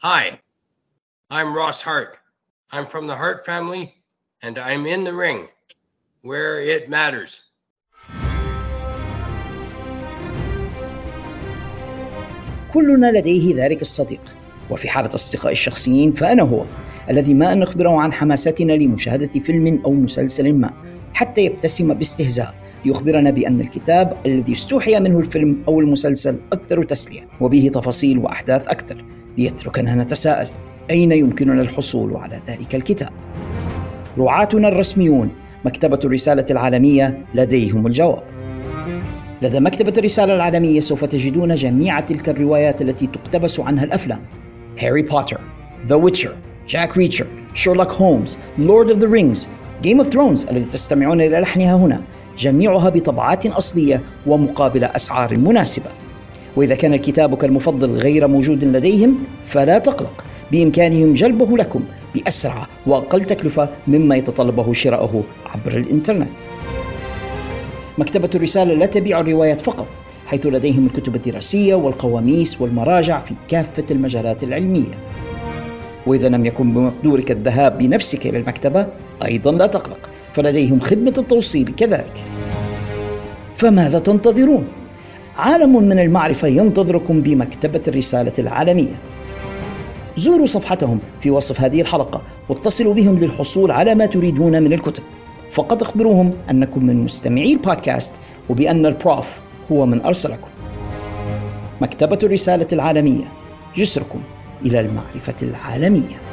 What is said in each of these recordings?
Hi, I'm Ross Hart. I'm from the Hart family, and I'm in the ring where it matters. كلنا لديه ذلك الصديق وفي حالة أصدقائي الشخصيين فأنا هو الذي ما أن نخبره عن حماستنا لمشاهدة فيلم أو مسلسل ما حتى يبتسم باستهزاء ليخبرنا بأن الكتاب الذي استوحي منه الفيلم أو المسلسل أكثر تسلية وبه تفاصيل وأحداث أكثر ليتركنا نتساءل. أين يمكننا الحصول على ذلك الكتاب؟ رعاتنا الرسميون مكتبة الرسالة العالمية لديهم الجواب. لدى مكتبة الرسالة العالمية سوف تجدون جميع تلك الروايات التي تقتبس عنها الأفلام. هاري بوتر ذا ويتشر جاك ريتشر شيرلوك هولمز لورد أوف ذا رينغز جيم أوف ثرونز الذي تستمعون إلى لحنها هنا. جميعها بطبعات أصلية ومقابل أسعار مناسبة. وإذا كان كتابك المفضل غير موجود لديهم فلا تقلق. بإمكانهم جلبه لكم بأسرع وأقل تكلفة مما يتطلبه شراؤه عبر الإنترنت. مكتبة الرسالة لا تبيع الروايات فقط حيث لديهم الكتب الدراسية والقواميس والمراجع في كافة المجالات العلمية. وإذا لم يكن بمقدورك الذهاب بنفسك إلى المكتبة أيضا لا تقلق فلديهم خدمة التوصيل كذلك. فماذا تنتظرون؟ عالم من المعرفة ينتظركم بمكتبة الرسالة العالمية. زوروا صفحتهم في وصف هذه الحلقة واتصلوا بهم للحصول على ما تريدون من الكتب. فقط اخبروهم أنكم من مستمعي البودكاست وبأن البروف هو من أرسلكم. مكتبة الرسالة العالمية جسركم إلى المعرفة العالمية.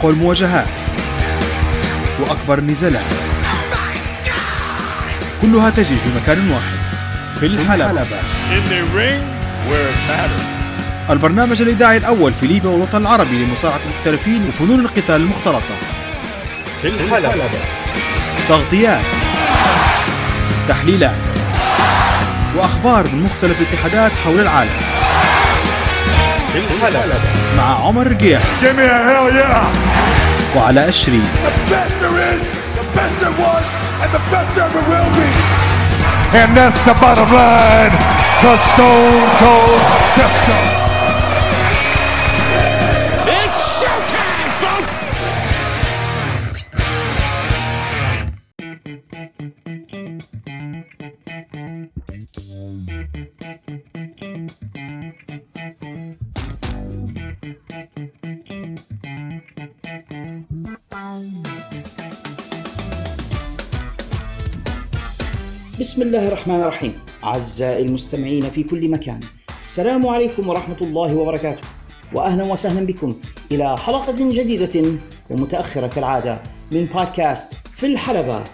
أقوى المواجهات وأكبر النزالات كلها تجري في مكان واحد في الحلبة. البرنامج الإذاعي الأول في ليبيا والوطن العربي لمصارعة المحترفين وفنون القتال المختلطة. في الحلبة. تغطيات تحليلات وأخبار من مختلف الاتحادات حول العالم. في الحلبة مع عمر رقيح Give me a hell yeah! وعلاء الشريف The best there is, the best there was, and the best there ever will be. And that's the bottom line. The Stone Cold said بسم الله الرحمن الرحيم. أعزائي المستمعين في كل مكان السلام عليكم ورحمة الله وبركاته وأهلا وسهلا بكم إلى حلقة جديدة ومتأخرة كالعادة من بودكاست في الحلبة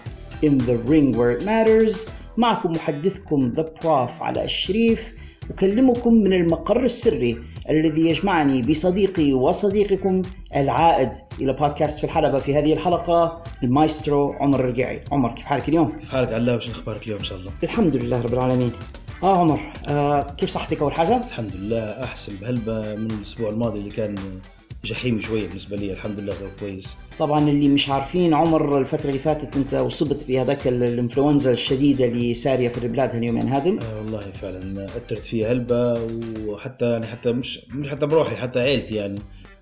In the Ring Where It Matters. معكم محدثكم The Prof. علاء الشريف أكلمكم من المقر السري الذي يجمعني بصديقي وصديقكم العائد إلى بودكاست في الحلبة في هذه الحلقة المايسترو عمر الرقيعي عمر كيف حالك اليوم؟ حالك علاء وش أخبارك اليوم إن شاء الله؟ الحمد لله رب العالمين آه عمر آه كيف صحتك أول حاجة الحمد لله أحسن بهلبة من الأسبوع الماضي اللي كان جحيم شوية بالنسبة لي الحمد لله غير كويس. طبعا اللي مش عارفين عمر الفترة اللي فاتت أنت اصبت بهذاك ال- الإنفلونزا الشديدة اللي ساريه في البلاد هاليومين هذم آه والله فعلا أثرت فيها هلبة وحتى يعني حتى مش مش حتى بروحي حتى عيلتي يعني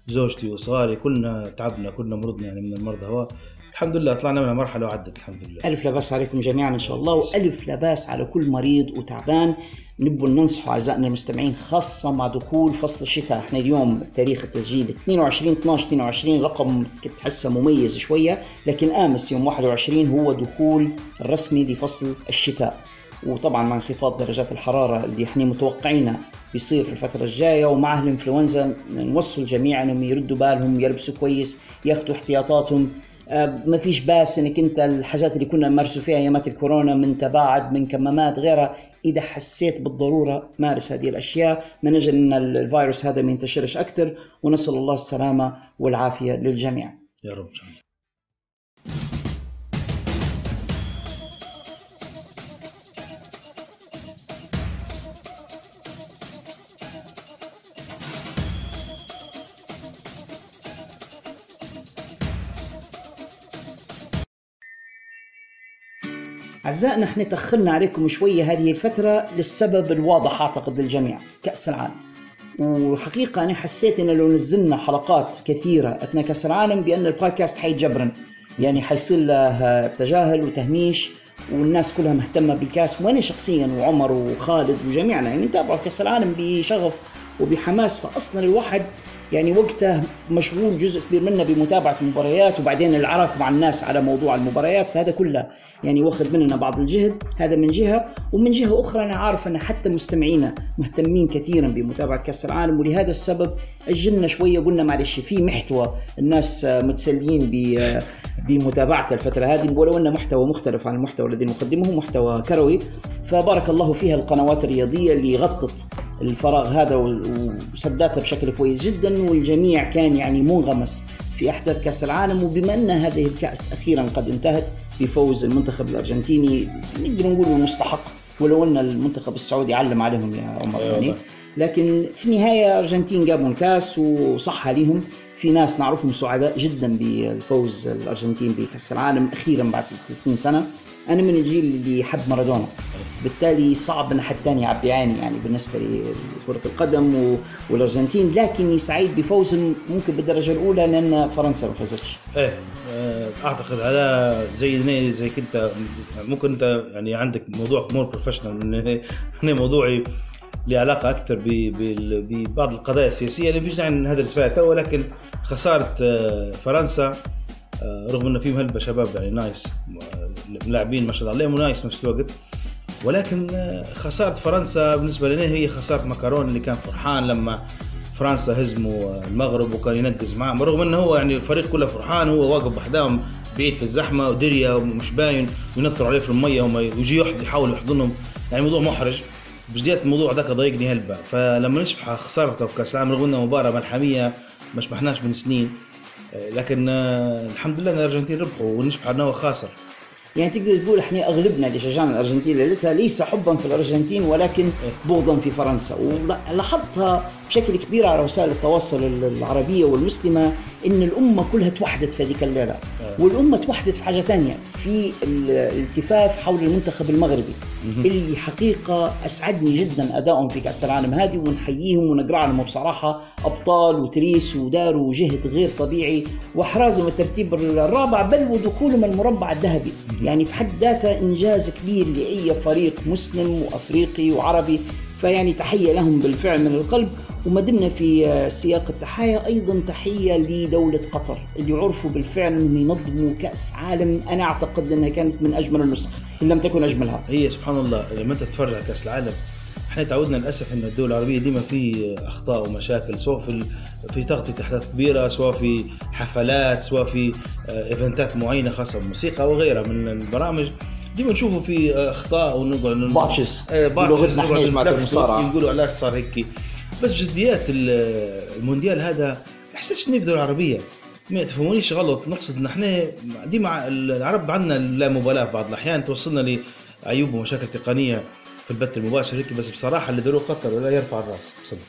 زوجتي وصغاري كلنا تعبنا كلنا مرضنا يعني من المرضى هو الحمد لله طلعنا منها مرحلة وعدت الحمد لله. ألف لا باس عليكم جميعا إن شاء الله وألف لا باس على كل مريض وتعبان. نبوا ننصحوا أعزائنا المستمعين خاصة مع دخول فصل الشتاء. إحنا اليوم تاريخ التسجيل 22 12 22 رقم تحسه مميز شوية لكن آمس يوم 21 هو دخول الرسمي لفصل الشتاء. وطبعا مع انخفاض درجات الحرارة اللي إحنا متوقعينها بيصير في الفترة الجاية ومع الانفلونزا نوصل الجميع انهم يردوا بالهم يلبسوا كويس ياخذوا احتياطاتهم. ما فيش باس إنك أنت الحاجات اللي كنا نمارسوا فيها ايامات الكورونا من تباعد من كمامات غيرها. إذا حسيت بالضرورة مارس هذه الأشياء. من أجل إن الفيروس هذا ما ينتشرش أكثر. ونسأل الله السلامة والعافية للجميع. يا رب أعزائنا إحنا تأخرنا عليكم شوية. هذه الفترة للسبب الواضح أعتقد للجميع كأس العالم. وحقيقة أنا حسيت إن لو نزلنا حلقات كثيرة أثناء كأس العالم بأن البودكاست حيجبرن. يعني حيصير له تجاهل وتهميش والناس كلها مهتمة بالكاس. وأنا شخصيا وعمر وخالد وجميعنا يعني نتابع كأس العالم بشغف وبحماس. فأصلا الواحد يعني وقته مشغول جزء كبير منه بمتابعة المباريات وبعدين العرف مع الناس على موضوع المباريات. فهذا كله يعني واخذ مننا بعض الجهد هذا من جهة ومن جهة أخرى أنا عارف أن حتى مستمعينا مهتمين كثيرا بمتابعة كأس العالم ولهذا السبب أجلنا شوية قلنا معلش في محتوى الناس متسليين بمتابعة الفترة هذه ولو أنه محتوى مختلف عن المحتوى الذي نقدمه محتوى كروي فبارك الله فيها القنوات الرياضية اللي غطت الفراغ هذا وسداتها بشكل كويس جدا والجميع كان يعني منغمس في أحداث كأس العالم. وبما أن هذه الكأس أخيرا قد انتهت بفوز المنتخب الأرجنتيني نقدر نقول المستحق ولو أن المنتخب السعودي علم عليهم يا عمر يعني لكن في النهاية الأرجنتين جابوا الكأس وصح عليهم. في ناس نعرفهم سعداء جدا بالفوز الأرجنتين بكأس العالم أخيرا بعد 60 سنة. أنا من الجيل اللي يحب مارادونا. بالتالي صعب إن حد ثاني يعبي عيني يعني بالنسبة لكره القدم والأرجنتين. لكني سعيد بفوز ممكن بالدرجة الأولى لأن فرنسا ما فازتش. إيه آه، أعتقد هذا زي زي كنت ممكن أنت يعني عندك موضوع more professional هنا موضوعي له علاقة أكثر ببعض القضايا السياسية اللي فيش داعي هذا فيها توا ولكن خسارة آه، فرنسا آه، رغم إنه فيهم هلبة شباب يعني nice. لاعبين ما شاء الله عليهم و nice نفس الوقت. ولكن آه، خسارة فرنسا بالنسبة لنا هي خسارة مكرون اللي كان فرحان لما فرنسا هزموا المغرب وكان ينقز معهم رغم إنه هو يعني الفريق كله فرحان هو واقف وحدهم بعيد في الزحمة ودريا ومش باين وينطروا عليه في المية وما يجي يحاول يحضنهم. يعني موضوع محرج. بجديات الموضوع ذاك ضايقني هلبا. فلما نشبح خسارته في كاس العالم رغم إنه مباراة ملحمية ما شبحناش من سنين. آه، لكن آه، الحمد لله إن الأرجنتين ربحوا ونشبح إنه خاسر. يعني تقدر تقول إحنا أغلبنا اللي شجعنا الأرجنتين ليلتها ليس حبا في الأرجنتين ولكن بغضا في فرنسا. ولاحظتها بشكل كبير على وسائل التواصل العربية والمسلمه إن الأمة كلها توحدت في هذيك الليلة. آه. والأمة توحدت في حاجة ثانية في الالتفاف حول المنتخب المغربي. اللي حقيقة أسعدني جدا ادائهم في كأس العالم هذه ونحييهم ونقرأ لهم بصراحه أبطال وتريس وداروا جهد غير طبيعي. واحرازهم الترتيب الرابع بل ودخولهم المربع الذهبي. يعني في حد ذاته إنجاز كبير لأي فريق مسلم وأفريقي وعربي. فيعني تحية لهم بالفعل من القلب. وما دمنا في سياق التحايا أيضا تحية لدولة قطر اللي عرفوا بالفعل إنهم ينظموا كأس عالم. أنا أعتقد إنها كانت من أجمل النسخ إن لم تكن أجملها. هي سبحان الله لما انت تتفرج على كأس العالم إحنا تعودنا للأسف إن الدول العربية ديما في أخطاء ومشاكل سواء في في تغطيه احداث كبيرة سواء في حفلات سواء في event ات معينة خاصة بالموسيقى وغيرها من البرامج. ديما نشوفوا في أخطاء ونقعد نباتشو بلغتنا إحنا جماعة المصارعة. يقولوا علاش صار هيك بس جديات المونديال هذا ما حسيتش اني في الدول العربيه ما تفهمونيش غلط. نقصد ان إحنا ديما العرب عندنا لا مبالاة في بعض الأحيان. توصلنا لعيوب ومشاكل تقنية في البث المباشر هيك بس بصراحة اللي داروه قطر ولا يرفع الرأس. بصدق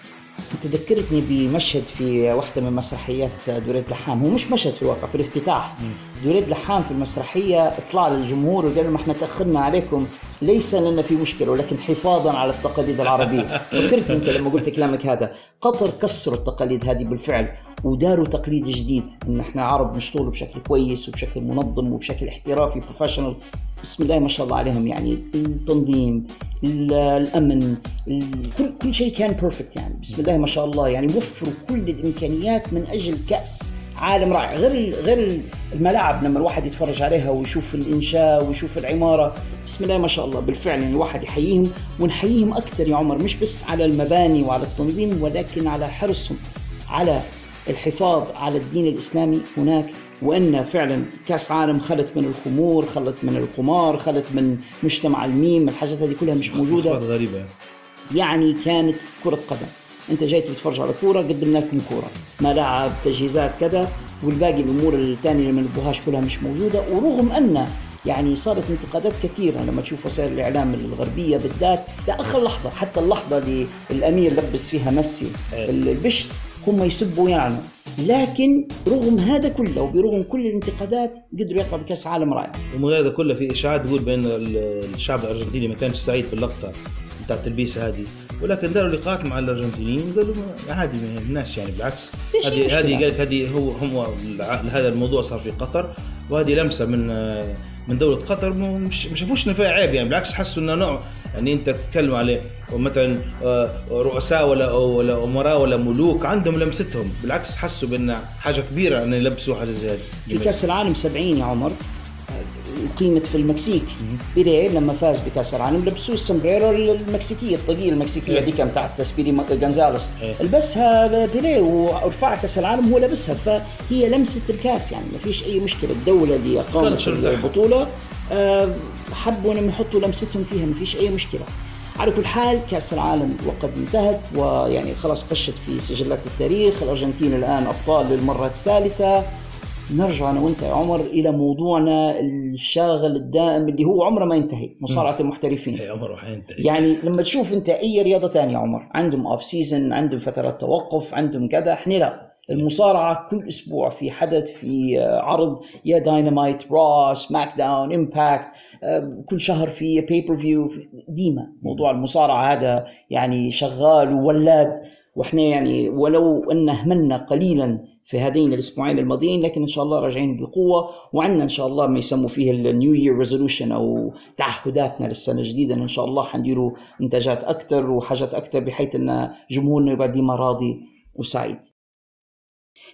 انت ذكرتني بمشهد في واحدة من مسرحيات دوريد لحام. هو مش مشهد في الواقع في الافتتاح. دوريد لحام في المسرحية اطلع للجمهور وقال لهم إحنا تأخرنا عليكم. ليس لنا في مشكلة ولكن حفاظا على التقاليد العربية. فكرت أنت لما قلت كلامك هذا قطر كسروا التقاليد هذه بالفعل وداروا تقليد جديد. إن إحنا عرب نشتغل بشكل كويس وبشكل منظم وبشكل احترافي بروفيشنال بسم الله ما شاء الله عليهم يعني التنظيم الأمن كل كل شيء كان بيرفكت يعني. بسم الله ما شاء الله يعني وفروا كل الإمكانيات من أجل كأس عالم رائع. غير غير الملاعب لما الواحد يتفرج عليها ويشوف الإنشاء ويشوف العمارة. بسم الله ما شاء الله بالفعل يعني الواحد يحييهم ونحييهم أكثر يا عمر مش بس على المباني وعلى التنظيم ولكن على حرصهم على الحفاظ على الدين الإسلامي هناك. وأن فعلا كأس عالم خلت من الخمور خلت من القمار خلت من مجتمع الميم الحاجات هذه كلها مش موجودة. غريبة. يعني كانت كرة قدم. أنت جاي تتفرج على كورة قدمنا لكم كورة. ملاعب تجهيزات كذا والباقي الأمور الثانية اللي ما نبوهاش كلها مش موجودة. ورغم أن يعني صارت انتقادات كثيرة لما تشوف وسائل الإعلام الغربية بالذات لاخر لحظة حتى اللحظة اللي الأمير لبس فيها ميسي البشت هم يسبوا ويعنوا لكن رغم هذا كله وبرغم كل الانتقادات قدروا يطلعوا بكأس عالم رائع. ومن غير هذا كله في إشاعات تقول بأن الشعب الأرجنتيني ما كانش سعيد في اللقطه بتاع التلبيسه هذه ولكن داروا لقاءات مع الأرجنتينيين قالوا عادي ما يهمناش يعني بالعكس. هذه هذه قالت هذه هو هم هذا الموضوع صار في قطر. وهذه لمسة من من دولة قطر مش ما شافوش انه فيها عيب يعني بالعكس حسوا إنه نوع يعني انت تتكلم عليه مثلا آه، رؤساء ولا ولا أمراء ولا ملوك عندهم لمستهم. بالعكس حسوا بان حاجة كبيرة أن يلبسوا حاجة زي هذه. في كأس العالم 70 يا عمر أقيمت في المكسيك. بيليه لما فاز بكأس العالم لبسوه السمبريرو المكسيكية الطاقية المكسيكية دي كانت تحت سبيدي جونزاليس إيه. لبسها بيليه ورفع كأس العالم هو لبسها فهي لمسة الكأس يعني. ما فيش أي مشكلة. الدولة اللي أقامت البطولة آه، حبوا إنهم يحطوا لمستهم فيها ما فيش أي مشكلة. على كل حال كأس العالم وقد انتهت ويعني خلاص خشت في سجلات التاريخ. الأرجنتين الآن أبطال للمرة الثالثة. نرجع أنا وأنت يا عمر إلى موضوعنا الشاغل الدائم اللي هو عمره ما ينتهي مصارعة المحترفين. اي عمره حينتهي يعني لما تشوف أنت أي رياضة ثانية عمر عندهم off season عندهم فترات توقف عندهم كذا إحنا لا. المصارعة كل أسبوع في حدث في عرض يا داينامايت يا رو سماك داون امباكت كل شهر في pay-per-view ديما موضوع المصارعة هذا يعني شغال وولاد. وإحنا يعني ولو أن اهملنا قليلا في هذين الأسبوعين الماضيين لكن إن شاء الله راجعين بقوة. وعندنا إن شاء الله ما يسموا فيه ال New Year resolution أو تعهداتنا للسنة الجديدة. إن شاء الله حنديروا إنتاجات أكثر وحاجات أكثر بحيث إن جمهورنا يبقى ديما راضي وسعيد.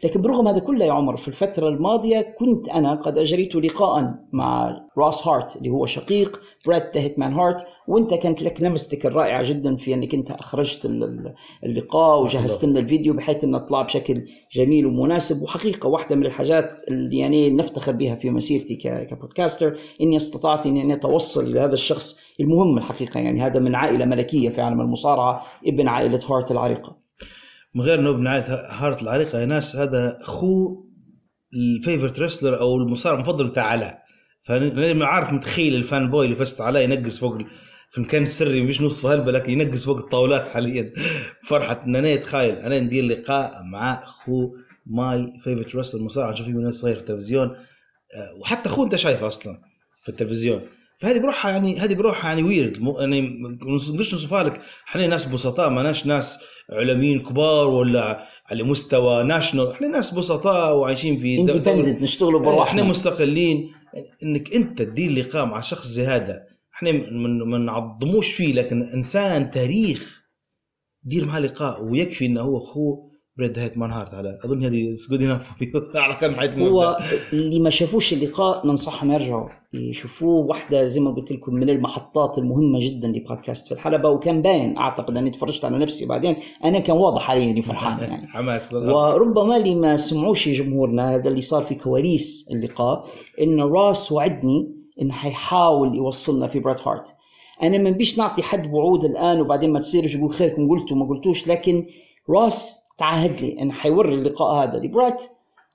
لكن برغم هذا كله يا عمر في الفترة الماضية كنت أنا قد أجريت لقاء مع راس هارت اللي هو شقيق بريت ذا هيتمان هارت وأنت كانت لك لمستك الرائعة جدا في إنك أنت أخرجت اللقاء وجهزت لنا الفيديو بحيث إنه طلع بشكل جميل ومناسب. وحقيقة واحدة من الحاجات اللي يعني نفتخر بها في مسيرتي ك podcaster إني أستطعت إني أتوصل إلى هذا الشخص المهم الحقيقة يعني هذا من عائلة ملكية في عالم المصارعة ابن عائلة هارت العريقة. من غير ابن عائله هارت العريقة. يا ناس هذا اخوه ال favorite wrestler أو المصارع المفضل بتاع علاء. فانا عارف متخيل ال fanboy اللي في علاء ينقز فوق في المكان السري مش نصف هلبة لكن ينقز فوق الطاولات حاليا. فرحة إن أنا أتخيل. أنا ندير لقاء مع اخوه my favorite wrestler مصارع نشوف فيه من صغير في التلفزيون. آه، وحتى أخوه أنت شايفه أصلا في التلفزيون. فهذه بروحها يعني هذه بروحها يعني weird يعني نقدرش نوصفها لك إحنا ناس بسطاء ماناش ناس اعلاميين كبار ولا على مستوى national إحنا ناس بسطاء وعايشين في independent نشتغلوا إيه، بروحنا إحنا مستقلين. إنك أنت تدير لقاء مع شخص زي هذا إحنا ما نعظموش فيه لكن إنسان تاريخ دير معاه لقاء ويكفي إنه هو أخوه. بريت هيتمان هارت على أظن هذه good enough على كم حيث هو اللي ما شافوش اللقاء ننصحهم يرجعوا. يشوفوه واحدة زي ما قلت لكم من المحطات المهمة جدا لبودكاست في الحلبة وكان باين أعتقد أني تفرجت على نفسي بعدين أنا كان واضح علي إني فرحان يعني. حماس وربما اللي ما سمعوش جمهورنا هذا اللي صار في كواليس اللقاء إن راس وعدني انه حيحاول يوصلنا في بريت هارت أنا ما نبيش نعطي حد وعود الآن وبعدين ما تصير يقول خيركم قلتوا ما قلتوش لكن راس تعهد لي انه حيوري اللقاء هذا لبريت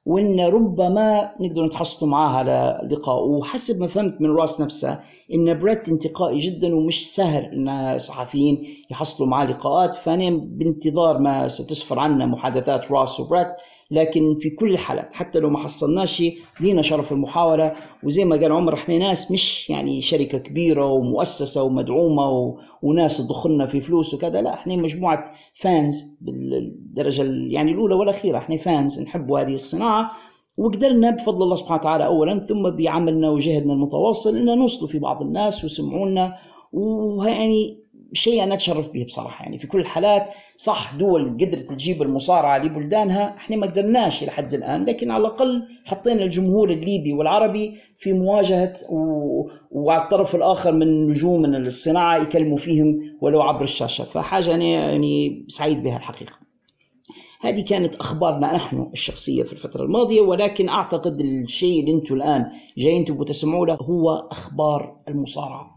وإن ربما نقدر نتحصلوا معاه على لقاء وحسب ما فهمت من راس نفسه إن بريت انتقائي جدا ومش سهل إن صحفيين يحصلوا معاه لقاءات. فأنا بانتظار ما ستسفر عنه محادثات راس وبريت لكن في كل الحالات حتى لو ما حصلناش لينا شرف المحاولة وزي ما قال عمر إحنا ناس مش يعني شركة كبيرة ومؤسسة ومدعومة و... وناس تدخلنا في فلوس وكذا لا إحنا مجموعة فانز بالدرجة يعني الأولى والأخيرة إحنا فانز نحبوا هذه الصناعة وقدرنا بفضل الله سبحانه وتعالى أولا ثم بعملنا وجهدنا المتواصل أن نوصلوا في بعض الناس وسمعونا ويعني شيء أنا أتشرف به بصراحة يعني في كل الحالات صح دول قدرت تجيب المصارعة لبلدانها إحنا ما قدرناش لحد الآن لكن على الأقل حطينا الجمهور الليبي والعربي في مواجهة و... وعلى الطرف الآخر من نجوم من الصناعة يكلموا فيهم ولو عبر الشاشة فحاجة أنا يعني سعيد بها الحقيقة. هذه كانت أخبارنا نحن الشخصية في الفترة الماضية ولكن أعتقد الشيء اللي أنتم الآن جايين تبغوا تسمعوا له هو أخبار المصارعة.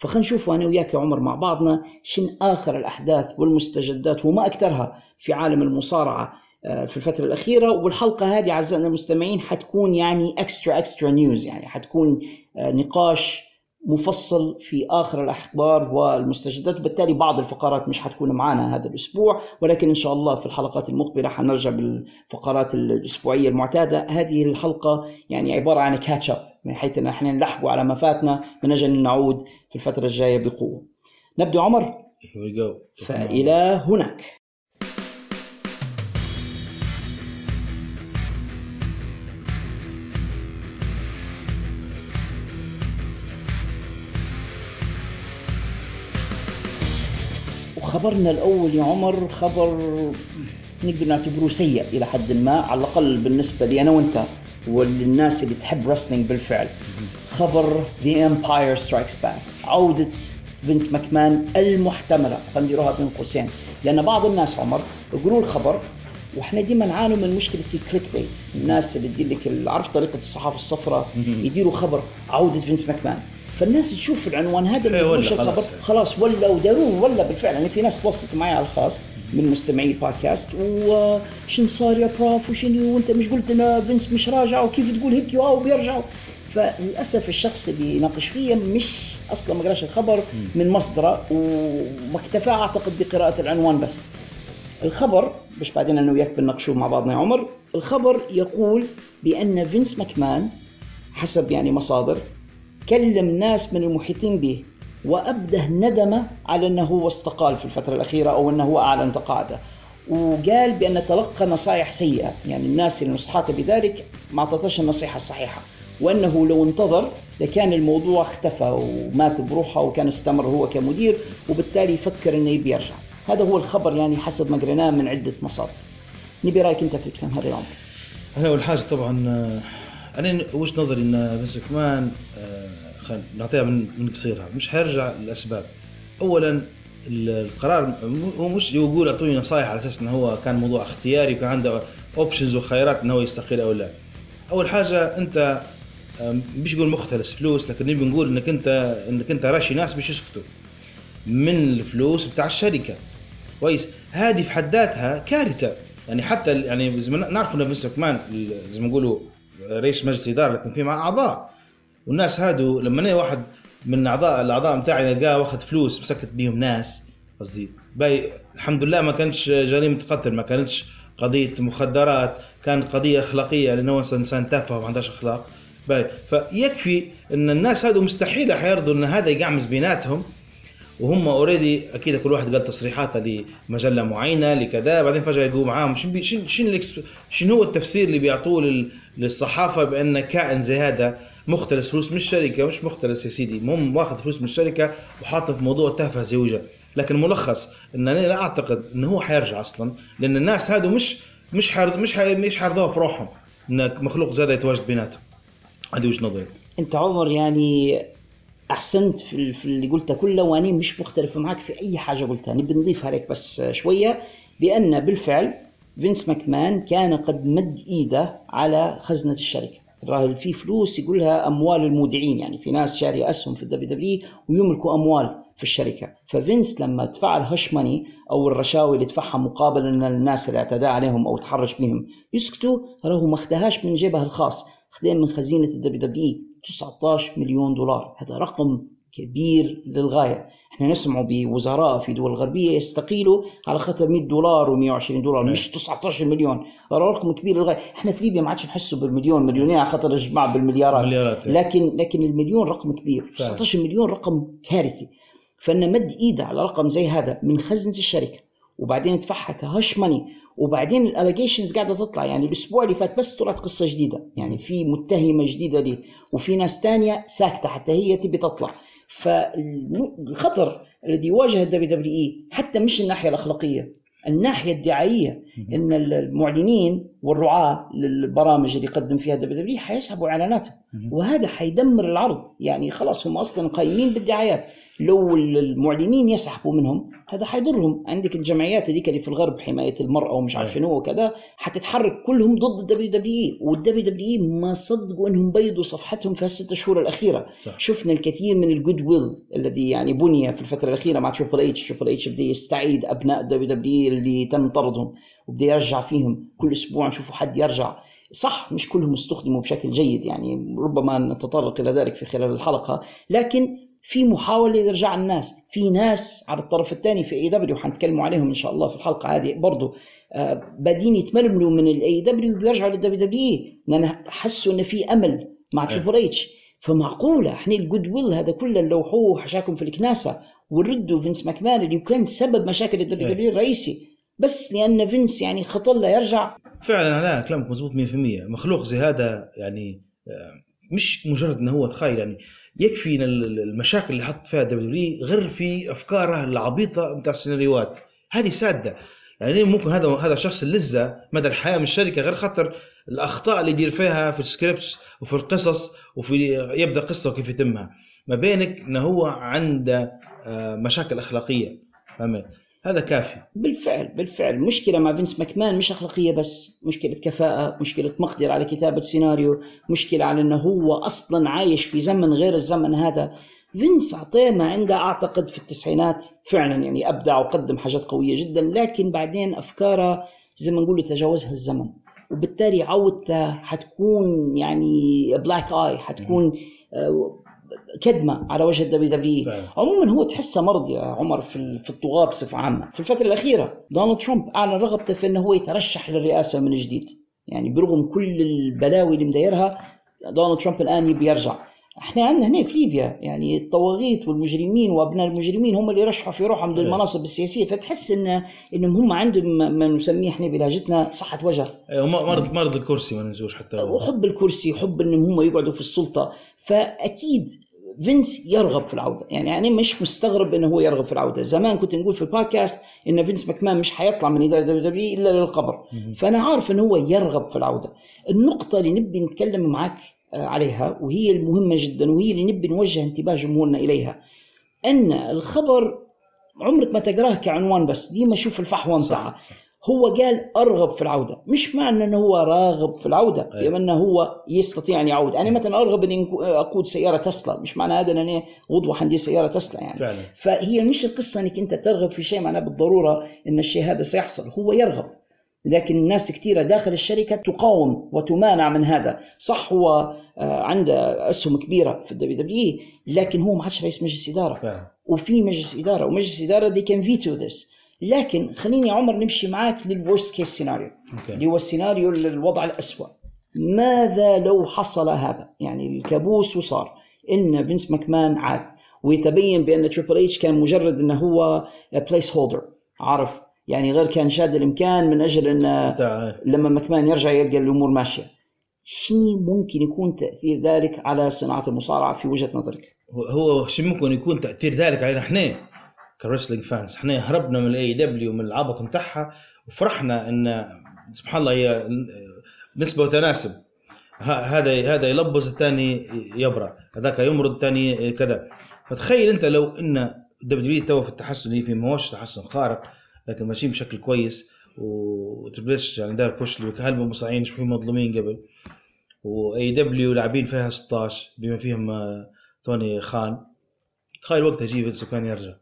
فخلينا نشوف أنا وياك يا عمر مع بعضنا شن آخر الأحداث والمستجدات وما أكثرها في عالم المصارعة آه، في الفترة الأخيرة. والحلقة هذه أعزائنا المستمعين حتكون يعني extra extra news يعني حتكون آه، نقاش مفصل في آخر الأخبار والمستجدات. وبالتالي بعض الفقرات مش حتكون معنا هذا الأسبوع ولكن إن شاء الله في الحلقات المقبلة حنرجع بالفقرات الأسبوعية المعتادة. هذه الحلقة يعني عبارة عن catch up من حيث إن إحنا نلحقوا على ما فاتنا من أجل أن نعود في الفترة الجاية بقوة. نبدا عمر؟ فإلى هناك. خبرنا الأول يا عمر خبر نقدر نعتبره سيء إلى حد ما على الأقل بالنسبة لي أنا وأنت. وللناس اللي تحب رسلينج بالفعل. خبر The Empire Strikes Back عودة فينس ماكمان المحتملة. خلينا نديروها بين قوسين. لأن بعض الناس عمر يقولوا الخبر وإحنا ديما نعانوا من مشكلة ال clickbait الناس اللي تدير لك عرفت طريقة الصحافة الصفراء؟ يديروا خبر عودة فينس ماكمان. فالناس تشوف العنوان هذا اللي إيه، مش الخبر خلاص. ولا وداروه ولا بالفعل. يعني في ناس تواصلت معي على الخاص. من مستمعي البودكاست وشن صار يا prof وشنو وانت مش قلت ان فينس مش راجع وكيف تقول هيك؟ واو بيرجعوا. فللأسف الشخص اللي يناقش فيا مش أصلا ما قراش الخبر من مصدره وما اكتفى أعتقد بقراءة العنوان بس. الخبر مش بعدين أنا وياك بنناقشوه مع بعضنا يا عمر الخبر يقول بأن فينس ماكمان حسب يعني مصادر كلم ناس من المحيطين به. وأبده ندم على أنه هو استقال في الفترة الأخيرة أو أنه هو أعلن تقاعده. وقال بأن تلقى نصائح سيئة. يعني الناس اللي نصحته بذلك ما أعطتش النصيحة الصحيحة. وأنه لو انتظر لكان الموضوع اختفى ومات بروحه وكان استمر هو كمدير وبالتالي يفكر أنه يبي يرجع. هذا هو الخبر يعني حسب ما قريناه من عدة مصادر. نبي رأيك أنت في الكلام هذا اليوم أنا أول حاجة طبعا أنا وش نظري إن فينس آه نعطيها من من قصيرها. مش حيرجع للأسباب. اولا القرار هو مش يقول أعطوني نصائح على أساس انه هو كان موضوع اختياري وكان عنده options وخيارات انه هو يستقيل أو لا. أول حاجة أنت مش يقول مختلس فلوس لكن نبي نقول إنك انت إنك أنت راشي ناس مش يسكتوا. من الفلوس بتاع الشركة. كويس. هذه في حد ذاتها كارثة. يعني حتى يعني زي ما نعرف ان فينس مكمان زي ما نقولوا رئيس مجلس إدارة لكن في مع أعضاء. والناس هادو لما واحد من اعضاء الأعضاء بتاعي نلقاه واخذ فلوس مسكت بيهم ناس قصدي. باهي الحمد لله ما كانش جريمه قتل ما كانتش قضية مخدرات كانت قضية أخلاقية لأنه انسان تافه وما عندهاش أخلاق. باهي. فيكفي إن الناس هادو مستحيل حيرضوا إن هذا يقعمز بيناتهم وهم already أكيد كل واحد قال تصريحاته لمجلة معينة لكذا بعدين فجأة يقول معاهم. شنو شنو شنو هو التفسير اللي بيعطوه للصحافة بأن كائن زي هذا مختلس فلوس من الشركة مش مختلس يا سيدي. مهم واخذ فلوس من الشركة وحاطه في موضوع تافه زي وجه. لكن ملخص إن أنا لا أعتقد انه هو حيرجع أصلا لأن الناس هادو مش مش حيرض مش حي مش حيرضوها في روحهم إن مخلوق زي هذا يتواجد بيناتهم. هذه وجهة نظري. أنت عمر يعني أحسنت في, في اللي قلته كله وأنا مش مختلف معك في أي حاجة قلتها. نبي نضيف عليك بس شوية بأن بالفعل فينس ماكمان كان قد مد إيده على خزنة الشركة. الراجل في فلوس يقولها أموال المودعين يعني في ناس شاريه أسهم في الدبليو دبليو ويملكوا أموال في الشركة. ففينس لما دفع ال hush money أو الرشاوي اللي دفعها مقابل إن الناس اللي اعتدى عليهم أو تحرش بهم يسكتوا راهو ما اخذهاش من جيبه الخاص خذاهن من خزينة الدبليو دبليو 19 مليون دولار. هذا رقم كبير للغاية. إحنا نسمع بوزراء في دول غربية يستقيلوا على خاطر 100 دولار و120 دولار مش 19 مليون. رقم كبير للغاية. إحنا في ليبيا ما عادش نحسوا بالمليون مليونين على خاطر الجماعه بالمليارات. مليارات لكن لكن المليون رقم كبير. 19 مليون رقم كارثي. فإن مد ايده على رقم زي هذا من خزنة الشركة وبعدين يدفعها ك hush money وبعدين ال allegations قاعدة تطلع. يعني الأسبوع اللي فات بس طلعت قصة جديدة. يعني في متهمة جديدة ليه وفي ناس تانية ساكتة حتى هي تبي تطلع. فالخطر الذي يواجه الدبليو دبليو إي حتى مش الناحية الأخلاقية الناحية الدعائية. إن المعلنين والرعاة للبرامج اللي يقدم فيها الدبليو دبليو حيسحبوا إعلاناتهم. وهذا حيدمر العرض. يعني خلاص هم أصلا قايمين بالدعايات. لو المعلنين يسحبوا منهم هذا حيضرهم. عندك الجمعيات هذيك اللي في الغرب حماية المرأة ومش عارف شنو وكذا حتتحرك كلهم ضد الدبليو دبليو والدبليو دبليو ما صدقوا إنهم بيضوا صفحتهم في الست شهور الأخيرة. صح. شفنا الكثير من ال goodwill الذي يعني بني في الفترة الأخيرة مع تريبل اتش تريبل اتش بدا يستعيد أبناء الدبليو دبليو اللي تم طردهم وبدا يرجع فيهم. كل أسبوع نشوفوا حد يرجع. صح مش كلهم استخدموا بشكل جيد يعني ربما نتطرق إلى ذلك في خلال الحلقة لكن في محاولة لإرجاع الناس في ناس على الطرف الثاني في إي دبليو حنتكلموا عليهم إن شاء الله في الحلقة هذه برضه آه، بادين يتململوا من الاي دبليو بيرجعوا للدبليو دبليو لأن حسوا إن في أمل مع تريبل اتش فمعقولة إحنا ال goodwill هذا كله لو هو حشاكم في الكناسة وردوا فينس ماكمان اللي كان سبب مشاكل الدبليو دبليو الرئيسي. بس لأن فينس يعني خطر له يرجع. فعلا لا كلامك مضبوط 100% مخلوق زي هذا يعني آه، مش مجرد انه هو تخيل يعني. يكفي المشاكل اللي حط فيها دبليو غير في أفكاره العبيطة بتاع السيناريوهات. هذه سادة. يعني ممكن هذا هذا شخص انلزه مدى الحياة من الشركة غير خاطر الأخطاء اللي يدير فيها في ال scripts وفي القصص وفي يبدأ قصة وكيف يتمها. ما بينك إنه هو عنده آه، مشاكل أخلاقية. فهمت؟ هذا كافي. بالفعل بالفعل. مشكلة مع فينس ماكمان مش أخلاقية بس. مشكلة كفاءة مشكلة مقدرة على كتابة سيناريو مشكلة على أنه هو أصلا عايش في زمن غير الزمن هذا. فينس أعطاه ما عنده أعتقد في التسعينات. فعلا يعني أبدع وقدم حاجات قوية جدا لكن بعدين أفكاره زي ما نقول تجاوزها الزمن. وبالتالي عودته حتكون يعني black eye حتكون آه، كدمة على وجه الدبليو دبليو. عموما هو تحسه مرض يا عمر في في الطغاة بصفة عامة. في الفترة الأخيرة دونالد ترامب أعلن رغبته في أنه هو يترشح للرئاسة من جديد. يعني برغم كل البلاوي اللي مدايرها دونالد ترامب الآن يبي يرجع. إحنا عندنا هنا في ليبيا يعني الطواغيت والمجرمين وأبناء المجرمين هم اللي يرشحوا في روحهم للمناصب السياسية فتحس إن إنهم هم عندهم ما نسميه إحنا بلهجتنا صحة وجه. ما- مرض مرض الكرسي ما ننسوش حتى. وحب الكرسي حب إنهم هم يقعدوا في السلطة. فأكيد فينس يرغب في العودة. يعني أنا مش مستغرب إنه هو يرغب في العودة. زمان كنت نقول في البودكاست إن فينس ماكمان مش حيطلع من إدارة دبليو إلا للقبر. فأنا عارف إنه هو يرغب في العودة. النقطة اللي نبي نتكلم معك عليها وهي المهمة جدا وهي اللي نبي نوجه انتباه جمهورنا إليها. أن الخبر عمرك ما تقراه كعنوان بس ديما شوف الفحوى بتاعها هو قال أرغب في العودة مش معنى إنه هو راغب في العودة أيوة. بمعنى هو يستطيع أن يعود. أنا مثلا أرغب نكو- أقود سيارة تسلا مش معنى هذا إن أنا غدوه عندي سيارة تسلا يعني. فعلا. فهي مش القصة إنك أنت ترغب في شيء معناه بالضرورة إن الشيء هذا سيحصل هو يرغب. لكن الناس كثيرة داخل الشركة تقاوم وتمانع من هذا. صح هو آه، عنده أسهم كبيرة في ال WWE لكن هو ما عادش رئيس مجلس إدارة. وفي مجلس إدارة ومجلس إدارة they can veto this. لكن خليني يا عمر نمشي معاك لل worst case scenario اللي هو السيناريو الوضع الأسوأ. ماذا لو حصل هذا؟ يعني الكابوس وصار. إن فينس ماكمان عاد. ويتبين بأن تريبل اتش كان مجرد إنه هو placeholder عارف؟ يعني غير كان شاد الإمكان من أجل أن بتاع لما ماكمان يرجع يلقى الأمور ماشية. شنو ممكن يكون تأثير ذلك على صناعة المصارعة في وجهة نظرك؟ هو- شو ممكن يكون تأثير ذلك علينا؟ إحنا ك wrestling fans إحنا هربنا من ال AEW من العبط بتاعها وفرحنا إن سبحان الله هي نسبة وتناسب. هذا هذا يلبز الثاني يبرأ هذاك يمرض الثاني كذا. فتخيل أنت لو إن WWE تو في التحسن اللي فيه ما هوش تحسن خارق لكن ماشيين بشكل كويس. وتريبل اتش يعني دار push هالمصارعين؟ شوي مظلومين قبل. واي دبليو لاعبين فيها 16 بما فيهم آه، توني خان. تخيل وقتها يجي فينس كان يرجع.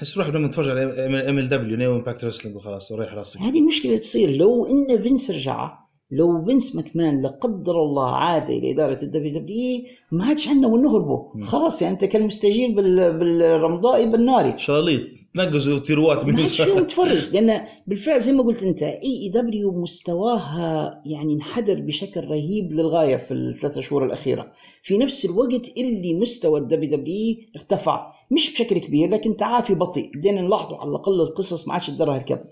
حس روح لما نتفرج على ام ال دبليو نيو امباكت رسلينج وخلاص وريح راسك هذه مشكلة تصير لو إن فينس رجع لو فينس ماكمان لا قدر الله عاد إلى إدارة الدبليو دبليو ما عادش عندنا وين نهربوا. خلاص يعني أنت كالمستجير بال... بالرمضائي بالناري. شلاليط نقزوا تيروات من ما عادش فيهم تفرج. لأن بالفعل زي ما قلت أنت اي اي دبليو مستواها يعني انحدر بشكل رهيب للغاية في الثلاث شهور الأخيرة. في نفس الوقت اللي مستوى ال WWE ارتفع. مش بشكل كبير لكن تعافي بطيء. بدينا نلاحظوا على الأقل القصص ما عادش تدرها الكذب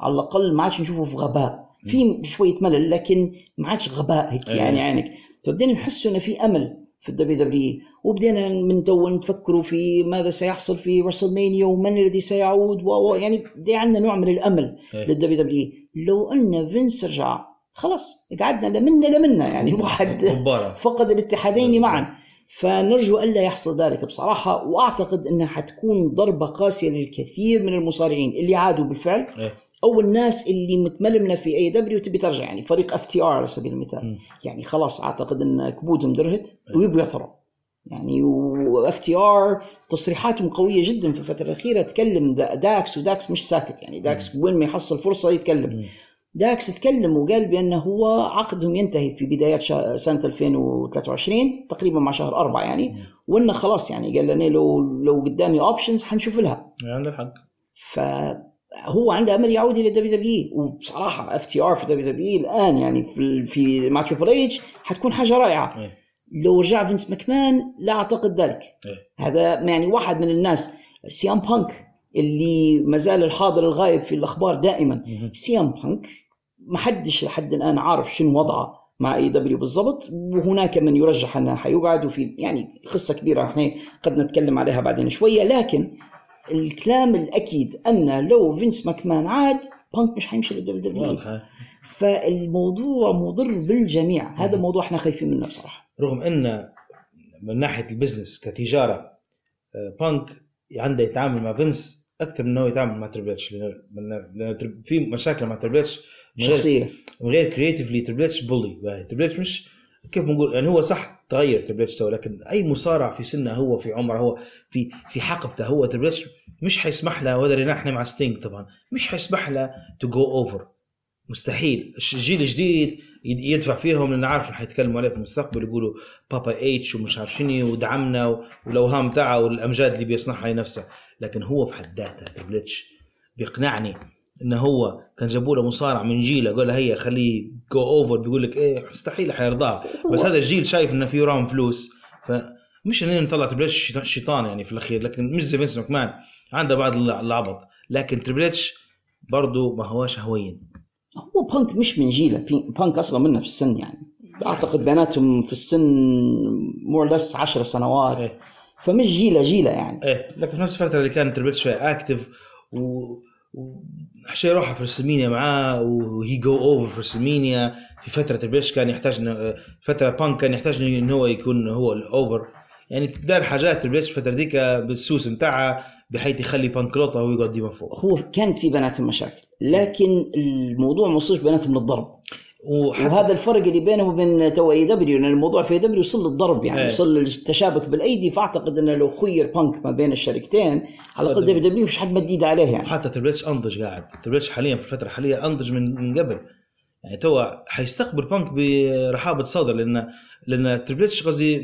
على الأقل ما عادش نشوفه في غباء. في شوية ملل لكن ما عادش غباء هيك أيوة. يعني عينك. فبدينا نحس إنه في أمل في ال WWE وبدينا من تو نفكروا في ماذا سيحصل في رسلمانيا ومن الذي سيعود و يعني بدي عندنا نوع من الأمل إيه. لل WWE لو أن فينس رجع خلاص قعدنا لمنا لمنا يعني الواحد فقد الاتحادين معا. فنرجو الا يحصل ذلك بصراحة وأعتقد إنها حتكون ضربة قاسية للكثير من المصارعين اللي عادوا بالفعل. أو الناس اللي متململة في AEW تبي ترجع يعني فريق FTR على سبيل المثال. يعني خلاص أعتقد إن كبودهم درهت ويبوا يطروا. يعني و FTR تصريحاتهم قوية جدا في الفترة الأخيرة تكلم دا- داكس وداكس مش ساكت. يعني داكس وين ما يحصل فرصة يتكلم. داكس تكلم وقال بأنه هو عقدهم ينتهي في بدايات سنة 2023 تقريبا مع شهر أربعة يعني. وإنه خلاص يعني قال لنا لو لو قدامي options حنشوف لها. يعني عنده الحق فهو عنده امل يعود إلى WWE وبصراحة اف تي ار في دبليو دبليو الآن يعني في في مع تريبل اتش حتكون حاجة رائعة. إيه. لو رجع فينس ماكمان لا أعتقد ذلك. إيه. هذا يعني واحد من الناس سي ام بانك اللي ما زال الحاضر الغائب في الأخبار دائما. مهم. سي ام بانك ما حدش لحد الآن عارف شنو وضعه مع AEW بالضبط. وهناك من يرجح أنه حيقعد. وفي يعني قصة كبيرة إحنا قد نتكلم عليها بعدين شوية. لكن الكلام الأكيد أن لو فينس ماكمان عاد بانك مش حيمشي لل WWE واضحه فالموضوع مضر بالجميع. هذا موضوع إحنا خايفين منه بصراحة. رغم أن من ناحية البزنس كتجارة آه، بانك عنده يتعامل مع فينس أكثر من إنه يتعامل مع تريبل إتش لأن- لأن- لأن ترب- في مشاكل مع غير- شخصية. من غير كريتيفلي تريبل إتش بولي إتش مش كيف بنقول؟ يعني هو صح تغير تريبل تو، لكن أي مصارع في سنه هو في عمره هو في في حقبته هو تريبل مش حيسمح له وهذا نحن مع ستينج طبعا مش حيسمح له تو جو اوفر مستحيل. الجيل الجديد يد- يدفع فيهم لأن عارف حيتكلموا عليه في المستقبل يقولوا بابا اتش ومش عارف شنو ودعمنا والأوهام تاعه والأمجاد اللي بيصنعها لنفسه. لكن هو بحد ذاته تريبل بيقنعني إنه هو كان جابوا له مصارع من جيله قال له هيا خليه go over بيقول لك إيه مستحيل حيرضاه. بس هذا الجيل شايف إنه في وراهم فلوس. فمش اننا نطلع تريبل شيطان- يعني في الأخير لكن مش زي فينس ماكمان. عنده بعض الع- العبط. لكن تريبل برضه ما هوش هوين هو بانك مش من جيله بانك أصلا منه في السن يعني. أعتقد بيناتهم في السن مور لس 10 سنوات. إيه. فمش جيله جيله يعني. إيه. لكن في نفس الفترة اللي كان تريبل فيها اكتف و وحشي يروح في رسلمينيا معاه وهي جو اوفر في رسلمينيا في فترة اتش كان يحتاج فترة بانك كان يحتاج إنه هو يكون هو الاوفر يعني دار حاجات تريبل اتش الفترة ذيك بالسوس بتاعها بحيث يخلي بانك لوطه وهو يقعد ديما فوق. هو كانت في بيناتهم مشاكل لكن الموضوع ما وصلش بيناتهم للضرب. وهذا الفرق اللي بينه وبين تو AEW لأن الموضوع في AEW وصل للضرب يعني إيه. وصل للتشابك بالأيدي فأعتقد إنه لو خير بانك ما بين الشركتين على الأقل WWE مش حد مد ايده عليه يعني. وحتى تريبل اتش أنضج قاعد. تريبل اتش حاليا في الفترة الحالية أنضج من من قبل. يعني تو حيستقبل بانك برحابة صدر لأن لأن تريبل اتش قصدي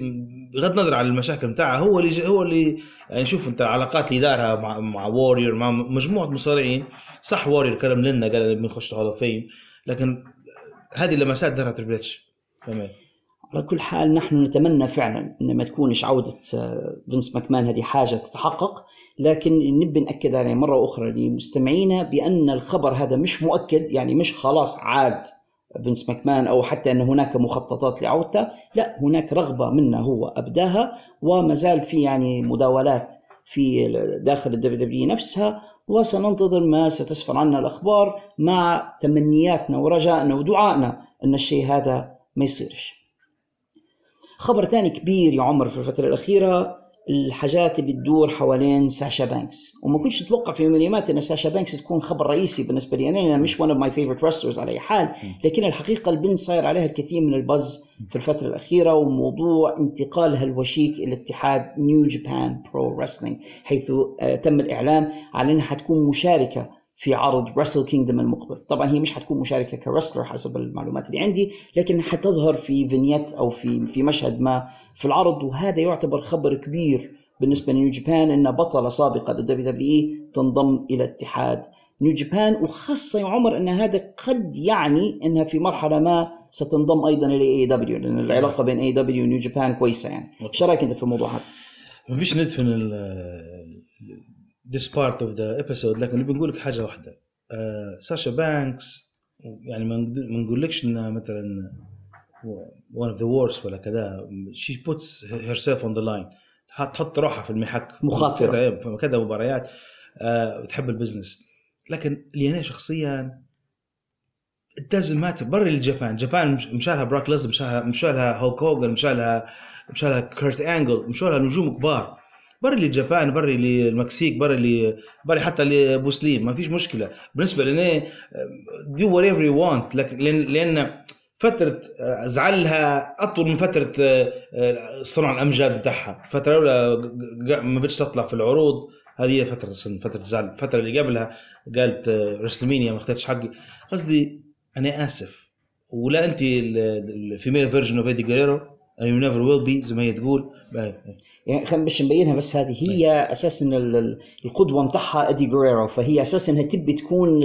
بغض النظر عن المشاكل بتاعها هو اللي هو اللي يعني شوف أنت العلاقات اللي دارها مع مع ووريور مع مجموعة مصارعين. صح ووريور كلم لنا قال بنخش Hall of Fame لكن هذه لمسات دارها تريبل إتش. تمام. على كل حال نحن نتمنى فعلا إن ما تكونش عودة آه، فينس ماكمان هذه حاجة تتحقق لكن نبي نأكد عليه مرة أخرى لمستمعينا بأن الخبر هذا مش مؤكد يعني مش خلاص عاد فينس ماكمان أو حتى أن هناك مخططات لعودته لا هناك رغبة منه هو أبداها وما زال في يعني مداولات في داخل الدبليو دبليو نفسها وسننتظر ما ستسفر عنا الأخبار مع تمنياتنا ورجائنا ودعائنا أن الشيء هذا ما يصيرش. خبر ثاني كبير يا عمر في الفترة الأخيرة الحاجات اللي تدور حوالين ساشا بانكس. وما كنتش أتوقع في يوم من الأيامات إن ساشا بانكس تكون خبر رئيسي بالنسبة لي. أنا مش one of my favorite wrestlers على أي حال لكن الحقيقة البنت صاير عليها الكثير من ال buzz في الفترة الأخيرة وموضوع انتقالها الوشيك إلى اتحاد نيو جابان برو رسلينج حيث آه، تم الإعلان على إنها حتكون مشاركة في عرض Wrestle Kingdom المقبل. طبعا هي مش حتكون مشاركة ك wrestler حسب المعلومات اللي عندي لكن حتظهر في vignette أو في في مشهد ما في العرض وهذا يعتبر خبر كبير بالنسبة لنيو جابان إن بطلة سابقة للدبليو دبليو إي تنضم إلى اتحاد نيو جابان وخاصة يا عمر إن هذا قد يعني إنها في مرحلة ما ستنضم أيضا إلى اي دبليو لأن العلاقة بين اي دبليو ونيو جابان كويسة يعني. إيش رأيك أنت في الموضوع هذا؟ ما بيش ندفن ال this part of the episode لكن اللي بنقول لك حاجة واحدة. آه ساشا بانكس يعني ما نقولكش إنها مثلا one of the worst ولا كذا. She puts herself on the line. تحط روحها في المحك. مخاطرة. كذا- مباريات. آه بتحب ال business لكن اللي أنا شخصيا it doesn't matter. برا الجابان جابان مش- مشالها بروك ليسنر مشالها مشالها هولك هوجن مشالها مشالها كيرت انجل مشالها نجوم كبار. بري للجابان بري للمكسيك بري ل بري حتى لبوسليم ما فيش مشكلة. بالنسبة لنا do whatever you want لأن فترة آه، زعلها أطول من فترة آه، آه، صنع الأمجاد بتاعها. فترة الاولى ما بدش تطلع في العروض. هذه هي فترة فترة الزعل الفترة اللي قبلها قالت رسلمينيا ما أخذتش حقي. قصدي أنا آسف. ولا أنت ال female version of ايدي جريرو you never will be زي ما هي تقول. يعني خلينا باش نبينها بس هذه هي أساسا ال- ال- القدوة متاعها أدي جريرو فهي أساسا إنها تبي تكون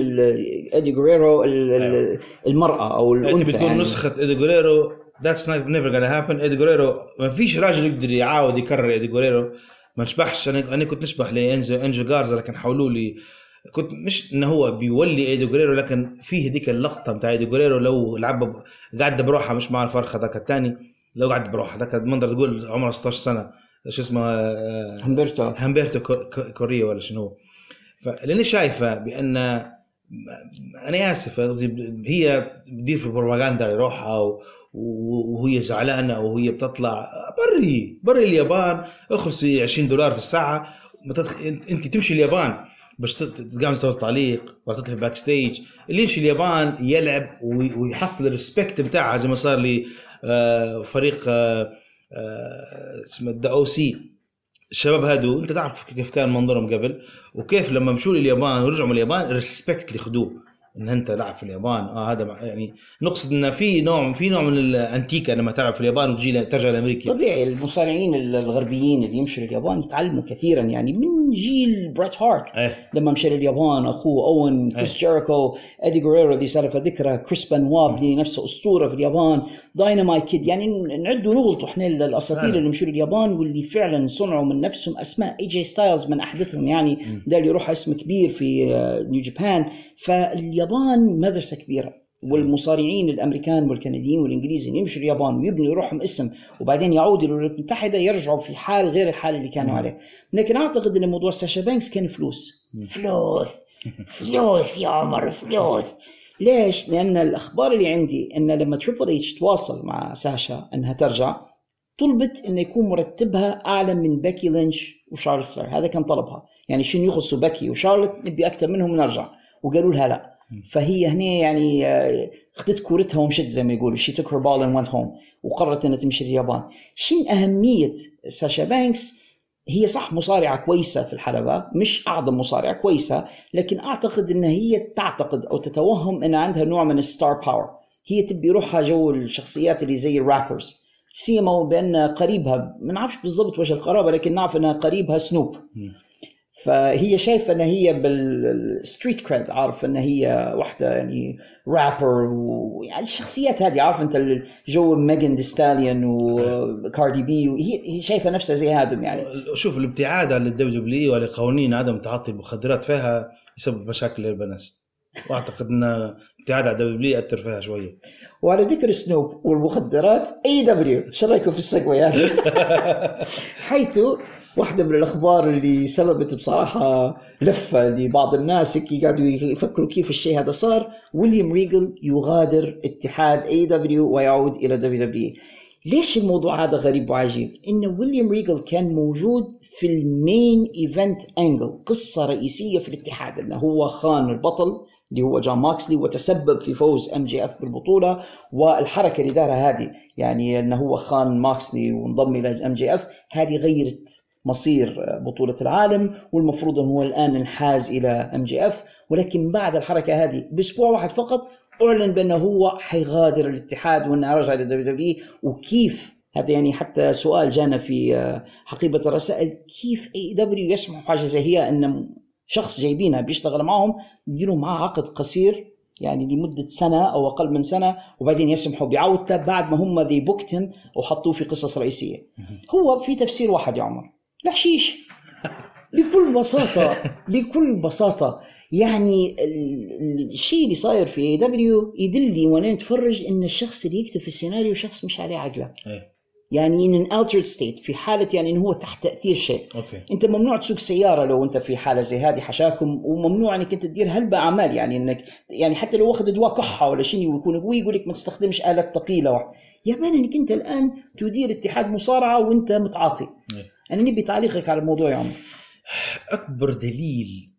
أدي جريرو ال- المرأة أو الأنثى بتكون يعني. نسخة ايدي جريرو that's never gonna happen ايدي جريرو ما فيش راجل يقدر يعاود يكرر ايدي جريرو ما نشبحش. أنا أنا كنت نشبح لانجل أنجل جارزا لكن حولوا لي كنت مش انه هو بيولي ايدي جريرو لكن فيه هذيك اللقطة بتاع ايدي جريرو لو لعب ب- قاعد بروحها مش مع الفرخة ذاك الثاني لو قاعد بروحها ذاك المنظر تقول عمره 16 سنة. شو اسمه آه، همبرتو همبرتو كو- كو- كوريا ولا شنو هو. فلأني شايفة بأن أنا آسف قصدي هي بتدير في البروباغندا لروحها وهي زعلانة وهي بتطلع بري بري اليابان. اخلصي 20 دولار في الساعة. إنت تمشي اليابان باش تقام مستوى التعليق ولا تطلع backstage اللي يمشي اليابان يلعب وي- ويحصل ال respect بتاعها زي ما صار لي آه، فريق آه، آه، اسمه الدا سي الشباب هادو انت تعرف كيف كان منظرهم قبل؟ وكيف لما مشوا لليابان ورجعوا من اليابان ال respect اللي خدوه إن أنت لاعب في اليابان. آه هذا يعني نقصد إن في نوع في نوع من الانتيكا لما تلعب في اليابان وتجي ترجع لأمريكا. طبيعي المصارعين الغربيين اللي يمشوا لليابان يتعلموا كثيرا يعني من جيل بريت هارت. إيه. لما مشى لليابان أخوه أوين كريس أي. جيريكو ادي جريرو دي سالفة ذكرى كريس بنوا بني نفسه أسطورة في اليابان داينامايت كيد. يعني نعدوا نغلطوا إحنا الأساطير فعلا. اللي مشوا لليابان واللي فعلا صنعوا من نفسهم أسماء إي جاي ستايلز من أحدثهم. يعني ده اللي يروح اسم كبير في آه، نيو جابان. فاليابان مدرسة كبيرة. والمصارعين الأمريكان والكنديين والانجليز اللي يمشوا اليابان ويبنوا لروحهم اسم وبعدين يعودوا للولايات المتحده يرجعوا في حال غير الحال اللي كانوا عليه. لكن أعتقد إن موضوع ساشا بانكس كان فلوس. فلوس. فلوس يا عمر فلوس. ليش؟ لأن الأخبار اللي عندي إن لما تريبل اتش تواصل مع ساشا إنها ترجع طلبت إنه يكون مرتبها أعلى من بيكي لينش وشارلوت فلير. هذا كان طلبها. يعني شنو يخصوا بيكي وشارلوت نبي أكثر منهم ونرجع. وقالوا لها لا. فهي هنا يعني آه، اخذت كورتها ومشت زي ما يقولوا. she took her ball and went home وقررت إنها تمشي اليابان. شن أهمية ساشا بانكس؟ هي صح مصارعة كويسة في الحلبة مش أعظم مصارعة كويسة لكن أعتقد أن هي تعتقد أو تتوهم أن عندها نوع من ال star power هي تبي روحها جو الشخصيات اللي زي ال rappers سيما بأن قريبها ما نعرفش بالضبط وجه القرابة لكن نعرف أنها قريبها سنوب فهي شايفة إن هي بال street cred عارف إن هي واحدة يعني رابر ويعني الشخصيات هذه عارف أنت جو ميجن ذي ستاليون وكاردي بي وهي هي شايفة نفسها زي هذم يعني. شوف الابتعاد عن الدبليو دبليو ولقوانين عدم تعاطي المخدرات فيها يسبب مشاكل للبنات. وأعتقد إن ابتعاد عن الدبليو دبليو يأثر فيها شوية. وعلى ذكر سنوب والمخدرات اي دبليو شو رأيكم في السقوي هذا؟ حيث واحدة من الأخبار اللي سببت بصراحة لفة لبعض الناس هيك قاعدوا يفكروا كيف الشيء هذا صار. ويليام ريجل يغادر اتحاد اي دبليو ويعود إلى دبليو دبليو ليش الموضوع هذا غريب وعجيب؟ إن ويليام ريجل كان موجود في ال main event angle قصة رئيسية في الاتحاد إنه هو خان البطل اللي هو جون ماكسلي وتسبب في فوز MJF بالبطولة والحركة اللي دارها هذه. يعني إنه هو خان ماكسلي وانضم إلى MJF هذه غيرت مصير بطولة العالم والمفروض أنه هو الآن انحاز إلى MJF ولكن بعد الحركة هذه بأسبوع واحد فقط أعلن بأنه هو حيغادر الاتحاد وأنه رجع لل WWE وكيف؟ هذا يعني حتى سؤال جانا في حقيبة الرسائل. كيف AEW يسمح بحاجة زي هي أن شخص جايبينه بيشتغل معهم يديروا معاه عقد قصير يعني لمدة سنة أو أقل من سنة وبعدين يسمحوا بعودته بعد ما هم they booked him وحطوه في قصص رئيسية. هو في تفسير واحد يا عمر. الحشيش. بكل بساطة بكل بساطة. يعني الشيء اللي صاير في AEW يدلني وأنا اتفرج إن الشخص اللي يكتب في السيناريو شخص مش عليه عقله. إيه. يعني an altered state في حالة يعني انه هو تحت تأثير شيء. okay. أنت ممنوع تسوق سيارة لو أنت في حالة زي هذه حشاكم وممنوع إنك أنت تدير هلبة أعمال. يعني إنك يعني حتى لو اخذ دواء كحة ولا شيء ويكون قوي يقول لك ما تستخدمش آلات ثقيلة. واحد يا مان إنك أنت الآن تدير اتحاد مصارعة وأنت متعاطي. إيه. أنا نبي تعليقك على الموضوع يا عمر أكبر دليل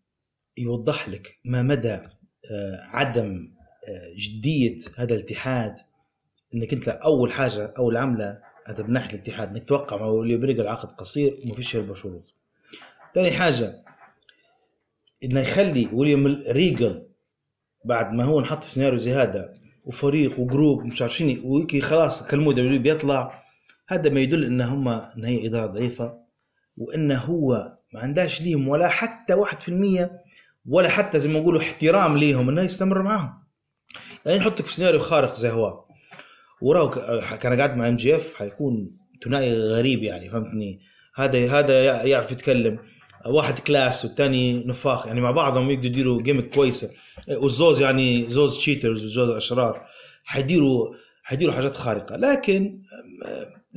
يوضح لك ما مدى آه، عدم آه، جدية هذا الاتحاد إنك أنت أول حاجة أول عملة هذا من ناحية الاتحاد إنك توقع مع ولي بريجل عقد قصير وما فيش هلبة شروط. ثاني حاجة إنه يخلي ويليام ريجل بعد ما هو انحط في سيناريو زي هذا وفريق وجروب مش عارفين ويكي خلاص كلموه دبليو بيطلع هذا ما يدل إن هم إن هي إدارة ضعيفة وإن هو ما عندهاش ليهم ولا حتى 1% ولا حتى زي ما نقولوا احترام ليهم إنه يستمر معاهم. يعني نحطك في سيناريو خارق زي هو. وراه ك- كان قاعد مع ام جي اف حيكون ثنائي غريب يعني فهمتني؟ هذا هذا يع- يعرف يتكلم. واحد class والثاني نفاخ يعني مع بعضهم يقدروا يديروا gimmick كويسة. والزوز يعني زوز cheaters وزوز أشرار حيديروا حيديروا حاجات خارقة. لكن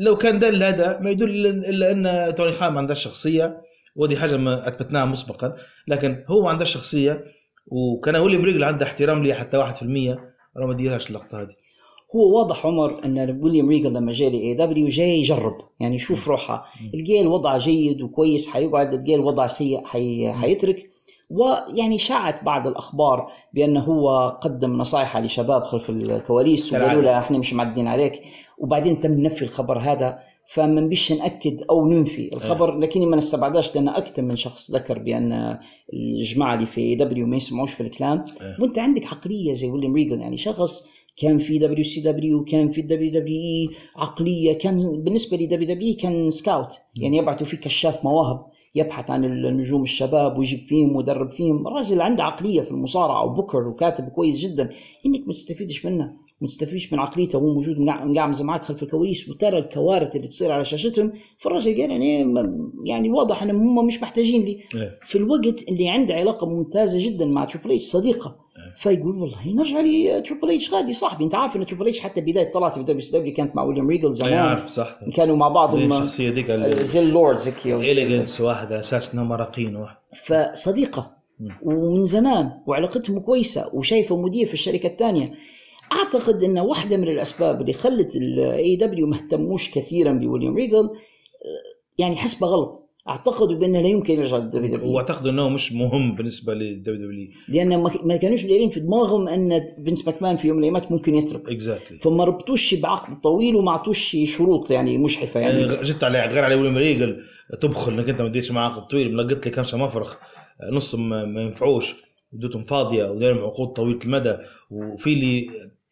لو كان ده هذا ما يدل إلا ان توني خان ما عندهاش شخصية ودي حاجة ما أثبتناها مسبقا. لكن هو ما عندهاش شخصية وكان ويليام ريجل عنده احترام لي حتى 1% أنا ما ديرهاش اللقطة هذه. هو واضح عمر أن ويليام ريجل لما جاي ل AEW جاي يجرب يعني يشوف روحه. الجيل وضعه جيد وكويس حيقعد الجيل وضعه سيء حي... حيترك. ويعني شاعت بعض الأخبار بانه هو قدم نصائح لشباب خلف الكواليس وقالوا. له إحنا مش معدين عليك. وبعدين تم نفي الخبر هذا فما نبيش نأكد أو ننفي الخبر لكني ما نستبعدهاش لأن أكثر من شخص ذكر بأن الجماعة اللي في AEW ما يسمعوش في الكلام. إيه. وأنت عندك عقلية زي ويليام ريجل يعني شخص كان في WCW كان في ال WWE عقلية كان بالنسبة لدبليو دبليو كان سكاوت. يعني يبعثوا فيه كشاف مواهب. يبحث عن النجوم الشباب ويجيب فيهم ويدرب فيهم. الراجل عنده عقلية في المصارعة وبكر وكاتب كويس جدا. إنك ما تستفيدش منه ما تستفيدش من عقليته. وهو موجود مقع- مقعمز معك خلف الكواليس وترى الكوارث اللي تصير على شاشتهم. فالراجل قال يعني يعني واضح ان هم مش محتاجين لي. إيه. في الوقت اللي عنده علاقة ممتازة جدا مع Triple H صديقه. فيقول والله نرجع لي Triple H غادي. صاحبي انت عارف إن Triple H حتى بداية طلعت في WWE كانت مع ويليام ريجل زمان. عارف صح. كانوا مع بعضهم الشخصيه ديك زي اللوردز اليجنس واحد على أساس انه مراقين واحد. فصديقه. ومن زمان وعلاقتهم كويسة وشايفه مدير في الشركة الثانية. أعتقد إن واحدة من الأسباب اللي خلت ال AEW ما اهتموش كثيرا بويليام ريجل آه، يعني حسبه غلط. اعتقدوا بانه لا يمكن يرجع لل WWE. وأعتقد أنه مش مهم بالنسبة لل WWE لأن ما كانوش دايرين في دماغهم أن فينس ماكمان في يوم من الأيام ممكن يترك. exactly فما ربطوش بعقد طويل وما عطوش شروط يعني مشحفة يعني. يعني جبت عليه غير على ويليام ريجل تبخل إنك أنت ما تديرش معاه عقد طويل. ملقط لي كمسه مفرخ نصهم ما ينفعوش. ودتهم فاضية ودايرهم عقود طويلة المدى. وفي اللي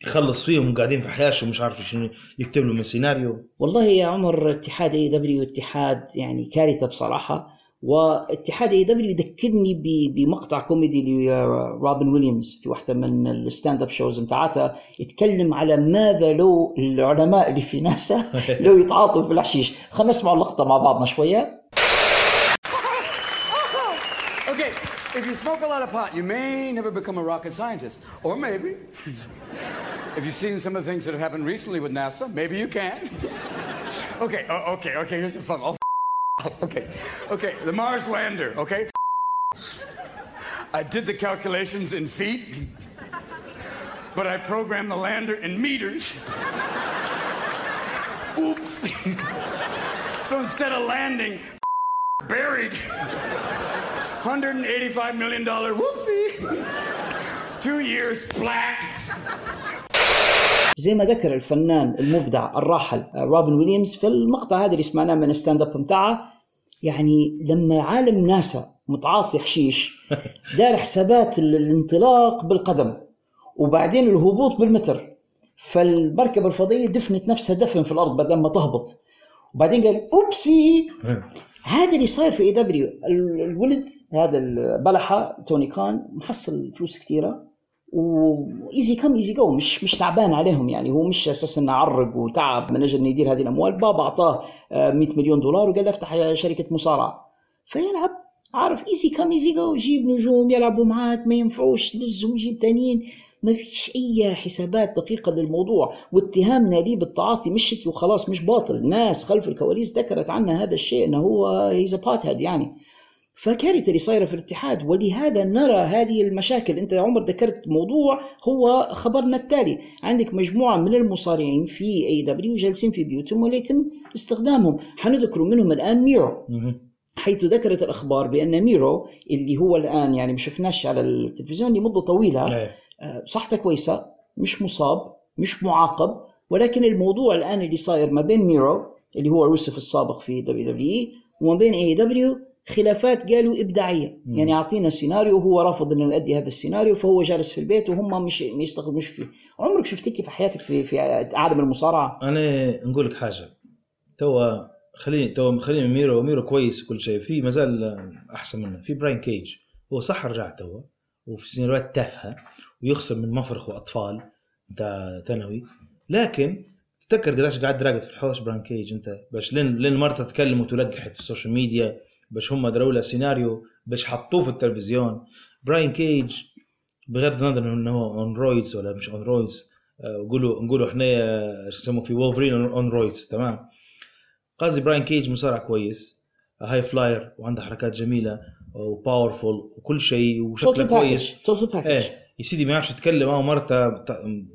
يخلص فيهم قاعدين في حياشه ومش عارف شنو يكتب له من سيناريو والله يا عمر اتحاد AEW اتحاد يعني كارثة بصراحة واتحاد AEW يذكرني ب- بمقطع كوميدي لروبن ويليامز في واحدة من ال stand up shows بتاعتها يتكلم على ماذا لو العلماء اللي في ناسا لو يتعاطوا في الحشيش خلينا نسمع اللقطة مع بعضنا شوية Okay, if you smoke a lot of pot, you may never become a rocket scientist. Or maybe. if you've seen some of the things that have happened recently with NASA, maybe you can. okay, oh, okay, okay, here's a fun. Oh, okay, okay, the Mars lander, okay? I did the calculations in feet, but I programmed the lander in meters. Oops. so instead of landing, buried. $185 million whoopsie. Two years flat. زي ما ذكر الفنان المبدع الراحل روبن ويليامز في المقطع هذا اللي سمعناه من ال stand up بتاعه يعني لما عالم ناسا متعاطي حشيش دار حسابات ال- الانطلاق بالقدم وبعدين الهبوط بالمتر فالمركبة الفضائية دفنت نفسها دفن في الأرض بدل ما تهبط. وبعدين قال whoopsie! هذا اللي صاير في AEW الولد هذا البلحه توني كان محصل فلوس كثيرة. و easy come easy go مش مش تعبان عليهم يعني. هو مش أساسا إنه عرق وتعب. من أجل إنه يدير هذه الأموال بابا أعطاه آه، 100 مليون دولار وقال له افتح شركة مصارعة. فيلعب. عارف easy come easy go جيب نجوم يلعبوا معاك ما ينفعوش دزهم جيب تانيين. ما فيش أي حسابات دقيقة للموضوع. واتهامنا ليه بالتعاطي مش شكي وخلاص مش باطل. ناس خلف الكواليس ذكرت عنه هذا الشيء إنه هو he's pothead يعني. فكارثة اللي صايرة في الاتحاد ولهذا نرى هذه المشاكل. أنت يا عمر ذكرت موضوع هو خبرنا التالي. عندك مجموعة من المصارعين في AEW جالسين في بيوتهم ولا يتم استخدامهم. حنذكر منهم الآن ميرو. حيث ذكرت الأخبار بأن ميرو اللي هو الآن يعني ما شفناش على التلفزيون لمده طويلة إيه. آه، صحته كويسة مش مصاب مش معاقب. ولكن الموضوع الآن اللي صاير ما بين ميرو اللي هو روسف السابق في WW وما بين AEW خلافات قالوا إبداعية. مم. يعني أعطينا سيناريو وهو رافض إنه نأدي هذا السيناريو فهو جالس في البيت وهم مش ما يستخدموش فيه عمرك شفت هيك في حياتك في في عالم المصارعة؟ أنا نقول لك حاجة. توا خليني توا خليني ميرو ميرو كويس وكل شيء. في مازال أحسن منه. في براين كيج. هو صح رجع توا. وفي سيناريوهات تافهة. ويخسر من مفرخ وأطفال. نتاع ثانوي. لكن تذكر قداش قاعد راقد في الحوش براين كيج أنت؟ باش لين لين مرته تكلم وتلقحت في ال social media. باش هم دروا له سيناريو باش حطوه في التلفزيون. براين كيج بغض النظر انه هو on roids ولا مش on roids نقولوا نقولوا إحنا آه، يسموه في Wolverine on roids تمام؟ قصدي براين كيج مصارع كويس high flyer وعنده حركات جميلة و powerful وكل شيء وشكله كويس. package total package إيه يا سيدي ما يعرفش يتكلم أو مرته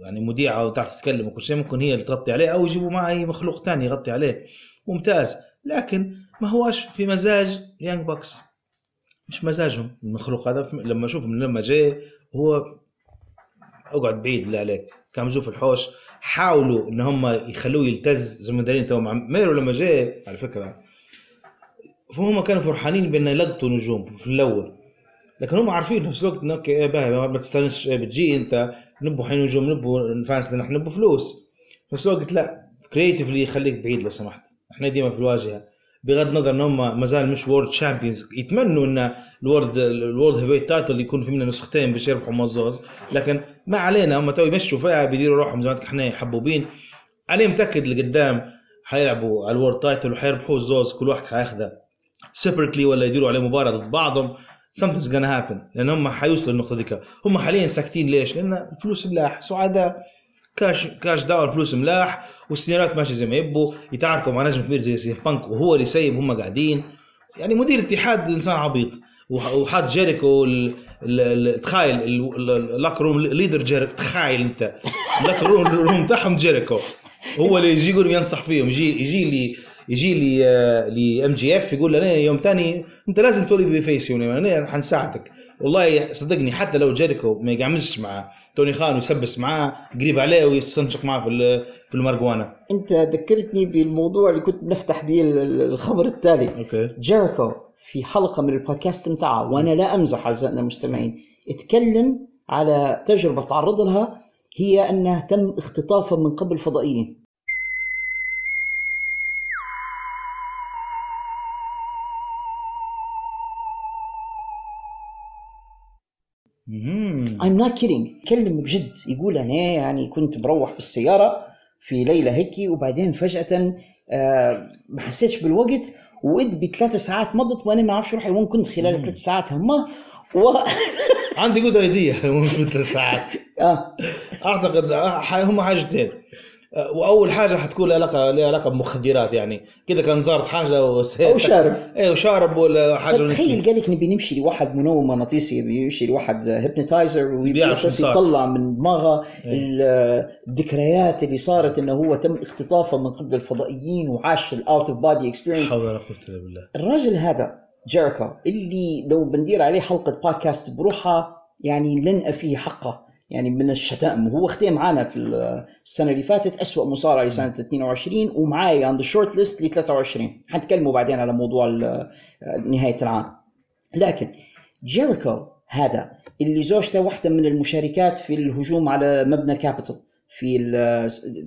يعني مذيعة وتعرف تتكلم وكل شيء ممكن هي اللي تغطي عليه أو يجيبوا معه اي مخلوق ثاني يغطي عليه. ممتاز. لكن ما هواش في مزاج Young Bucks مش مزاجهم. المخلوق هذا لما أشوف من لما جاي هو أقعد بعيد لا عليك. كان مزوف الحوش. حاولوا إن هم يخلوه يلتز زي ما دارين تو مع ميرو لما جاي على فكرة فهم كانوا فرحانين بأن يلقطوا نجوم في الأول. لكن هم عارفين في نفس الوقت okay إيه باهي ما تستانسش إيه بتجي أنت. نبوا حين نجوم نبوا ال fans لنا إحنا نبوا فلوس. في نفس الوقت لا. creatively خليك بعيد لو سمحت. إحنا ديما في الواجهة. بغض النظر إن هم ما زال مش world champions يتمنوا إن ال world ال world heavyweight title يكون في منه نسختين باش يربحوا مزوز لكن ما علينا هم تو يمشوا فيها بيديروا روحهم زي ما إحنا حبوبين. أنا متأكد لقدام حيلعبوا على ال world title وحيربحوا الزوز كل واحد حياخذها separately ولا يديروا عليه مباراة ضد بعضهم. Something's gonna happen. لأن هم حيوصلوا للنقطة ديك. هم حاليا ساكتين ليش؟ لأن الفلوس ملاح. سعداء cash cash down فلوس ملاح. والسيناريوهات ماشيه زي ما يبوا يتعاركوا مع نجم كبير زي سي ام بانك وهو اللي يسيب هم قاعدين. يعني مدير اتحاد انسان عبيط وح- وحاط جيريكو تخيل ال locker room leader جيريكو تخيل انت. ال locker room تاعهم جيريكو. هو اللي يجي يقول ينصح فيهم يجي يجي لي يجي لي آه، ل MJF يقول أنا يوم ثاني أنت لازم تولي babyface يوم أنا حنساعدك. والله صدقني حتى لو جيريكو ما يقعمزش مع توني خان ويسبس معاه قريب عليه ويستنشق معاه في في المرقوانه انت ذكرتني بالموضوع اللي كنت بنفتح به ال- ال- الخبر التالي. okay. جيريكو في حلقة من البودكاست بتاعه وأنا لا أمزح أعزائنا المستمعين اتكلم على تجربة تعرض لها هي انه تم اختطافه من قبل فضائيين. I'm not kidding. يتكلم بجد. يقول أنا يعني كنت بروح بالسيارة في ليلة هيك وبعدين فجأة آه ما حسيتش بالوقت وإد بثلاث ساعات مضت وأنا ما أعرفش روحي وين. كنت خلال الثلاث ساعات هم و... عندي good idea مش مثل ساعات. آه. أعتقد هم حاجتين. وأول حاجة حتكون لها علاقه لها علاقة بمخدرات يعني. كذا كان زارت حاجة وسهيت أو شارب. إيه وشارب ولا حاجة فتخيل قال لك نبي نمشي لواحد منوم مغناطيسي بيمشي لواحد hypnotizer ويبي أساس. يطلع من دماغه إيه. ال- الذكريات اللي صارت إنه هو تم اختطافه من قبل الفضائيين وعاش ال out of body experience بالله. الراجل هذا جيريكو اللي لو بندير عليه حلقة بودكاست بروحها يعني لن نوفيه حقه. يعني من الشتائم. وهو ختم معنا في السنة اللي فاتت أسوأ مصارع لسنة 22 ومعاي عند ال short list ل 23 حنتكلموا بعدين على موضوع نهاية العام. لكن جيريكو هذا اللي زوجته واحدة من المشاركات في الهجوم على مبنى الكابيتول. في,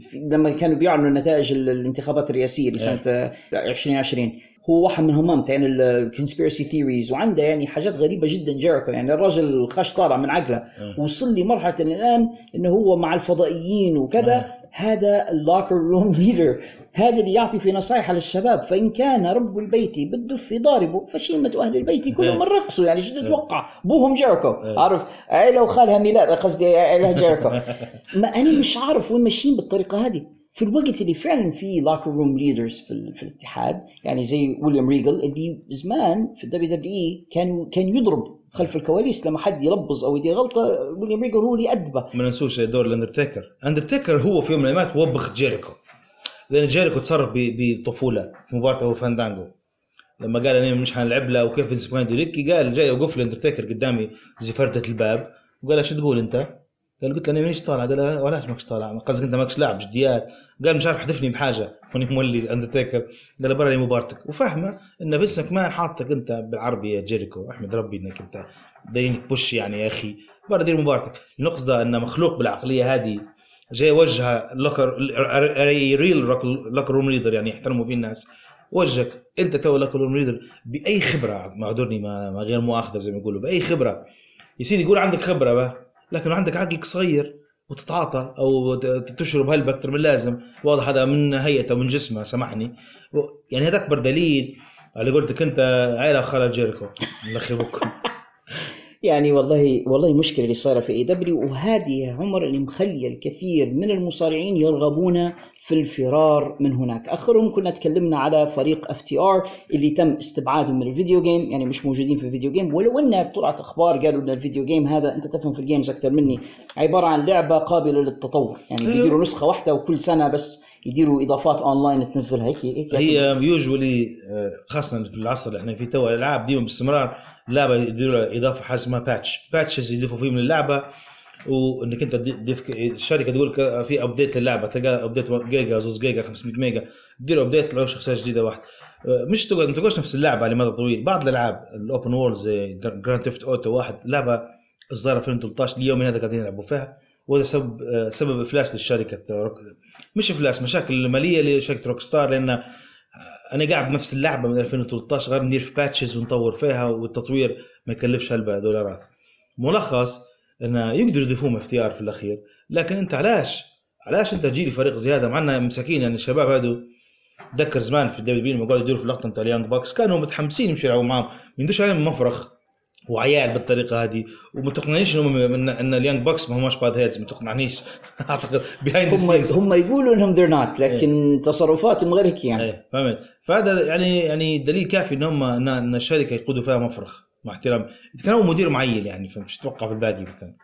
في لما كانوا بيعلنوا نتائج ال- الانتخابات الرئاسية لسنة 2020 هو واحد من همام تاع ال conspiracy theories وعنده يعني حاجات غريبة جدا جيريكو يعني الراجل خش طالع من عقله أه. وصل لي مرحلة الآن إنه هو مع الفضائيين وكذا. هذا ال locker room leader هذا اللي يعطي في نصائح للشباب. فإن كان رب البيت بالدف ضاربا فشيمة أهل البيت كلهم إيه. رقصوا. يعني شو تتوقع؟ ابوهم جيريكو. عارف؟ عيله وخالها ميلاد قصدي عيله جيريكو ما أنا مش عارف وين ماشيين بالطريقة هذه. في الوقت اللي فعلا في locker room leaders في, في الاتحاد يعني زي ويليام ريجل اللي زمان في ال W WE كان كان يضرب خلف الكواليس لما حد يلبز أو يدير غلطة ويليام ريجل هو اللي يأدبه ما ننسوش دور الأندرتيكر. أندرتيكر هو في يوم من الأيام وبخ جيريكو. لأن جيريكو تصرف بطفولة في مباراته هو فاندانجو. لما قال أنا مش حنلعب له وكيف قال جاي وقف لي أندرتيكر قدامي زي فرده الباب وقال إيش تقول أنت؟ قال قلت له أنا مانيش طالع قال علاش ماكش طالع؟ قصدك أنت ماكش لاعب جديات. قال مش عارف حذفني بحاجة. هوني مولي اندرتيكر قال برا مبارتك. وفاهمه إن فينس مكمان حاطك أنت بالعربي يا جيريكو. أحمد ربي إنك أنت دايرينك push يعني يا أخي. برا دير مبارتك. النقطة إن مخلوق بالعقلية هذه جاي وجهه locker real locker room leader يعني يحترموا فيه الناس. وجهك أنت تو locker room leader بأي خبرة معذرني ما, ما غير مؤاخذة زي ما يقولوا بأي خبرة. يا سيدي يقول عندك خبرة بقى. لكن عندك عقلك صغير وتتعاطى أو تشرب هلبة أكثر من اللازم. واضح هذا من هيئته من جسمه سامحني. يعني هذا أكبر دليل على قلتك أنت عيلة خالد جيريكو الله يخيبكم يعني والله والله مشكلة اللي صايرة في AEW وهذه يا عمر اللي مخلية الكثير من المصارعين يرغبون في الفرار من هناك. آخرهم كنا تكلمنا على فريق FTR اللي تم استبعادهم من ال video game يعني مش موجودين في ال video game ولو انها طلعت أخبار قالوا إن ال video game هذا أنت تفهم في ال games أكثر مني عبارة عن لعبة قابلة للتطور. يعني أيوه. بيديروا نسخة واحدة وكل سنة بس يديروا إضافات اونلاين تنزلها. هيك هيك هي usually خاصة في العصر اللي إحنا فيه تو الالعاب ديما باستمرار لعبه يديروا لها إضافة حاجة اسمها patch patches يضيفوا فيه من اللعبه وإنك أنت تضيف الشركة تقول لك في update للعبة تلقى update جيجا زوز جيجا 500 ميجا تديروا update تلاقوا شخصية جديدة واحدة. مش تقعد ما تقعدش نفس اللعبة على مدى طويل. بعض الألعاب ال open world زي Grand Theft Auto واحد لعبة اصدار 2013 اليوم هذا قاعدين يلعبوا فيها وهذا سبب سبب افلاس للشركة مش افلاس مشاكل مالية لشركة Rockstar لأن أنا قاعد بنفس اللعبة من 2013 غير ندير في patches ونطور فيها والتطوير ما يكلفش هلبة دولارات. ملخص انه يقدروا يضيفوهم اختيار في الأخير لكن أنت علاش؟ علاش أنت تجي فريق زيادة معنا مساكين؟ يعني الشباب هذو تذكر زمان في الدبليو بي لما قعدوا يديروا في اللقطه بتاع ال Young Bucks كانوا متحمسين يمشوا يلعبوا معاهم ما يندوش عليهم مفرخ. وعيال بالطريقة هذه. وما تقنعنيش ان, إن ال Young Bucks ما هماش bad heads ما تقنعنيش. أعتقد behind هم هم يقولوا إنهم they're not لكن تصرفاتهم غير هيك يعني. إيه فهمت. فهذا يعني يعني دليل كافي إن هم ان, الشركة يقودوا فيها مفرخ مع احترام كان هو مدير معين يعني فمش تتوقع في الباقي كان.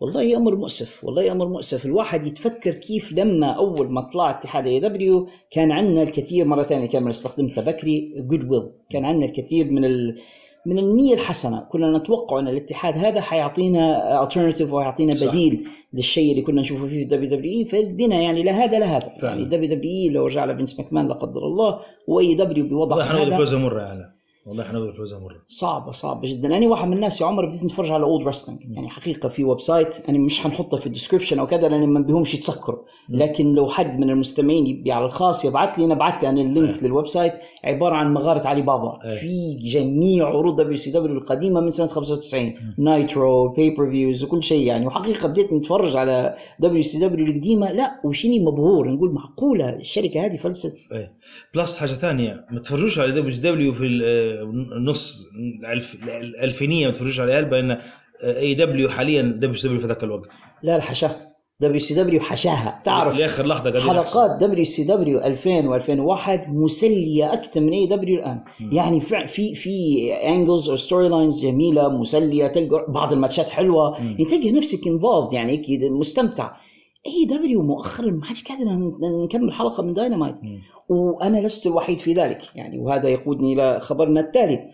والله أمر مؤسف والله أمر مؤسف. الواحد يتفكر كيف لما أول ما طلع اتحاد AEW كان عندنا الكثير مرة ثانية كان استخدمتها بكري goodwill كان عندنا الكثير من ال من النية الحسنة كنا نتوقع أن الاتحاد هذا حيعطينا alternative ويعطينا. بديل للشيء اللي كنا نشوفه في WWE فبنا يعني لا هذا لا هذا. يعني WWE لو رجع لفينس ماكمان لا قدر الله و AEW بوضع هذا مرة يعني والله حنقول فوزها مرة. صعبة صعبة جدا. أنا واحد من الناس يا عمر بديت نتفرج على old wrestling يعني حقيقة في website أنا مش حنحطه في ال description أو كذا لأن ما بيهمش يتسكروا لكن لو حد من المستمعين يبي على الخاص يبعث لي أنا بعثت أنا ال link لل website عبارة عن مغارة علي بابا. أيه. في جميع عروض WCW القديمة من سنة 95 Nitro pay-per-views وكل شيء يعني. وحقيقة بديت نتفرج على WCW القديمة. لا وشيني مبهور؟ نقول معقولة الشركة هذه فلست. إيه. plus حاجة ثانية ما تفرجوش على WCW في الألف الألفينية ما تفرجوش على قلبها ان اي دبليو حاليا دبليو دبليو في ذاك الوقت. لا الحشاه WCW حشاها. تعرف لآخر لحظة قاعدين حلقات WCW 2000 و2001 مسلية أكثر من AEW الآن. يعني في في في angles أو storylines جميلة مسلية تلقى بعض الماتشات حلوة. يعني تلقى نفسك involved يعني مستمتع. AEW مؤخرا ما حدش قادر نكمل حلقة من داينامايت وأنا لست الوحيد في ذلك. يعني وهذا يقودني إلى خبرنا التالي.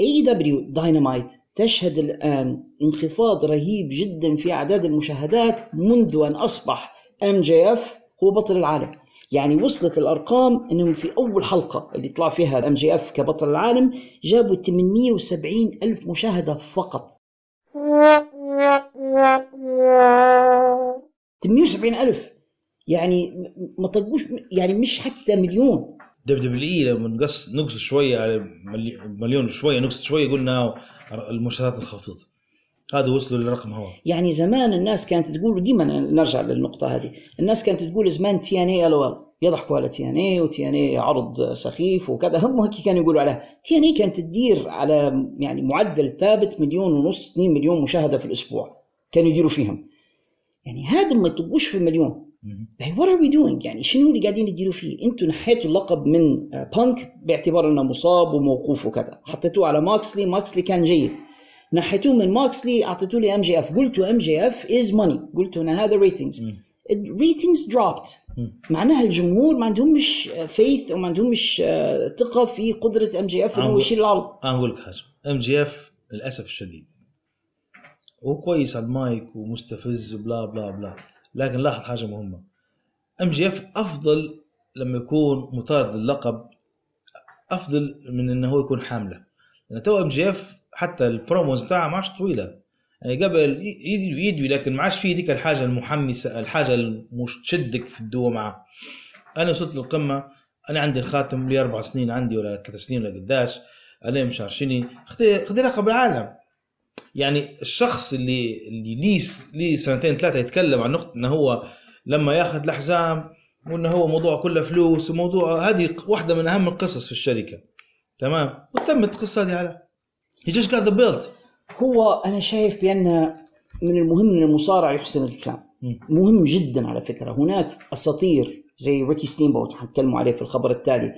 AEW Dynamite تشهد الآن انخفاض رهيب جدا في أعداد المشاهدات منذ أن أصبح MJF هو بطل العالم. يعني وصلت الأرقام إنهم في أول حلقة اللي طلع فيها MJF كبطل العالم جابوا 870 ألف مشاهدة فقط. 870 ألف. يعني ما طقوش يعني مش حتى مليون. WWE لما نقص نقص شوية على ملي- مليون شوية نقص شوية قلنا المشاهدات انخفضت هذا وصلوا للرقم هو يعني زمان الناس كانت تقول وديما نرجع للنقطة هذه الناس كانت تقول زمان TNA يضحكوا على TNA و TNA عرض سخيف وكذا. هم هيك كانوا يقولوا عليها. TNA كانت تدير على يعني معدل ثابت مليون ونص 2 مليون مشاهدة في الأسبوع كانوا يديروا فيهم. يعني هذا ما تبقوش في مليون what are we doing يعني شنو اللي قاعدين يديروا فيه؟ أنتم نحيتوا اللقب من آه، بانك باعتبار إنه مصاب وموقوف وكذا، حطيتوه على Moxley، Moxley كان جيد. نحيتوه من Moxley اعطيتوه لي MJF، قلتوا MJF is money، قلتوا ان هذا ratings. ال ratings dropped معناها الجمهور ما عندهمش faith وما عندهمش آه، ثقة في قدرة MJF إنه يشيل العرض. أنا أقول لك حاجة. MJF للأسف الشديد. هو كويس على المايك ومستفز و blah blah blah. لكن لاحظ حاجة مهمة. MJF أفضل لما يكون مطارد للقب أفضل من إنه هو يكون حاملة. لأن تو MJF حتى ال promos بتاعها ما عادش طويلة. يعني قبل يدوي لكن ما عادش فيه ديك الحاجة المحمسة الحاجة اللي تشدك في الدوه معه أنا وصلت للقمة أنا عندي الخاتم لي أربع سنين عندي ولا ثلاث سنين ولا قداش أنا مش عارفيني خذي لقب العالم. يعني الشخص اللي اللي ليه ليه سنتين ثلاثة يتكلم عن نقطة إنه هو لما ياخذ الحزام وإنه هو موضوع كله فلوس وموضوع هذه واحدة من أهم القصص في الشركة. تمام؟ وتمت القصة هذه على he just got the belt هو أنا شايف بأن من المهم إن المصارع يحسن الكلام. مهم جدا على فكرة. هناك أساطير زي Ricky Steamboat حنتكلموا عليه في الخبر التالي.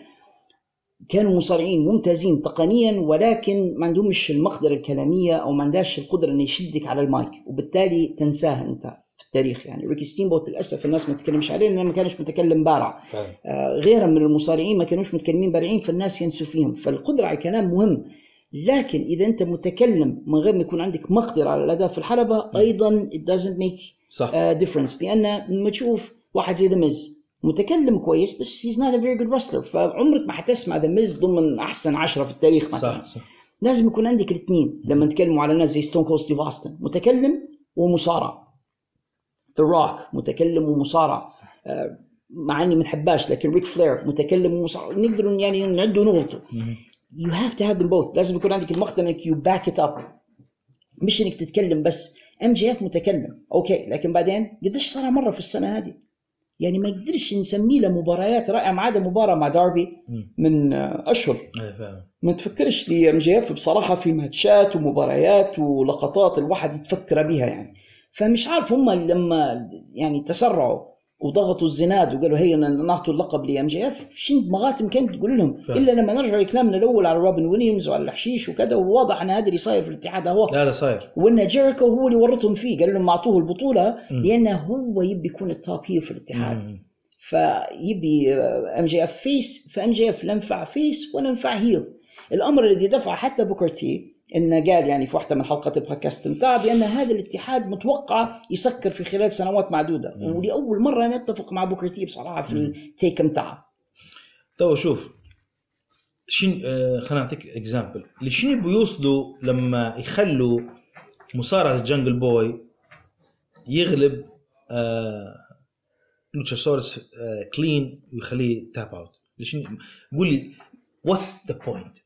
كانوا مصارعين ممتازين تقنيا ولكن ما عندهمش المقدرة الكلامية أو ما عندهاش القدرة انه يشدك على المايك. وبالتالي تنساها أنت في التاريخ. يعني ريكي ستينبوت للأسف الناس ما تتكلمش عليه لأنه ما كانش متكلم بارع. آه غيرها من المصارعين ما كانوش متكلمين بارعين فالناس ينسوا فيهم. فالقدرة على الكلام مهم. لكن إذا أنت متكلم من غير ما يكون عندك مقدرة على الأداء في الحلبة أيضا it doesn't make uh, difference. لأن لما تشوف واحد زي ذا ميز متكلم كويس بس he's not a very good wrestler. فعمرك ما حتسمع ذا ميز ضمن أحسن عشرة في التاريخ مثلا. صح. صح لازم يكون عندك الاثنين. لما نتكلموا على ناس زي ستون كول ستيف اوستن متكلم ومصارع. ذا روك متكلم ومصارع. آه، مع إني ما نحباش لكن ريك فلير متكلم ومصارع. نقدر يعني نعدوا ونغلطوا you have to have them both. لازم يكون عندك المقدره إنك you back it up. مش إنك تتكلم بس. ام جي اف متكلم. أوكي. لكن بعدين قديش صار مرة في السنة هذه؟ يعني ما يقدرش نسميه له مباريات رائعة. ما عدا مباراة مع داربي من آه، أشهر. فاهم ما تفكرش لي ام جي اف بصراحة في ماتشات ومباريات ولقطات الواحد يتفكر بها يعني. فمش عارف هم لما يعني تسرعوا. وضغطوا الزناد وقالوا هي نعطوا اللقب لأم جي إف شنو مخاتهم كانت تقول لهم فعلا. إلا لما نرجع لكلامنا الأول على روبن ويليامز وعلى الحشيش وكذا وواضح أن هذا اللي صاير في الاتحاد هو لا هذا صاير وأن جيريكو هو اللي ورطهم فيه قال لهم أعطوه البطولة. لأنه هو يبي يكون ال top heel في الاتحاد مم. فيبي أم جي إف face فأم جي إف لا ينفع face ولا ينفع heel الأمر الذي دفع حتى بوكر انه قال يعني في واحدة من حلقات البودكاست بتاعه بأن هذا الاتحاد متوقع يسكر في خلال سنوات معدودة. مم. ولأول مرة أنا أتفق مع بوكر تي بصراحه في ال take بتاعه تو شوف شين آه خلينا نعطيك example لشين يبوا يوصلوا لما يخلوا مصارعه الجنجل بوي يغلب آه لوتشاسورس آه clean ويخليه tap out قول لي what's the point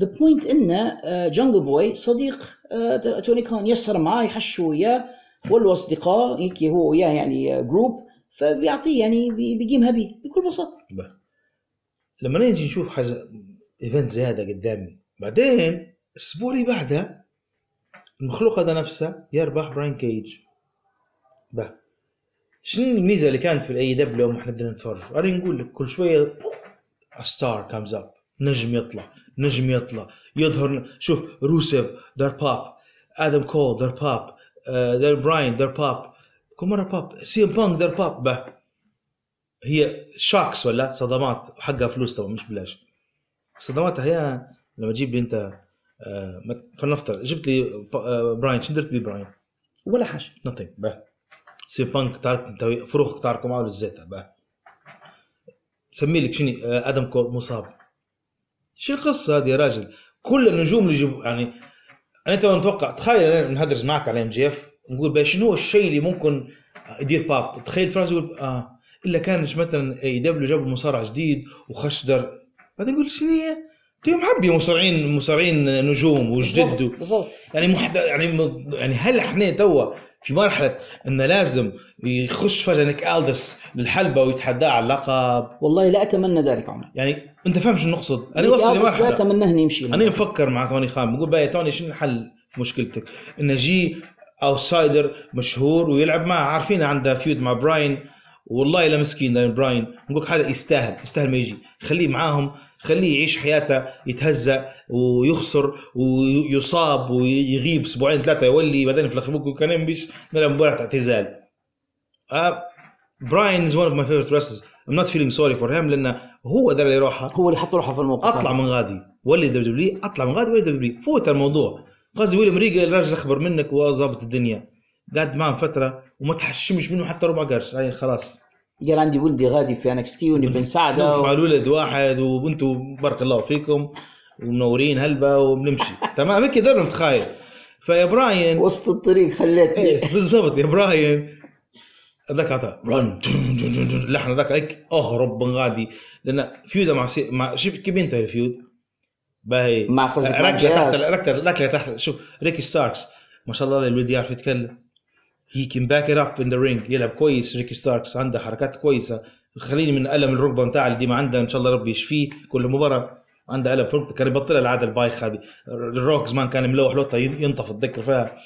the point إنه جانجل بوي صديق آه، توني كان يسهر معاه يحشوا وياه ولوا اصدقاء هيك هو وياه يعني جروب فبيعطيه يعني بي- بيقيمها بيه بكل بساطة. لما نيجي نشوف حاجة event زيادة قدامي بعدين الأسبوع اللي بعده المخلوق هذا نفسه يربح براين كيج به شنو الميزة اللي كانت في الاي دبليو لما إحنا بدنا نتفرج؟ أنا نقول لك كل شوية star comes up نجم يطلع. نجم يطلع. يظهر شوف روسيف دار باب. آدم كول دار باب. آه، دار براين دار باب. كل مره باب. سي ام بانك دار باب. به. هي shocks ولا؟ صدمات. حقها فلوس طبعا مش بلاش. صدماتها هي لما تجيب لي انت آه، فلنفترض جبت لي آه، براين شو درت بي براين؟ ولا حاجة. nothing به. سي بانك تعرف انت فروخ تعرفوا معه للزيت به. سمي لك شنو آدم كول مصاب. شو القصة هذه يا راجل. كل النجوم اللي يجيبوا يعني أنا تو نتوقع تخيل أنا نهدرز معك على ام جي اف نقول شنو هو الشيء اللي ممكن يدير باب تخيل فراس يقول آه إلا كان مثلا اي دبليو جابوا مصارع جديد وخش در بعدين يقول شنو هي؟ تيجي محبي مصارعين مصارعين نجوم وجددوا. بالضبط يعني محد يعني يعني هل إحنا توا في مرحلة انه لازم يخش فجأة نيك ألدس للحلبة ويتحداه على اللقب. والله لا أتمنى ذلك عمر. يعني أنت فاهم شو نقصد؟ أنا وصل آلدس لا لمرحلة. أتمنى إنه يمشي. أنا مفكر مع توني خان بقول يا توني شنو الحل في مشكلتك؟ إنه جي outsider مشهور ويلعب معه. عارفين عنده feud مع براين؟ والله لا مسكين براين نقول حاجة يستاهل يستاهل ما يجي. خليه معاهم خليه يعيش حياته يتهزأ ويخسر ويصاب ويغيب أسبوعين ثلاثة يولي بعدين في الآخر بكرة كان ينبش نلعب مباراه اعتزال. آه براين is one of my favorite wrestlers. I'm not feeling sorry for him لأنه هو ده اللي يروحها هو اللي حط روحه في الموقف. أطلع. من غادي. ولي دبليو دبليو أطلع من غادي ولي دبليو فوت الموضوع. قصدي ويليام ريجل الراجل أخبر منك وظابط الدنيا. قعد معهم فترة وما تحشمش منه حتى ربع قرش. هاي خلاص. قال عندي ولدي غادي في NXT ونبي نساعده نوقف مع الولد واحد وأنتم بارك الله فيكم ومنورين هلبة وبنمشي. تمام؟ هيك دار متخيل فيا براين وسط الطريق خليتني إيه، بالضبط. يا براين هذاك عطى رن اللحن هذاك هيك. اهرب من غادي. لأن feud ا مع سي... مع شوف كيف انتهى ال feud؟ باهي. مع ركله. تحت ركله تحت. شوف ريكي ستاركس. ما شاء الله الولد يعرف يتكلم. he can back up in the ring يلعب كويس. ريكي ستاركس عنده حركات كويسة. خليني من ألم الركبة نتاع اللي ديما عنده. إن شاء الله ربي يشفيه كل مباراة. عنده ألم في ركبته. كان يبطلها العادة البايخ هذه. الروك زمان كان ملوح لوطة ينطف تذكر فيها.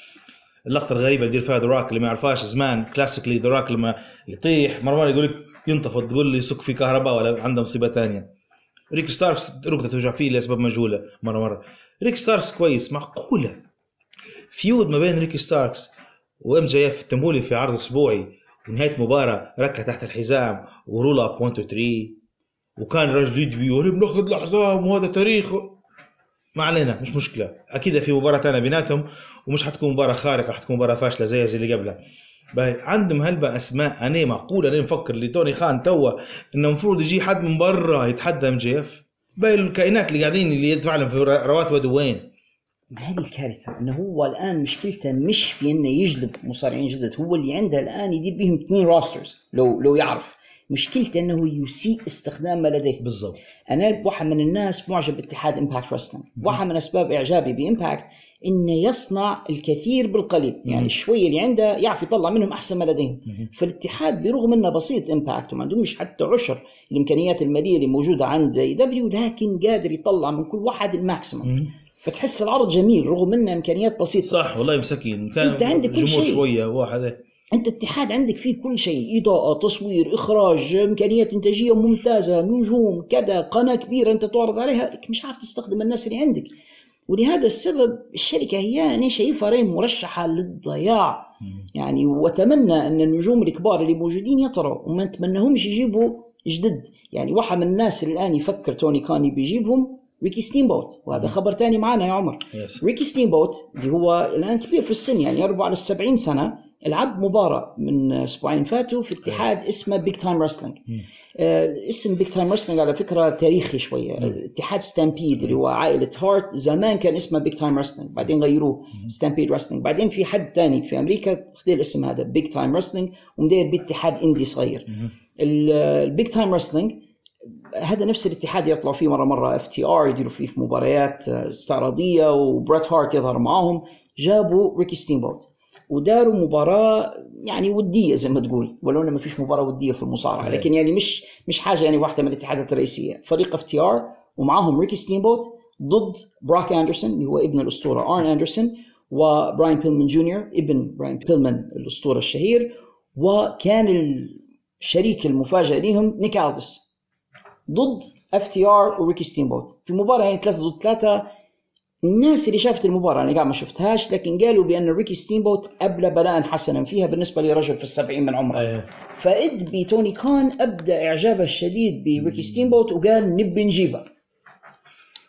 اللقطة الغريبة اللي يدير فيها روك اللي ما يعرفهاش زمان. classically روك لما يطيح. مرة يقول لك ينتفض تقول لي يسك في كهرباء ولا عنده مصيبة ثانية ريك ستاركس ركبته توجع فيه لأسباب مجهولة. مرة مرة. ريك ستاركس كويس. معقولة. feud ما بين ريكي ستاركس وام جي اف تمولي في عرض أسبوعي ونهايه مباراة ركله تحت الحزام و roll up 1 2 3 وكان راجل يدبي وأنا بناخذ الحزام وهذا تاريخ. ما علينا مش مشكلة. أكيد في مباراة ثانية بيناتهم ومش حتكون مباراة خارقة حتكون مباراة فاشلة زي زي اللي قبلها. باهي عندهم هلبة أسماء أنا معقول أنا نفكر اللي توني خان توا إنه المفروض يجي حد من برا يتحدى ام جي اف؟ باقي الكائنات اللي قاعدين اللي يدفع لهم في رواتب وين؟ ما هذه الكارثة إنه هو الآن مشكلته مش في إنه يجلب مصارعين جدد هو اللي عنده الآن يدير بهم اثنين rosters لو لو يعرف. مشكلته إنه يسيء استخدام ما لديه. بالضبط. أنا واحد من الناس معجب باتحاد Impact Wrestling واحد من أسباب إعجابي ب Impact إنه يصنع الكثير بالقليل يعني الشويه اللي عنده يعرف يطلع منهم أحسن ما لديهم. فالاتحاد برغم إنه بسيط Impact وما عندهمش حتى عشر الإمكانيات المالية اللي موجودة عند AEW لكن قادر يطلع من كل واحد ال maximum فتحس العرض جميل رغم إنه إمكانيات بسيطة. صح والله مسكين. كان أنت عندك كل شيء. شوية واحد. أنت اتحاد عندك فيه كل شيء. إضاءة تصوير إخراج إمكانيات إنتاجية ممتازة نجوم كذا قناة كبيرة أنت تعرض عليها. مش عارف تستخدم الناس اللي عندك. ولهذا السبب الشركة هي أنا شايفها رين مرشحة للضياع. يعني وأتمنى أن النجوم الكبار اللي موجودين يطروا وما نتمناهمش يجيبوا جدد. يعني واحد من الناس اللي الآن يفكر توني كان يبي يجيبهم ريكي ستيم بوت وهذا خبر تاني معنا يا عمر. yes. ريكي ستيم بوت اللي هو الآن كبير في السن يعني يقرب على السبعين سنة لعب مباراة من أسبوعين فاتوا في اتحاد اسمه Big Time Wrestling اسم Big Time Wrestling على فكرة تاريخي شوية. اتحاد Stampede اللي هو عائلة هارت زمان كان اسمه Big Time Wrestling بعدين غيروه Stampede Wrestling بعدين في حد ثاني في أمريكا خذ الاسم هذا Big Time Wrestling ومدير به اتحاد indie صغير. ال Big Time Wrestling هذا نفس الاتحاد يطلعوا فيه مرة مرة FTR يديروا فيه في مباريات آه، استعراضية وبريت هارت يظهر معاهم. جابوا ريكي ستيمبوت وداروا مباراة يعني ودية زي ما تقول. ولو إنه ما فيش مباراة ودية في المصارعة لكن يعني مش مش حاجة يعني واحدة من الاتحادات الرئيسية. فريق FTR ومعاهم ريكي ستيمبوت ضد بروك أندرسون اللي هو ابن الأسطورة أرن أندرسون وبراين بيلمان جونيور ابن براين بيلمان الأسطورة الشهير. وكان الشريك المفاجئ لهم نيك ألديس ضد FTR وريكي ستيمبوت في مباراه يعني ثلاثة ضد ثلاثة الناس اللي شافت المباراة أنا قاعد ما شفتهاش لكن قالوا بأن ريكي ستيمبوت أبلى بلاء حسنا فيها بالنسبة لرجل في السبعين من عمره أيه. فإد بتوني كان ابدا إعجابه الشديد بريكي ستيمبوت وقال نبي نجيبه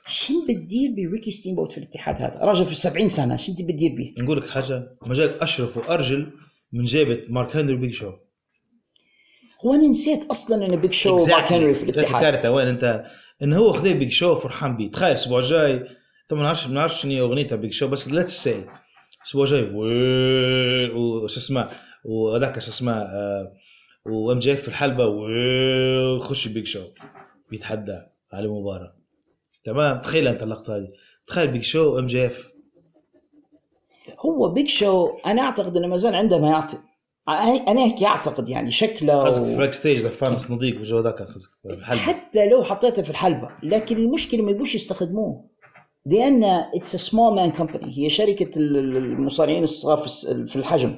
شن بتدير بريكي ستيمبوت في الاتحاد هذا؟ راجل في السبعين سنة شو انت بتدير به؟ نقول لك حاجة مجال أشرف وأرجل من جيبة مارك هنري بيج شو هو أنا نسيت أصلا إن بيج شو. مارك هنري في الاتحاد. كارثه وين أنت؟ إن هو خذ بيج شو فرحان بيه. تخيل الأسبوع الجاي طبعا ما نعرفش ما نعرفش شنو أغنيتها بيج شو بس ليتس سي الأسبوع الجاي وش اسمه؟ وهذاك شو اسمه؟ وام جي اف في الحلبة وخش بيج شو بيتحدى على مباراة. تمام؟ تخيل أنت اللقطة هذه. تخيل بيج شو وام جي اف هو بيج شو أنا أعتقد إنه ما زال عنده ما يعطي. أنا هيك أعتقد يعني شكله قصدك في و... الباك ستيج فانس نضيق والجو ذاك قصدك في الحلبه حتى لو حطيته في الحلبة لكن المشكلة ما يبوش يستخدموه. لأن اتس سمول مان كومباني هي ال- المصارعين الصغار في في الحجم.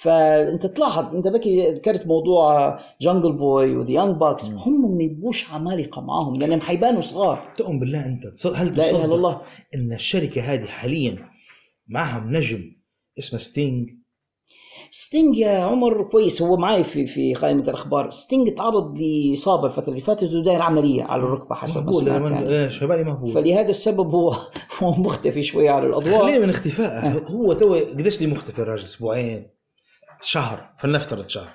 فأنت تلاحظ أنت بكي ذكرت موضوع جانجل بوي وذا يانج باكس هم ما يبوش عمالقة معاهم لأنهم حيبانوا صغار. تؤمن بالله أنت هل لا إله إلا الله. إن الشركة هذه حاليا معهم نجم اسمه ستينج ستينج يا عمر كويس هو معي في في قائمه الأخبار. ستينج تعرض لإصابة الفترة اللي فاتت وداير عملية على الركبة حسب ما سمعت يعني. أنا شبالي مهبول. فلهذا السبب هو هو مختفي شوي على الأضواء. خلينا من اختفاء. هو تو قديش لي مختفي الراجل؟ أسبوعين؟ شهر. فلنفترض شهر.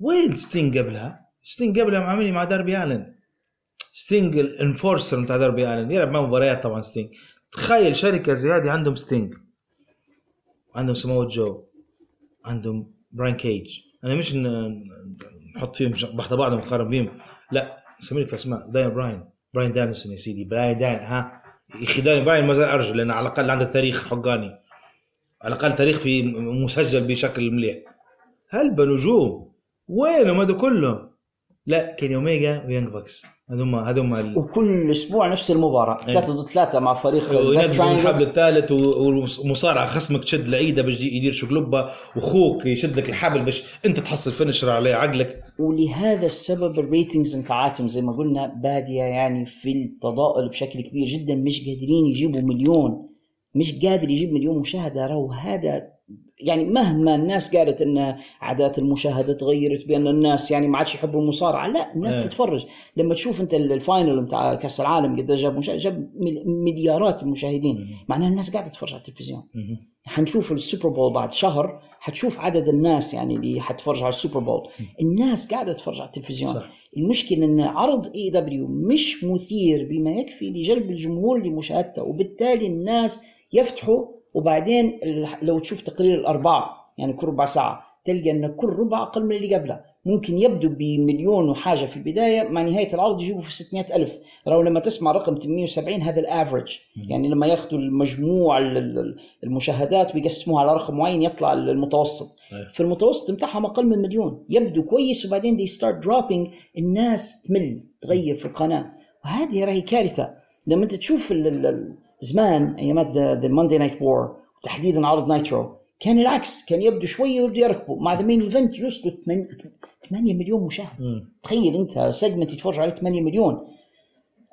وين ستينج قبلها؟ ستينج قبلها عاملني مع داربي آلن. ستينج ال enforcer بتاع داربي آلن. يلعب معه مباريات طبعا ستينج تخيل شركة زي هذه عندهم ستينج عندهم سمو جو. عندهم براين كيج أنا مش نحط فيهم ش- بحط بعضهم نقارن بيهم. لا سمي لك اسماء دانيال براين براين دانيلسون يا سيدي. براين دان ها؟ يا أخي داني براين ما زال ارجو لأن على الأقل عنده تاريخ حقاني. على الأقل تاريخ في مسجل بشكل مليح. هلبا نجوم وينهم هذا كلهم؟ لا كيني أوميجا و Young Bucks. هذوما هذوما ال- وكل أسبوع نفس المباراة. إيه. ثلاثة ضد ثلاثة مع فريق. الحبل الثالث و- والمصارعه خصمك تشد لايده باش يدير شقلبه واخوك يشد لك الحبل باش أنت تحصل finisher عليه عقلك. ولهذا السبب ال ratings نتاعاتهم زي ما قلنا بادية يعني في التضاؤل بشكل كبير جدا. مش قادرين يجيبوا مليون. مش قادر يجيب مليون مشاهدة. راهو هذا يعني مهما الناس قالت أن عادات المشاهدة تغيرت بأن الناس يعني ما عادش يحبوا المصارعة لا الناس إيه. تتفرج لما تشوف أنت ال final بتاع كأس العالم قد جاب. جاب مل- مليارات المشاهدين معناها الناس قاعدة تتفرج على التلفزيون حنشوف ال Super Bowl بعد شهر حتشوف عدد الناس يعني اللي حتفرج على ال Super Bowl الناس قاعدة تتفرج على التلفزيون صح. المشكلة أن عرض AEW مش مثير بما يكفي لجلب الجمهور لمشاهدته وبالتالي الناس يفتحوا وبعدين لو تشوف تقرير الارباع يعني كل ربع ساعة تلقى إن كل ربع أقل من اللي قبله. ممكن يبدو بمليون وحاجة في البداية مع نهاية العرض يجيبوا في 600 ألف. لو لما تسمع رقم 870 هذا ال average يعني لما ياخذوا المجموع ال- ال- المشاهدات ويقسموها على رقم معين يطلع المتوسط. أيه. في المتوسط بتاعهم أقل من مليون. يبدو كويس وبعدين they start dropping الناس تمل تغير في القناة. وهذه راهي كارثة. لما أنت تشوف ال- ال- ال- زمان ايامات the Monday Night War تحديدا عرض Nitro كان العكس كان يبدو شوية ويبدو يركبوا مع the main event يوصلوا 8 مليون مشاهد. مم. تخيل أنت segment يتفرج عليه 8 مليون.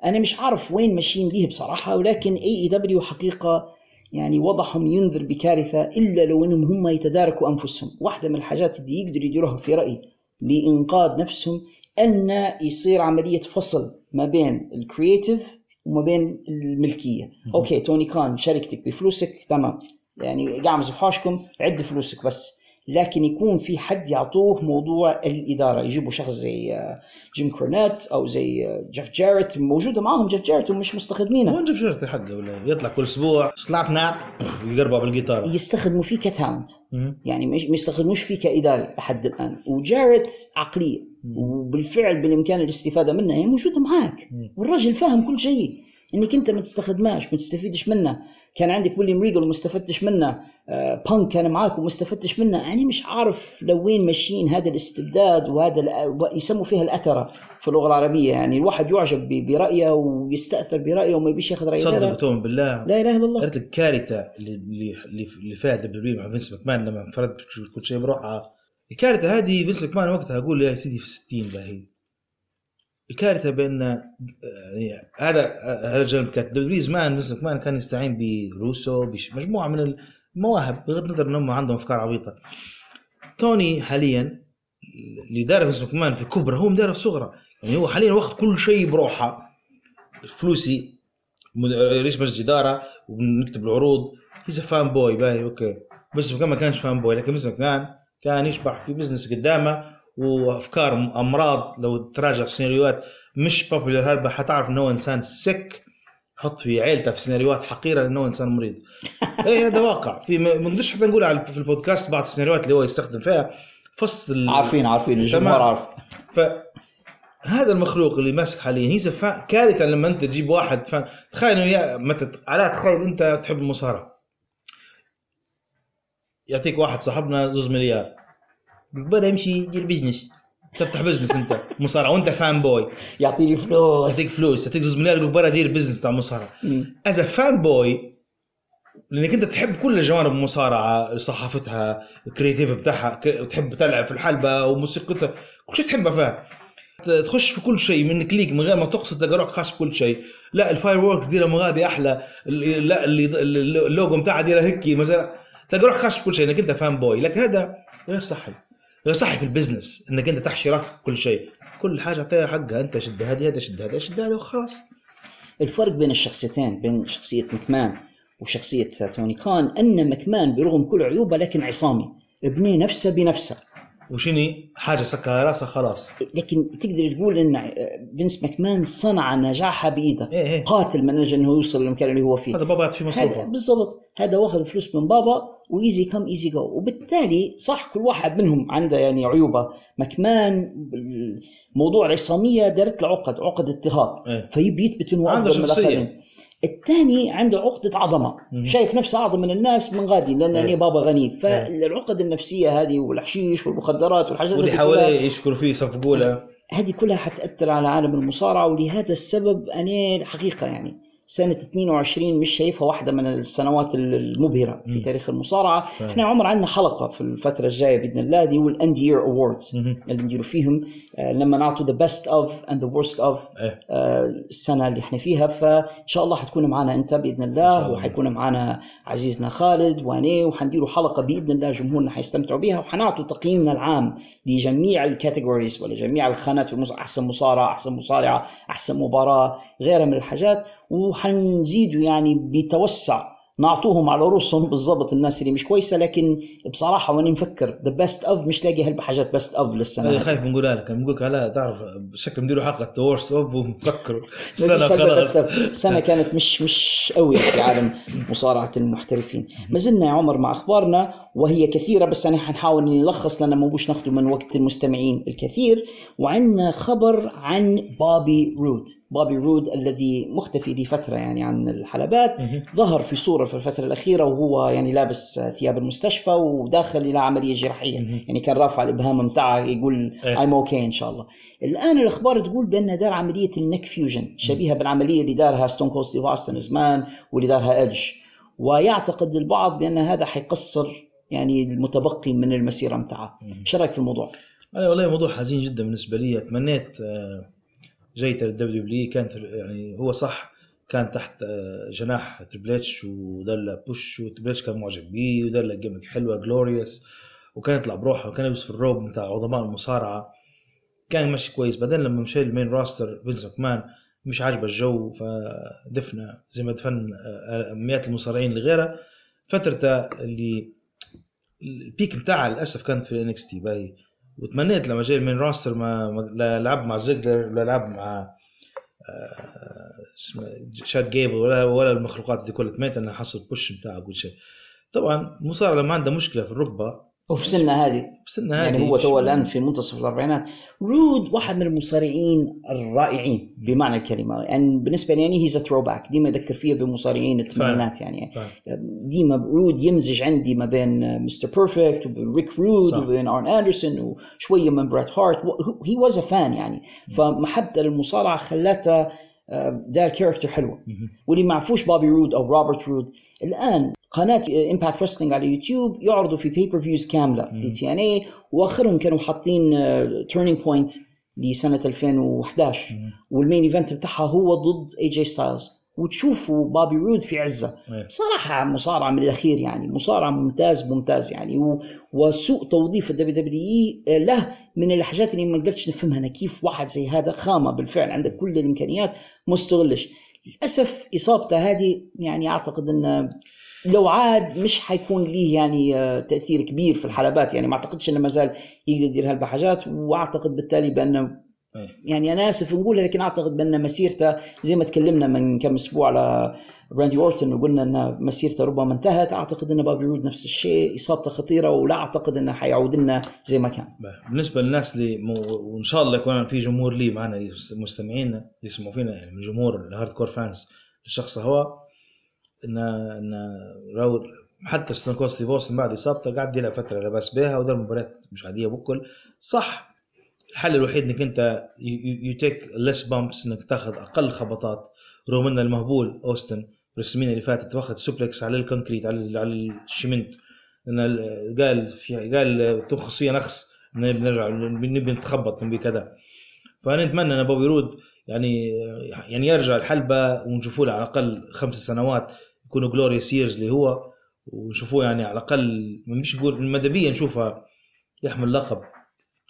أنا مش عارف وين ماشيين بيه بصراحة ولكن AEW حقيقة يعني وضعهم ينذر بكارثة إلا لو إنهم هم يتداركوا أنفسهم، واحدة من الحاجات اللي يقدروا يديروها في رأيي لإنقاذ نفسهم أن يصير عملية فصل ما بين ال creative وما بين الملكية، أوكي توني كان شركتك بفلوسك تمام. يعني قاعمز بحوشكم عد فلوسك بس. لكن يكون في حد يعطوه موضوع الإدارة. يجيبوا شخص زي آه، جيم كورنيت أو زي آه، جيف جاريت موجودة معاهم جيف جاريت ومش مستخدمينه وين جاب شرطي حقه ولا يطلع كل أسبوع سلاب ناب ويقربع بالجيتار يستخدموا فيه ك talent. يعني مش ما يستخدموش فيه كاداري لحد الآن. وجاريت عقلية. وبالفعل بالإمكان الاستفادة منها. هي موجودة معاك. والراجل فاهم كل شيء. إنك أنت ما تستخدمهاش ما تستفيدش منه كان عندك ويليام ريجل وما استفدتش منه آه بانك كان معاك وما استفدتش منه. أنا مش عارف لو وين ماشيين هذا الاستبداد وهذا يسموا فيها الأثرة في اللغة العربية. يعني الواحد يعجب برأيه ويستأثر برأيه وما يبيش ياخذ راي صدق قلتهم بالله. لا إله إلا الله. لك الكارثه اللي اللي فيها دبليو مع فينس ماكمان لما انفرد كل شيء بروحها الكارثة هذه فينس ماكمان وقتها أقول يا سيدي في 60 باهي. الكارثة بأن يعني هذا هذا جانب كانت دبليو زمان فينس ماكمان كان يستعين بروسو بمجموعه من المواهب بغض النظر إنهم عندهم أفكار عبيطة. توني حاليا اللي دار فينس ماكمان في كبرى هو مدار في صغرى. يعني هو حاليا واخد كل شيء بروحه. فلوسي رئيس مجلس اداره وبنكتب العروض. he's fanboy باهي أوكي. بس ما كانش fanboy لكن بس كان كان يشبح في business قدامه وأفكار أمراض. لو تراجع سيناريوهات مش popular حتعرف إنه هو إنسان سك حط في عيلته في سيناريوهات حقيرة لأنه إنسان مريض. إيه هذا واقع. في ما نقدرش حتى نقول على في البودكاست بعض السيناريوهات اللي هو يستخدم فيها. فصل ال- عارفين عارفين الجمهور. عارف فهذا المخلوق اللي ماسك حاليا هي فا... كارثة لما أنت تجيب واحد fan تخيل يا متى على تخيل أنت تحب المصارعة. يعطيك واحد صاحبنا زوز مليار. بدا يمشي يدير business تفتح business أنت. مصارعه وأنت fanboy يعطيني فلوس. يعطيك فلوس. يعطيك زوز مليار يقول برا دير business تاع مصارعه. As fanboy لأنك أنت تحب كل جوانب المصارعه صحافتها ال creative بتاعها وتحب تلعب في الحلبة وموسيقتها. كل شيء تحبها فيها. تخش في كل شيء من كليك من غير ما تقصد تلقى روحك خاش في كل شيء. لا ال fireworks ديرها مغابي أحلى. لا اللوجو بتاعها ديرها هيك مثلا. تلقى روحك خاش في كل شيء انك أنت fanboy لكن هذا غير صحي. غير صحي في ال business إنك أنت تحشي راسك كل شيء كل حاجة أعطيها حقها أنت شد هذه هذا شد هذا شد هذا وخلاص. الفرق بين الشخصيتين بين شخصية مكمان وشخصية توني كان أن مكمان برغم كل عيوبه لكن عصامي ابني نفسه بنفسه. وشني حاجة سكها راسها خلاص. لكن تقدر تقول إن فينس ماكمان صنع نجاحها بإيده إيه إيه. قاتل من أجل إنه يوصل للمكان اللي هو فيه. هذا بابا هذا مصروفه. بالضبط. هذا واخذ فلوس من بابا و easy come easy go وبالتالي صح كل واحد منهم عنده يعني عيوبه. مكمان موضوع العصامية دارت له عقد عقد اضطهاد فيبي يثبت انه افضل من. الآخرين. الثاني عنده عقدة عظمة. مم. شايف نفسه أعظم من الناس من غادي لأن إيه. يعني بابا غني. فالعقد النفسية هذه والحشيش والمخدرات والحاجات واللي حواليه يشكروا فيه يصفقوا له هذه كلها حتأثر على عالم المصارعة ولهذا السبب أنا الحقيقة يعني. سنة 22 مش شايفها واحدة من السنوات المبهرة في. تاريخ المصارعة فاهم. إحنا عمر عندنا حلقة في الفترة الجاية بإذن الله دي هو ال end year awards مهم. اللي نديروا فيهم آه، لما نعطوا the best of and the worst of السنة اللي إحنا فيها فإن شاء الله حتكون معنا أنت بإذن إن شاء الله. وحيكون معنا عزيزنا خالد وأنا وحنديروا حلقة بإذن الله جمهورنا حيستمتعوا بها وحنعطوا تقييمنا العام لجميع ال categories ولا جميع الخانات في المص... أحسن مصارع أحسن مصارعة أحسن مباراة غيرها من الحاجات وحنزيدوا يعني بتوسع نعطوهم على رؤوسهم بالضبط الناس اللي مش كويسة لكن بصراحة وأنا نفكر the best of مش لاقي هلبة حاجات best of للسنه هذه. خايف بنقولها لك بنقول لك لا تعرف شكل نديروا حلقة the worst of ومتسكروا ما السنة خلاص. سنة كانت مش مش قوية في عالم مصارعة المحترفين. ما زلنا يا عمر مع أخبارنا وهي كثيرة بس أنا حنحاول نلخص لأن ما بوش ناخده من وقت المستمعين الكثير. وعندنا خبر عن بابي رود. بابي رود الذي مختفي لفترة يعني عن الحلبات. ظهر في صورة في الفترة الأخيرة وهو يعني لابس ثياب المستشفى وداخل إلى عملية جراحية. مهم. يعني كان رافع الإبهام متاعه يقول. I'm okay إن شاء الله. الآن الأخبار تقول بأنه دار عملية ال neck fusion شبيهة بالعملية اللي دارها ستون كولد ستيف زمان واللي دارها إدج ويعتقد البعض بأن هذا حيقصر يعني المتبقي من المسيرة متاعه. إيش رأيك في الموضوع؟ أنا والله موضوع حزين جدا بالنسبة لي. تمنيت آه، جيته للدبليو دبليو كانت يعني هو صح. كان تحت آه، جناح تريبل اتش ودار push وتريبل اتش كان معجب بيه ودار gimmick حلوة جلوريوس وكان يطلع بروحه وكان يلبس في الروب بتاع عظماء المصارعة. كان ماشي كويس. بعدين لما مشى ال main roster فينس ماكمان مش عاجبه الجو فدفنا زي ما دفن آه، مئات المصارعين اللي غيره. فترته اللي ال peak بتاعها للأسف كانت في ال NXT. وتمنيت لما جاي ال main roster ما لعب مع زيجلر ولا لعب مع شاد جيبل ولا ولا المخلوقات دي كلها تمنيت انه حصل push بتاعه كل شيء. طبعا مصارع لما عنده مشكلة في الركبة. وفي سنة هذه. بسنة يعني هذه. هو تو الآن في منتصف الأربعينات. رود واحد من المصارعين الرائعين بمعنى الكلمة. يعني بالنسبة لي يعني he's throwback ديما يذكر فيها بمصارعين الثمانينات يعني. ديما رود يمزج عندي ما بين مستر بيرفكت وبين ريك رود صح. وبين أرن أندرسون وشوية من بريت هارت. he was a fan يعني. فمحبته للمصارعة خلاته آه، دار character حلوة. واللي ما عرفوش بابي رود أو روبرت رود الآن قناة Impact Wrestling على يوتيوب يعرضوا في pay-per-views كامله. ل TNA وآخرهم كانوا حاطين Turning Point لسنة 2011 مهم. وال main event بتاعها هو ضد اي جي ستايلز وتشوفوا بابي رود في عزة. إيه. بصراحة مصارعة من الأخير يعني مصارعة ممتاز ممتاز يعني. و... وسوء توظيف ال WWE له من الحاجات اللي ما قدرتش نفهمها. أنا كيف واحد زي هذا خامة بالفعل عنده كل الإمكانيات مستغلش للأسف إصابته هذه يعني أعتقد أن لو عاد مش حيكون ليه يعني آه، تأثير كبير في الحلبات يعني. ما أعتقدش أنه ما زال يقدر يدير هالحاجات وأعتقد بالتالي إيه. يعني أنا آسف نقولها لكن أعتقد بأن مسيرته زي ما تكلمنا من كم أسبوع على راندي اورتون وقلنا أن مسيرته ربما انتهت أعتقد أن بابي رود نفس الشيء إصابته خطيرة ولا أعتقد أنه حيعود لنا زي ما كان. بالنسبة للناس اللي مو... وإن شاء الله يكون في جمهور لي معنا مستمعينا اللي يسمعوا فينا يعني من جمهور ال hardcore fans للشخص هو إن إن راول حتى ستون كولد ستيف أوستن بعد إصابته قاعد يلعب فترة لاباس بها ودار مباريات مش عادية بكل. صح الحل الوحيد إنك أنت you take less bumps إنك تاخذ أقل خبطات. رغم ان المهبول أوستن السمينه اللي فاتت واخذ suplex على ال concrete على على الشمنت. قال في قال تخصيه نخس نبي نرجع نبي نتخبط نبي كذا. فأنا نتمنى إن بوبي رود يعني يعني يرجع الحلبة ونشوفوه له على الأقل خمس سنوات يكونوا glorious years اللي هو ونشوفوه يعني على الأقل مش نقول المدبيه نشوفها يحمل لقب.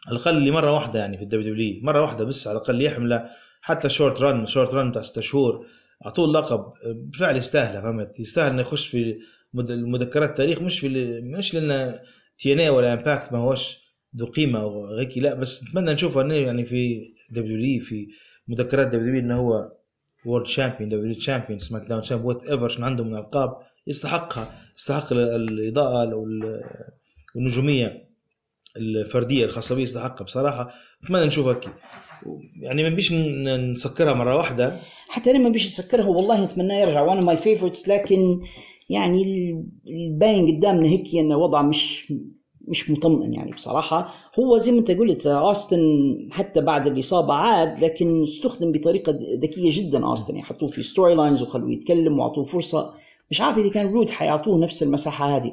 على الأقل لمره واحدة يعني في ال WW مرة واحدة بس على الأقل يحمله. حتى short run short run بتاع ست شهور أعطوه اللقب بالفعل يستاهله فهمت؟ يستاهل إنه يخش في المذكرات التاريخ مش في مش لأن TNA ولا Impact ما هوش ذو قيمة وهيك لا بس نتمنى نشوفه يعني في W في مذكرات W إنه هو world champion W champion SmackDown champion whatever شنو عنده من القاب يستحقها يستحق ال- الإضاءة وال- والنجوميه الفردية الخاصه به يستحقها بصراحة. أتمنى نشوف هيك. يعني ما نبيش ن- نسكرها مرة واحدة. حتى أنا ما بيش اسكرها والله نتمناه يرجع. وأنا my favorites لكن يعني ال- الباين قدامنا هيك انه وضع مش مش مطمئن يعني بصراحة. هو زي ما أنت قلت اوستن حتى بعد الإصابة عاد لكن استخدم بطريقة ذكية جدا اوستن يعني حطوه في storylines وخلوه يتكلم وأعطوه فرصة. مش عارف إذا كان رود حيعطوه نفس المساحة هذه.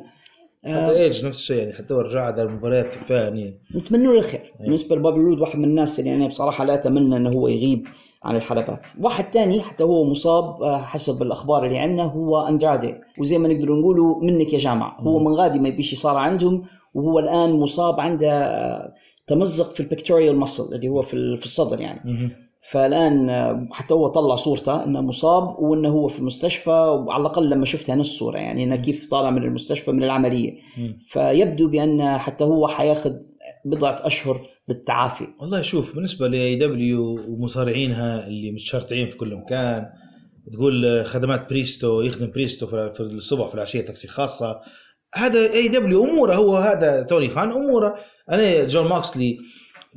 حتى ايج نفس الشيء يعني حتى هو رجع على المباريات فيها يعني نتمنى له الخير. بالنسبة لبابي رود واحد من الناس اللي أنا بصراحة لا أتمنى إنه هو يغيب عن الحلبات. واحد تاني حتى هو مصاب آه، حسب الأخبار اللي عندنا هو أندرادي. وزي ما نقدر نقوله منك يا جامعه هو من غادي ما يبيش يصار عندهم وهو الآن مصاب عنده آه، تمزق في ال pectoral muscle اللي هو في الصدر يعني. فالآن آه، حتى هو طلع صورته إنه مصاب وإنه هو في المستشفى وعلى الأقل لما شفتها نفس الصورة يعني إنه كيف طالع من المستشفى من العملية. فيبدو بأن حتى هو حياخذ بضعة أشهر للتعافي. والله شوف بالنسبة ل AEW ومصارعينها اللي متشرطين في كل مكان تقول خدمات بريستو يخدم بريستو في في الصبح في العشية تاكسي خاصة. هذا AEW أموره هو هذا توني خان أموره. أنا جون موكسلي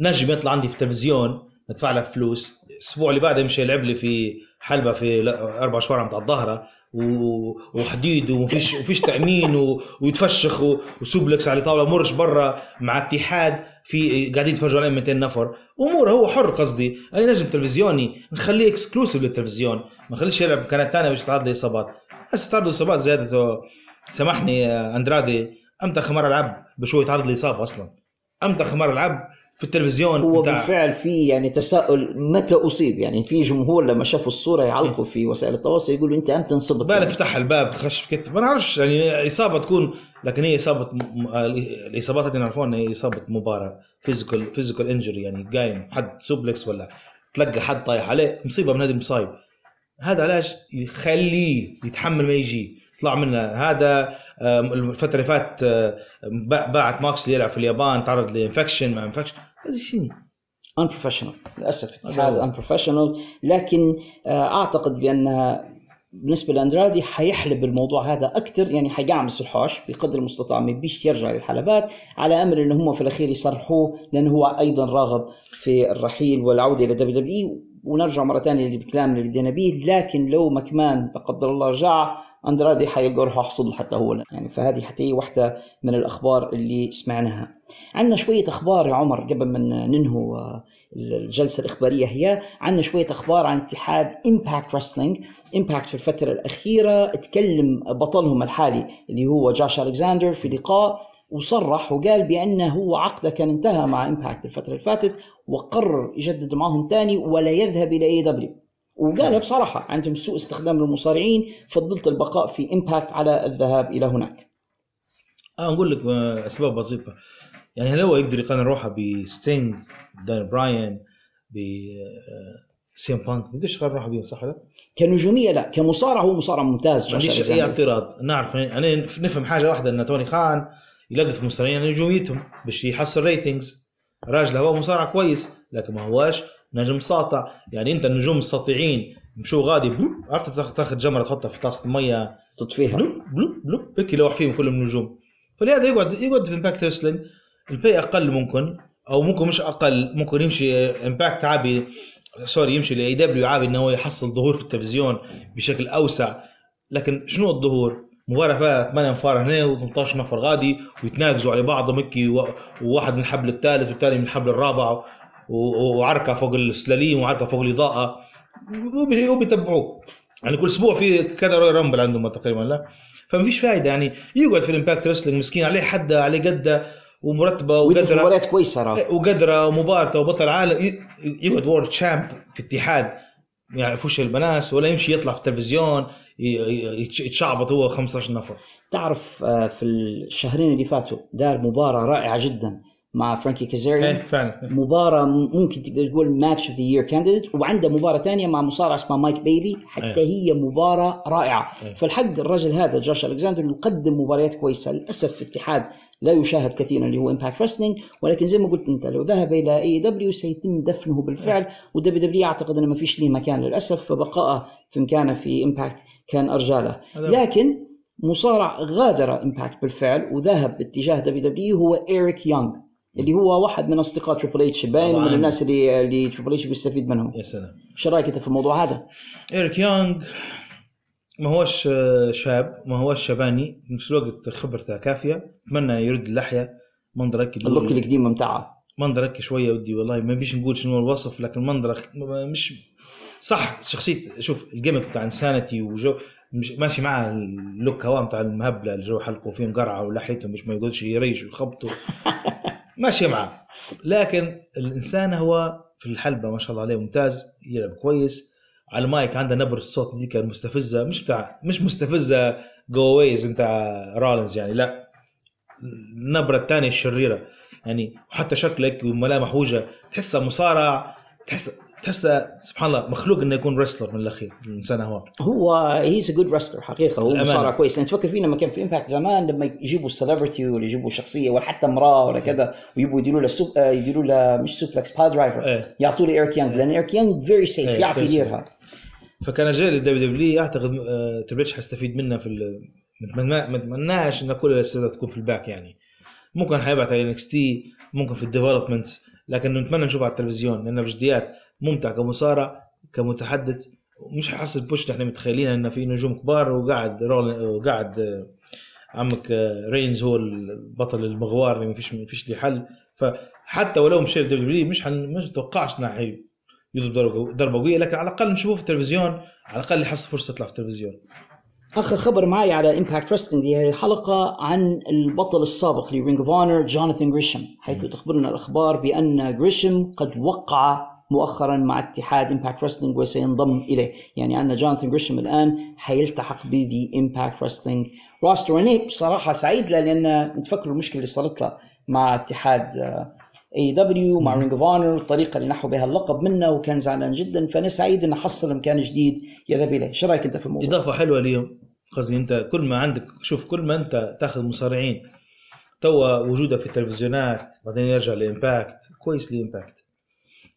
نجم يطلع عندي في التلفزيون ندفع له فلوس. الأسبوع اللي بعده يمشي يلعب لي في حلبة في أربع شوارع بتاع الظهره وحديد ومفيش وفيش تأمين ويتفشخ و suplex على طاوله مرش برا مع اتحاد في قاعدين يتفرجوا عليه 200 نفر. اموره هو حر قصدي. أي نجم تلفزيوني نخليه exclusive للتلفزيون ما نخليش يلعب بقناه ثانية باش يتعرض له اصابات هسه تعرض له اصابات زيادته سامحني يا أندرادي أمتى اخر مره لعب بشوي يتعرض لإصابة أصلا؟ أمتى اخر مره لعب في التلفزيون هو بتاع بالفعل في يعني تساؤل متى أصيب؟ يعني في جمهور لما شافوا الصورة يعلقوا في وسائل التواصل يقولوا أنت إمتى انصبت. بالك فتح الباب خش في كتف. ما نعرفش يعني إصابة تكون لكن هي إصابة م... الإصابات اللي نعرفوها انها هي إصابة مباراة physical physical injury يعني قايم حد suplex ولا تلقى حد طايح عليه مصيبة من هذه المصايب. هذا علاج يخليه يتحمل ما يجي. يطلع منها هذا آم، الفترة اللي فاتت آه، باع- باعت موكس يلعب في اليابان تعرض ل infection مع infection هذا شيء. Unprofessional. للأسف اتحاد unprofessional. لكن آه، أعتقد بأن بالنسبة لاندرادي حيحلب الموضوع هذا أكثر يعني حيقعمس الحوش بقدر المستطاع ما يبيش يرجع للحلبات على أمل إن هم في الأخير يصرحوه لأنه هو أيضا راغب في الرحيل والعودة إلى WW ونرجع مرة ثانية لكلامنا اللي بدينا به لكن لو مكمان لا قدر الله رجع اندرادي حيلقى روحه حصل حتى هو يعني فهذه حتى هي واحدة من الأخبار اللي سمعناها. عندنا شوية أخبار يا عمر قبل ما ننهوا آه، الجلسة الإخبارية هي. عندنا شوية أخبار عن اتحاد Impact Wrestling Impact في الفترة الأخيرة تكلم بطلهم الحالي اللي هو جاش ألكساندر في لقاء وصرح وقال بأنه هو عقده كان انتهى مع Impact الفترة اللي فاتت وقرر يجدد معهم ثاني ولا يذهب إلى AEW وقالها بصراحة عندهم سوء استخدام للمصارعين فضلت البقاء في Impact على الذهاب إلى هناك. آه نقول لك آه، أسباب بسيطة. يعني هل هو يقدر يقارن روحه ب Sting دان براين ب آه، سي ام بانك ما يقدرش يقارن روحه بيهم صح ولا؟ كنجومية لا كمصارع هو مصارع ممتاز ما عنديش أي. اعتراض. نعرف أنا نفهم حاجة واحدة إن توني خان يلقط المصارعين نجوميتهم باش يحصل ratings راجل هو مصارع كويس لكن ما هواش نجم ساطع. يعني انت النجوم الساطعين مشوا غادي بلوب عرفت؟ تاخذ جمرة تحطها في طاسة الميه تطفيها. بلوب بلوب بلوب هيك لوح فيهم كلهم نجوم. فلهذا يقعد يقعد في امباكت ريسلينج البي أقل ممكن أو ممكن مش أقل ممكن يمشي امباكت عابي. سوري يمشي لاي دبليو عابي إنه هو يحصل ظهور في التلفزيون بشكل أوسع. لكن شنو الظهور؟ مباراة فيها 8 أنفار هنا و18 نفر غادي ويتناقزوا على بعضهم هيك وواحد من الحبل الثالث والثاني من الحبل الرابع. وعركة فوق السلاليم وعركة فوق الإضاءة. وبي- وبيتبعوه يعني كل أسبوع في كذا Royal Rumble عندهم تقريبا لا؟ فما فيش فايدة يعني. يقعد في ال Impact Wrestling مسكين عليه حدة عليه قدة ومرتبة وقدرة. مباريات كويسة راه وقدرة ومباركه وبطل عالم. يقعد world champ في اتحاد. ما يعرفوش الناس ولا يمشي يطلع في التلفزيون يتشعبط هو 15 نفر. تعرف آه، في الشهرين اللي فاتوا دار مباراة رائعة جدا. مع فرانكي كازاريان إيه فعلا. مباراة ممكن تقدر تقول match of the year candidate وعنده مباراة ثانية مع مصارع اسمه مايك بيلي حتى هي مباراة رائعة. إيه. فالحق الرجل هذا جوش الكساندر يقدم مباريات كويسة. للأسف في اتحاد لا يشاهد كثيرا اللي هو Impact Wrestling ولكن زي ما قلت أنت لو ذهب إلى AEW سيتم دفنه بالفعل. و WWE أعتقد إنه ما فيش ليه مكان للأسف. فبقائه في مكانه في Impact كان ارجى له هذا- لكن مصارع غادر Impact بالفعل. وذهب باتجاه WWE هو إيريك يونغ. اللي هو واحد من أصدقاء تريبل اتش باين. من الناس اللي اللي تريبل اتش بيستفيد منهم. يا سلام. إيش رأيك أنت في الموضوع هذا؟ إيريك يونغ ما هوش آه، شاب ما هوش شباني في نفس الوقت خبرته كافية. أتمنى يرد اللحية. منظرك اللوك القديم بتاعه منظرك شوية ودي والله ما بيش نقول شنو الوصف لكن منظرك مش صح شخصيه شوف الجيمك بتاع انسانتي وجو مش ماشي مع اللوك هوا بتاع المهبلة اللي جو حلقوا فيه مقرعه ولحيته مش ما يقولش يريش ويخبطوا. ماشي معه لكن الإنسان هو في الحلبة ما شاء الله عليه ممتاز يلعب كويس. على المايك عنده نبرة الصوت ديك المستفزه مش بتاع مش مستفزة جو ويز بتاع رولنز يعني لا. النبرة الثانية الشريرة. يعني وحتى شكلك وملامح وجهه تحسه مصارع تحس تحسه سبحان الله مخلوق إنه يكون wrestler من الأخير الانسان هو هو he's a good wrestler حقيقة هو. مصارع كويس لأن تفكر فيه لما كان في Impact زمان لما يجيبوا ال celebrity ولا يجيبوا شخصية ولا حتى امرأة ولا كذا ويبوا يديروا له sup آه، يديروا له مش suplex piledriver إيه. يعطوا له ايريك يانج لأن إيريك يانج very safe إيه، يعرف very safe. يديرها فكان جاي لل WWE أعتقد آه، تريبل اتش حيستفيد منه في ال- ما اتمناش إن كل الاستعدادات تكون في ال back يعني ممكن حيبعت على NXT ممكن في ال developments لكن نتمنى نشوفه على التلفزيون لأنه بجديات ممتع كمصارع كمتحدث. مش حيحصل push إحنا متخيلين انه في نجوم كبار وقاعد وقاعد آه، عمك آه، رينز هو البطل المغوار اللي ما فيش ما فيش لي حل. فحتى ولو مشي WWE مش حن... مش توقعش انه يضرب ضربة قوية لكن على الأقل نشوفه في التلفزيون على الأقل يحصل فرصة يطلع في التلفزيون. آخر خبر معي على Impact Wrestling هي حلقة عن البطل السابق ل Ring of Honor جوناثان جريشم حيث تخبرنا الأخبار بأن جريشم قد وقع مؤخرا مع اتحاد Impact Wrestling وسينضم إليه. يعني أن جوناثان جريشم الآن حيلتحق ب the Impact Wrestling roster وأنا بصراحة سعيد له لأن نتفكر المشكلة اللي صارت له مع اتحاد AEW مع Ring of Honor الطريقة اللي نحوا بها اللقب منه وكان زعلان جدا. فأنا سعيد إنه حصل مكان جديد يذهب إليه، إيش رأيك أنت في الموضوع؟ إضافة حلوة اليوم قصدي أنت كل ما عندك شوف كل ما أنت تأخذ مصارعين توا وجوده في التلفزيونات بعدين يرجع ل Impact كويس ل Impact.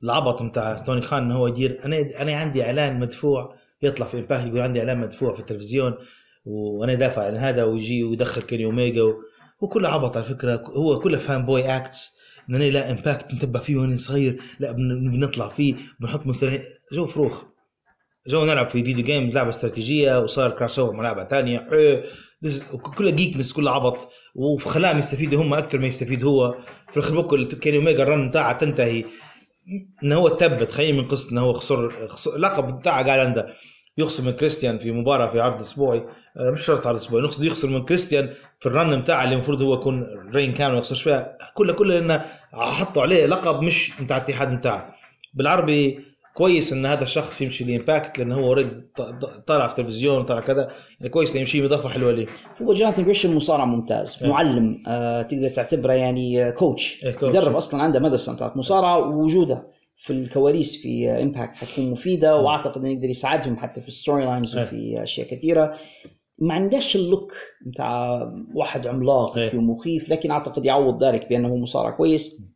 العبط بتاع توني خان هو يدير. أنا أنا عندي إعلان مدفوع يطلع في Impact يقول عندي إعلان مدفوع في التلفزيون وأنا دافع عن هذا ويجي ويدخل كيني اوميجا و... وكله عبط على فكرة. هو كله fanboy acts إن أنا لا Impact نتبع فيه وأنا صغير لا بن- بنطلع فيه بنحط مصارعين جو فروخ. جو نلعب في video game لعبة استراتيجية وصار crossover مع لعبة ثانية كلها جيكنس كلها عبط. وخلاهم يستفيدوا هم أكثر ما يستفيد هو. في الآخر بكل كيني اوميجا ال run بتاعه تنتهي. ان هو تبت خلينا من قصة إنه هو خسر, بتاعه قاعد عنده يخسر من كريستيان في مباراة في عرض اسبوعي آه، مش شرط عرض اسبوعي نقصد يخسر من كريستيان في ال run بتاعه اللي المفروض هو يكون run كامل ما يخسرش فيها. كله كله لأنه حطوا عليه لقب مش بتاع الاتحاد بتاعه. بالعربي كويس إن هذا الشخص يمشي ل Impact لأنه هو already طالع في التلفزيون طالع كذا يعني كويس إنه يمشي اضافه حلوة ليه هو جوناثان جريشم مصارع ممتاز إيه. معلم آه تقدر تعتبره يعني آه، coach إيه، coach. يدرب أصلا عنده مدرسة بتاعت مصارعة ووجوده في الكواليس في آه، Impact حتكون مفيدة وأعتقد إنه يقدر يساعدهم حتى في ال storylines إيه. وفي أشياء كثيرة ما عندهش ال look بتاع واحد عملاق إيه. ومخيف لكن أعتقد يعوض ذلك بأنه مصارع كويس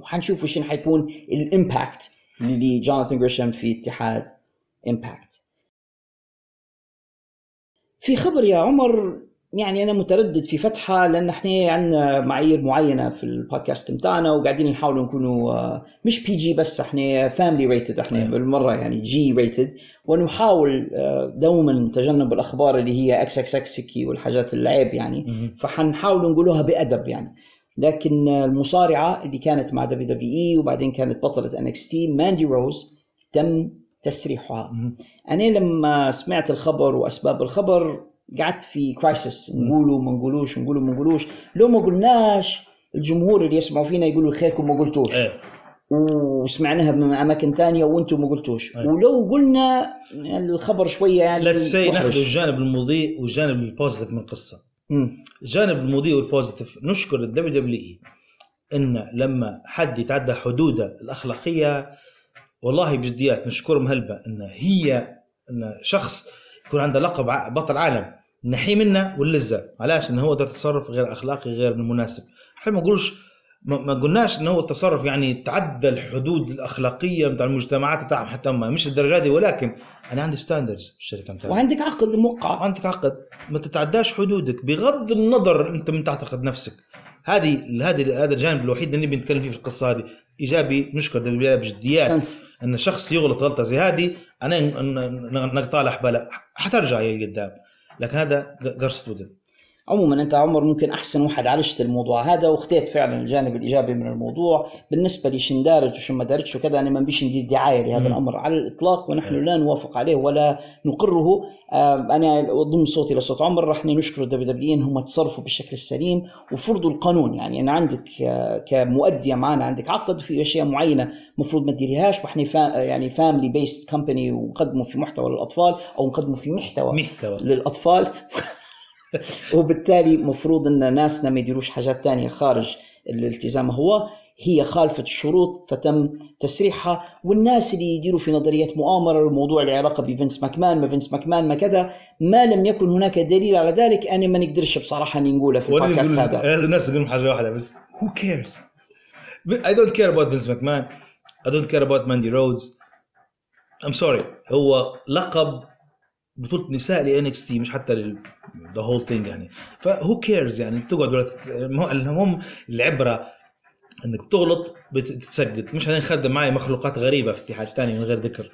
وحنشوف شنو حيكون ال impact لجوناثان جريشم في اتحاد Impact في خبر يا عمر يعني أنا متردد في فتحة لأن إحنا عندنا معايير معينة في البودكاست بتاعنا وقاعدين نحاول نكونوا آه، مش PG بس إحنا family rated إحنا أيوة. بالمرة يعني G rated ونحاول آه، دوما تجنب الأخبار اللي هي إكس إكس اكسكي والحاجات العيب يعني مهم. فحنحاول نقولوها بأدب يعني لكن المصارعة اللي كانت مع WWE وبعدين كانت بطلة NXT ماندي روز تم تسريحها. أنا لما سمعت الخبر وأسباب الخبر قعدت في crisis نقولوا ما نقولوش نقولوا ما نقولوش لو ما قلناش الجمهور اللي يسمعوا فينا يقولوا خيركم ما قلتوش إيه وسمعناها من أماكن تانية وأنتم ما قلتوش أي. ولو قلنا الخبر شوية يعني محرج. ناخذ الجانب المضيء والجانب ال positive من القصة. الجانب المضيء وال positive نشكر ال WWE إن لما حد يتعدى حدوده الأخلاقية والله بجديات نشكرهم هلبة إن هي إن شخص يكون عنده لقب بطل عالم نحي منه واللذة. علاش؟ انه هو ده تصرف غير أخلاقي غير مناسب. إحنا ما نقولوش ما ما قلناش إنه هو التصرف يعني تعدى الحدود الأخلاقية بتاع المجتمعات بتاعهم حتى هم مش الدرجة دي ولكن أنا عندي ستاندردز في الشركة بتاعتي وعندك عقد موقع. عندك عقد. ما تتعداش حدودك بغض النظر أنت من تعتقد نفسك. هذه هذه هذا الجانب الوحيد اللي نبي نتكلم فيه في القصة هذه. إيجابي نشكر البدايه بجديات. إن الشخص يغلط غلطة زي هذه أنا نقطع له حبالة حترجع هي قدام. لكن هذا قرص عموما أنت عمر ممكن أحسن واحد عالجت الموضوع هذا واختيت فعلا الجانب الإيجابي من الموضوع. بالنسبة لي شن دارت وشن ما دارتش وكذا أنا ما بيش ندير دعاية لهذا. الأمر على الإطلاق ونحن لا نوافق عليه ولا نقره. أنا ضم صوتي لصوت عمر. رح نشكر ال WWE إن هم تصرفوا بالشكل السليم وفرضوا القانون. يعني أنا عندك آه، كمؤدية معنا عندك عقد في أشياء معينة المفروض ما تديريهاش وإحنا فا يعني family based company ونقدموا في محتوى للأطفال أو نقدموا في محتوى محتوى. للأطفال. وبالتالي مفروض إن ناسنا ما يديروش حاجات تانية خارج الالتزام. هو هي خالفت الشروط فتم تسريحها. والناس اللي يديروا في نظريات مؤامرة الموضوع اللي علاقه بفينس ماكمان ما فينس ماكمان ما كذا ما لم يكن هناك دليل على ذلك. أنا ما نقدرش بصراحة أني نقولها في البودكاست هذا. الناس يقولون حاجة واحدة بس who cares I don't care about Vince McMahon. I don't care about Mandy Rose I'm sorry. هو لقب بطولة نساء ل NXT مش حتى the whole thing يعني. فهو كيرز يعني؟ تقعد ولا تت- المهم- العبرة إنك تغلط بتتسجد. مش هنخدم معي مخلوقات غريبة في اتحاد ثاني من غير ذكر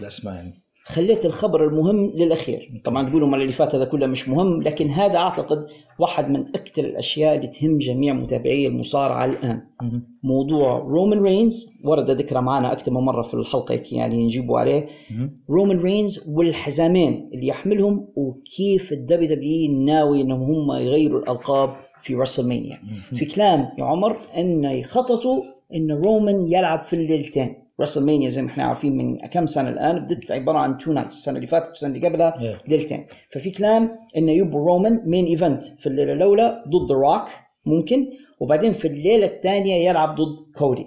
الأسماء يعني. خليت الخبر المهم للأخير. طبعا تقولوا ما اللي فات هذا كله مش مهم لكن هذا أعتقد واحد من أكثر الأشياء اللي تهم جميع متابعي المصارعة الآن. موضوع رومان رينز ورد ذكره معنا أكثر من مرة في الحلقة يعني نجيبوا عليه. رومان رينز والحزامين اللي يحملهم وكيف ال WWE ناوي إنهم هم يغيروا الألقاب في WrestleMania في كلام يا عمر إنه يخططوا إن رومان يلعب في الليلتين. WrestleMania زي ما إحنا عارفين من كم سنة الآن بدت عبارة عن two nights السنة اللي فاتت والسنة اللي قبلها Yeah. ليلتين ففي كلام انه يبوا رومان main event في الليلة الأولى ضد روك ممكن وبعدين في الليلة الثانية يلعب ضد كودي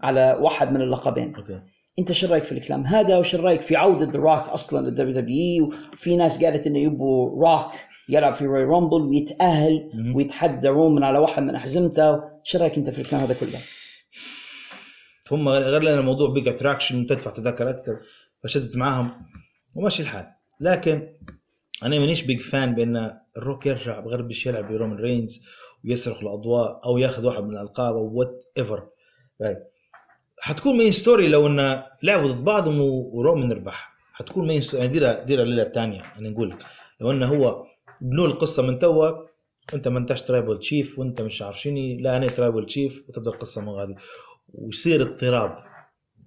على واحد من اللقبين. okay. أنت شو رأيك في الكلام هذا؟ وش رأيك في عودة روك أصلا لل WWE وفي ناس قالت انه يبوا روك يلعب في Royal Rumble ويتأهل مهم. ويتحدى رومان على واحد من أحزمته. شو رأيك أنت في الكلام هذا كله؟ فهم غير لنا الموضوع بقى attraction وتدفع تذاكر أكثر فشدت معاهم وماشي الحال. لكن أنا مانيش big fan بأن الروك يرجع بغربش يلعب برومان رينز ويسرق الأضواء أو ياخذ واحد من الألقاب أو whatever حتكون main story لو إن لعبوا ضد بعضهم و- ورومان ربح. حتكون main story يعني ديرها ديرها الليلة الثانية أنا نقول لك. لو انه هو بنوا القصة من توا أنت ما أنتش Tribal Chief وأنت مش عارفيني. لا أنا Tribal Chief وتبدأ القصة من غادي ويصير اضطراب.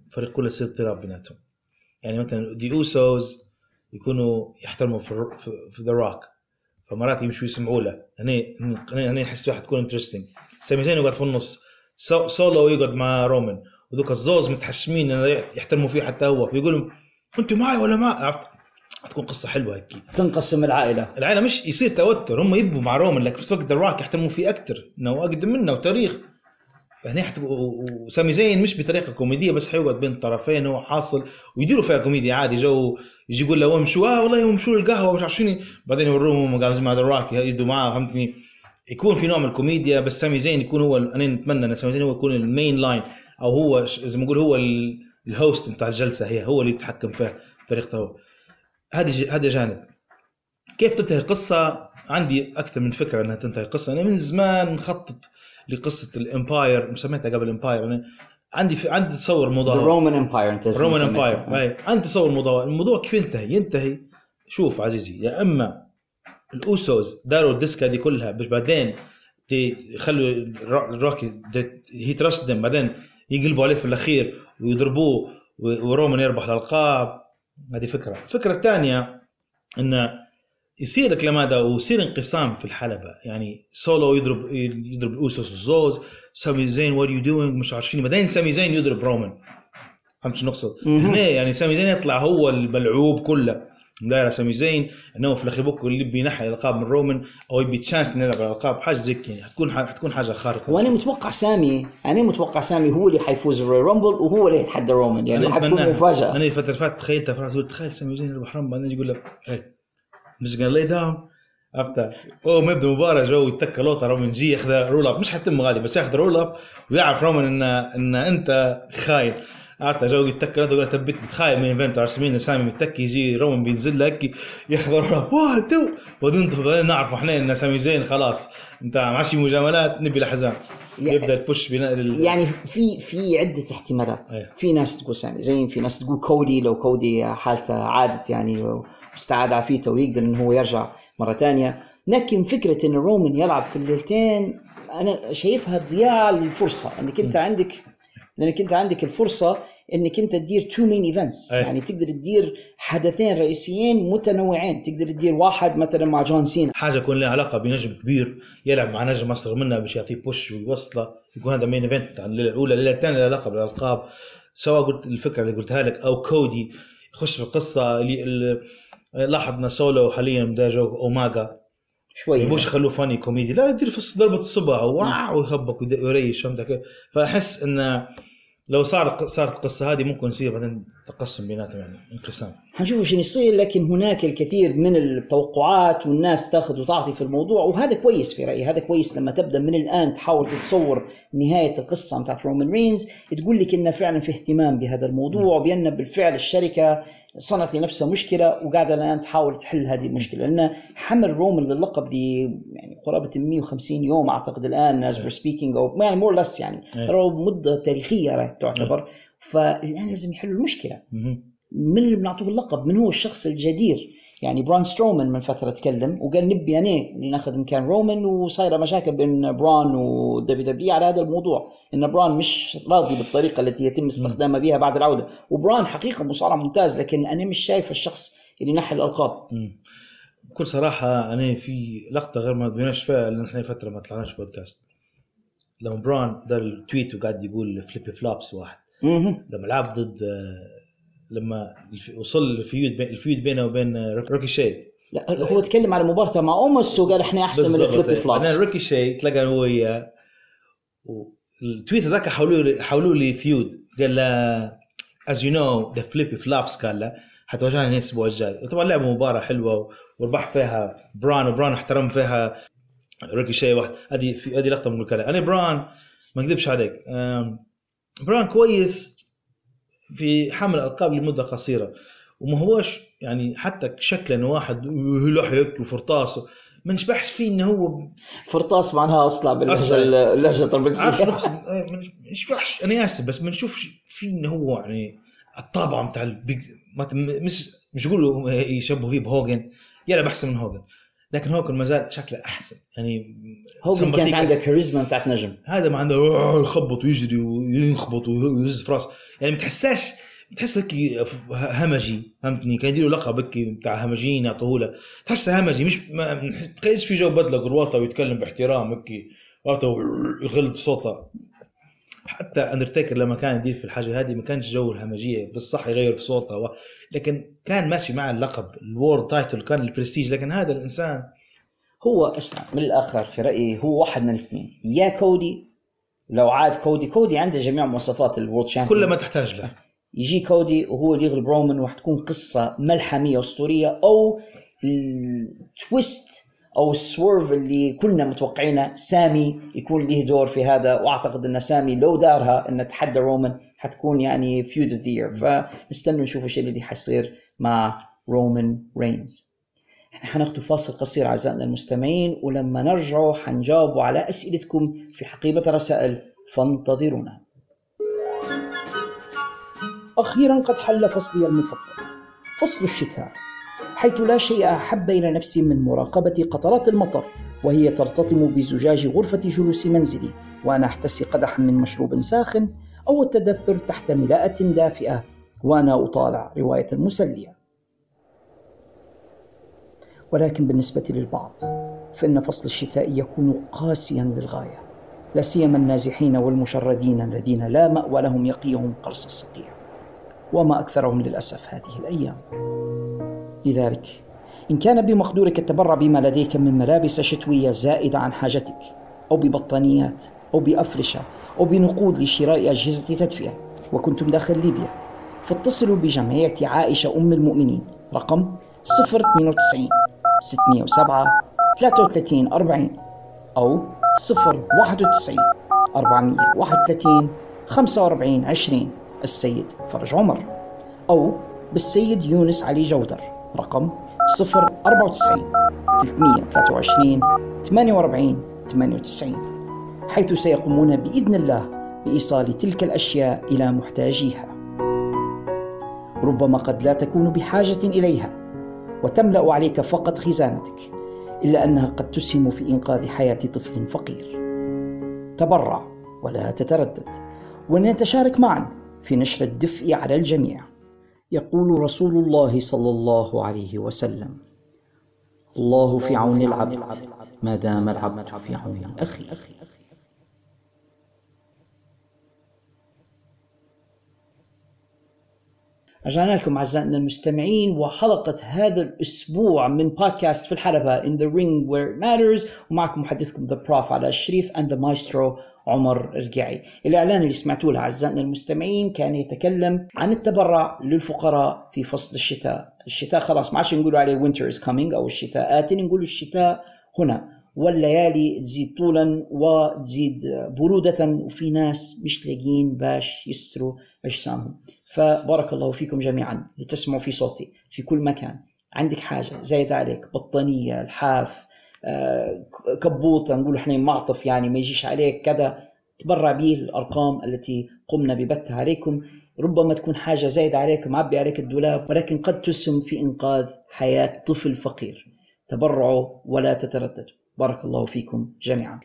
الفريق كله يصير اضطراب بيناتهم. يعني مثلا The Usos يكونوا يحترموا في The Rock فمرات يمشوا يسمعوا له. هني هني نحس واحد تكون interesting سامي زين يقعد في النص. سو سولو يقعد مع رومان وذوك الزوز متحشمين يحترموا فيه حتى هو. فيقولوا أنتوا معي ولا ما؟ عرفت؟ حتكون قصة حلوة هيك. تنقسم العائلة. العائلة مش يصير توتر. هم يبوا مع رومان لكن في الوقت The Rock يحترموا فيه أكثر إنه أقدم منه وتاريخ. فهنا حتبقى و- وسامي زين مش بطريقة كوميدية بس حيقعد بين الطرفين هو حاصل ويديروا فيها كوميديا عادي. جو يجي يقول له امشوا آه والله امشوا القهوه مش عارفين بعدين يوروهم قالوا مع The Rock يدوا معاه فهمتني؟ يكون في نوع من الكوميديا بس سامي زين يكون هو أنا نتمنى إن سامي زين هو يكون ال main line أو هو زي ما نقول هو ال- ال host بتاع الجلسة هي هو اللي يتحكم فيها بطريقته. هو هذه ج- هذا جانب. كيف تنتهي القصة؟ عندي أكثر من فكرة إنها تنتهي القصة. أنا من زمان مخطط لقصة ال empire سميتها قبل empire أنا عندي في عندي تصور ذا موضوع رومان امباير أنت اسمه رومان سميته. امباير. عندي تصور الموضوع. الموضوع كيف ينتهي؟ ينتهي شوف عزيزي يا إما الأوسوس داروا الديسكا دي كلها باش بعدين يخلوا الروكي هي ترست بعدين يقلبوا عليه في الأخير ويضربوه ورومان يربح الألقاب. هذه فكرة. الفكرة الثانية انه يصير الكلام هذا ويصير انقسام في الحلبة. يعني سولو يضرب يضرب الاوسوس والزوز سامي زين what you doing مش عارفين بعدين سامي زين يضرب رومان. فهمت شو نقصد؟ هنا يعني سامي زين يطلع هو الملعوب كله. داير سامي زين إنه في الأخير بكره اللي يبي ينحي الألقاب من رومان أو يبي chance نلعب على الألقاب. حاجة زي كذا. يعني حتكون حتكون حاجة خارقة. وأنا متوقع سامي أنا متوقع سامي هو اللي حيفوز الرويال رامبل وهو اللي يتحدى رومان. يعني حتكون. مفاجأة. أنا الفترة اللي فاتت تخيلتها فرحت قلت تخيل سامي زين يربح رامبل. بعدين يقول لك مش gonna lay down after أوه ما يبدا المباراه جو يتكى لوطا رومان جي ياخذ رول أب. مش حتم غادي بس ياخذ رول أب ويعرف رومان ان إن أنت خاين. عرفت؟ جو يتكى لوطا يقول تبت تخايل من ايفنت ارسمين سامي متكي يجي رومان بينزل لك ياخذ رول أب. واحد تو. بعدين نعرف إحنا إن سامي زين خلاص. أنت ماشي مجاملات نبي الحزام يعني- يبدأ البوش بناء لل... يعني في في عدة احتمالات. أيه. في ناس تقول سامي زين في ناس تقول كودي لو كودي حالته عادت يعني واستعاد عافيته ويقدر انه هو يرجع مرة ثانية لكن فكرة إن رومان يلعب في الليلتين أنا شايفها ضياع للفرصه إنك أنت عندك لأنك أنت عندك الفرصة إنك أنت تدير two main events. يعني تقدر تدير حدثين رئيسيين متنوعين. تقدر تدير واحد مثلا مع جون سينا. حاجة يكون لها علاقة بنجم كبير يلعب مع نجم أصغر منه باش يعطيه push ويوصله. يكون هذا main event عن الليلة الأولى. الليلة الثانية لها علاقة بالألقاب. سواء قلت الفكرة اللي قلتها لك أو كودي يخش في القصة. لاحظنا سولو حاليا بدا جو اوماجا شوي يبوش يخلوه فاني كوميدي. لا يدير في ضربة الصبع واو ويخبك ويد- ويريش فهمت؟ فأحس انه لو صار صارت القصة هذه ممكن يصير بعدين تقسم بيناتهم يعني انقسام. حنشوف شنو يصير لكن هناك الكثير من التوقعات والناس تاخذ وتعطي في الموضوع وهذا كويس في رأيي. هذا كويس لما تبدأ من الآن تحاول تتصور نهاية القصة بتاعت رومان رينز تقول لك انه فعلا في اهتمام بهذا الموضوع وبان بالفعل الشركة صنعت لنفسها مشكلة وقاعدة الآن تحاول تحل هذه المشكلة. لأن حمل رومان للقب ل يعني قرابة 150 يوم أعتقد الآن as speaking أو يعني more less يعني إيه. ترى مدة تاريخية راح تعتبر. فالآن لازم يحلوا المشكلة. من اللي بنعطوه اللقب؟ من هو الشخص الجدير؟ يعني بران سترومان من فترة تكلم وقال نبي أنا اللي ناخذ مكان رومان وصايرة مشاكل بين بران و WWE على هذا الموضوع إن بران مش راضي بالطريقة التي يتم استخدامها بها بعد العودة وبران حقيقة مصارع ممتاز لكن أنا مش شايف الشخص اللي نحي الألقاب. بكل صراحة أنا في لقطة غير ما بدناش فيها لأن إحنا فترة ما طلعناش بودكاست لما بران دار التويت وقاعد يقول فليبي فلوبس واحد. لما لعب ضد لما وصل الفيود بين الفيود بينه وبين روك- روكي شي لا هو تكلم على مبارته مع اومس وقال إحنا أحسن من بعدين فلوبس روكي شي تلاقى هو وياه والتويت هذاك حولوا لي حولوا لي فيود قال له as you know the flippy flops قال له حتواجهني الأسبوع الجاي. طبعا لعبوا مباراة حلوة وربح فيها بران وبران احترم فيها ريكوشي واحد. هذه هذه لقطة من الكلام أنا بران ما أكذبش عليك بران كويس في حمل ألقاب لمدة قصيرة. وما هوش يعني حتى شكلا واحد لحيك وفرطاس ما نشبحش فيه إنه هو فرطاس معناها اصلع باللهجه. اللهجه الطرابلسيه ما نشبحش أنا اسف بس ما نشوفش فيه إنه هو يعني الطابعه بتاع البيج مش مش يقولوا يشبهوا فيه بهوجن يلعب احسن من هوجن لكن هوجن ما زال شكله أحسن. يعني هو كانت. عنده كاريزما بتاعت نجم. هذا ما عنده آه، يخبط ويجري ويخبط ويهز في راسه. يعني ما تحساش تحس هيك همجي فهمتني؟ كان يديروا لقب هيك بتاع همجيين يعطوه له. تحسه همجي مش ما تخيلش في جو بدلة قرواطه ويتكلم باحترام هيك عرفته يغلط في صوته. حتى اندرتيكر لما كان يدير في الحاجة هذه ما كانش جو الهمجية بالصح يغير في صوته و... لكن كان ماشي مع اللقب ال world title كان البرستيج لكن هذا الإنسان هو اسمع من الآخر في رأيي هو واحد من الاثنين يا كودي لو عاد كودي كودي عنده جميع مواصفات ال world champion. كل ما تحتاج له. يجي كودي وهو اللي يغلب رومان وحتكون قصة ملحمية أسطورية أو ال twist أو ال swerve اللي كلنا متوقعينه. سامي يكون له دور في هذا وأعتقد إن سامي لو دارها انه تحدى رومان حتكون يعني feud of the year فنستنى نشوف إيش اللي حيصير مع رومان رينز. إحنا حناخذ فاصل قصير أعزائنا المستمعين ولما نرجعوا حنجاوبوا على أسئلتكم في حقيبة الرسائل. فانتظرونا. أخيرا قد حل فصلي المفضل فصل الشتاء حيث لا شيء أحب إلى نفسي من مراقبة قطرات المطر وهي ترتطم بزجاج غرفة جلوس منزلي وأنا أحتسي قدحا من مشروب ساخن أو التدثر تحت ملاءة دافئة وأنا أطالع رواية مسلية ولكن بالنسبة للبعض فإن فصل الشتاء يكون قاسيا للغاية لا سيما النازحين والمشردين الذين لا مأوى لهم يقيهم قرص الصقيع وما أكثرهم للأسف هذه الأيام. لذلك إن كان بمقدورك التبرع بما لديك من ملابس شتوية زائدة عن حاجتك أو ببطانيات أو بأفرشة أو بنقود لشراء أجهزة تدفئة وكنتم داخل ليبيا فاتصلوا بجمعية عائشة أم المؤمنين رقم 092 607 33 40 أو 091 431 45 20 السيد فرج عمر أو بالسيد يونس علي جودر. رقم 094 323 48 98 حيث سيقومون بإذن الله بإيصال تلك الأشياء إلى محتاجيها. ربما قد لا تكون بحاجة إليها. وتملأ عليك فقط خزانتك إلا أنها قد تسهم في إنقاذ حياة طفل فقير. تبرع ولا تتردد ولنتشارك معا في نشر الدفء على الجميع. يقول رسول الله صلى الله عليه وسلم الله في عون العبد ما دام العبد في عون أخيه. رجعنا لكم أعزائنا المستمعين وحلقة هذا الأسبوع من بودكاست في الحلبة In the Ring Where It Matters ومعكم محدثكم The Prof. على الشريف and the Maestro عمر رقيعي الإعلان اللي سمعتوه أعزائنا المستمعين كان يتكلم عن التبرع للفقراء في فصل الشتاء. الشتاء خلاص ما عادش نقولوا عليه winter is coming أو الشتاء آت نقول الشتاء هنا. والليالي تزيد طولا وتزيد برودة وفي ناس مش لاقيين باش يستروا أجسامهم. فبارك الله فيكم جميعا لتسمعوا في صوتي في كل مكان. عندك حاجة؟ زايد عليك. بطانية الحاف آه، كبوطة نقول إحنا معطف يعني ما يجيش عليك كذا. تبرع به الأرقام التي قمنا ببثها عليكم. ربما تكون حاجة زايدة عليك معبي عليك الدولاب ولكن قد تسهم في إنقاذ حياة طفل فقير. تبرعوا ولا تترددوا. بارك الله فيكم جميعا.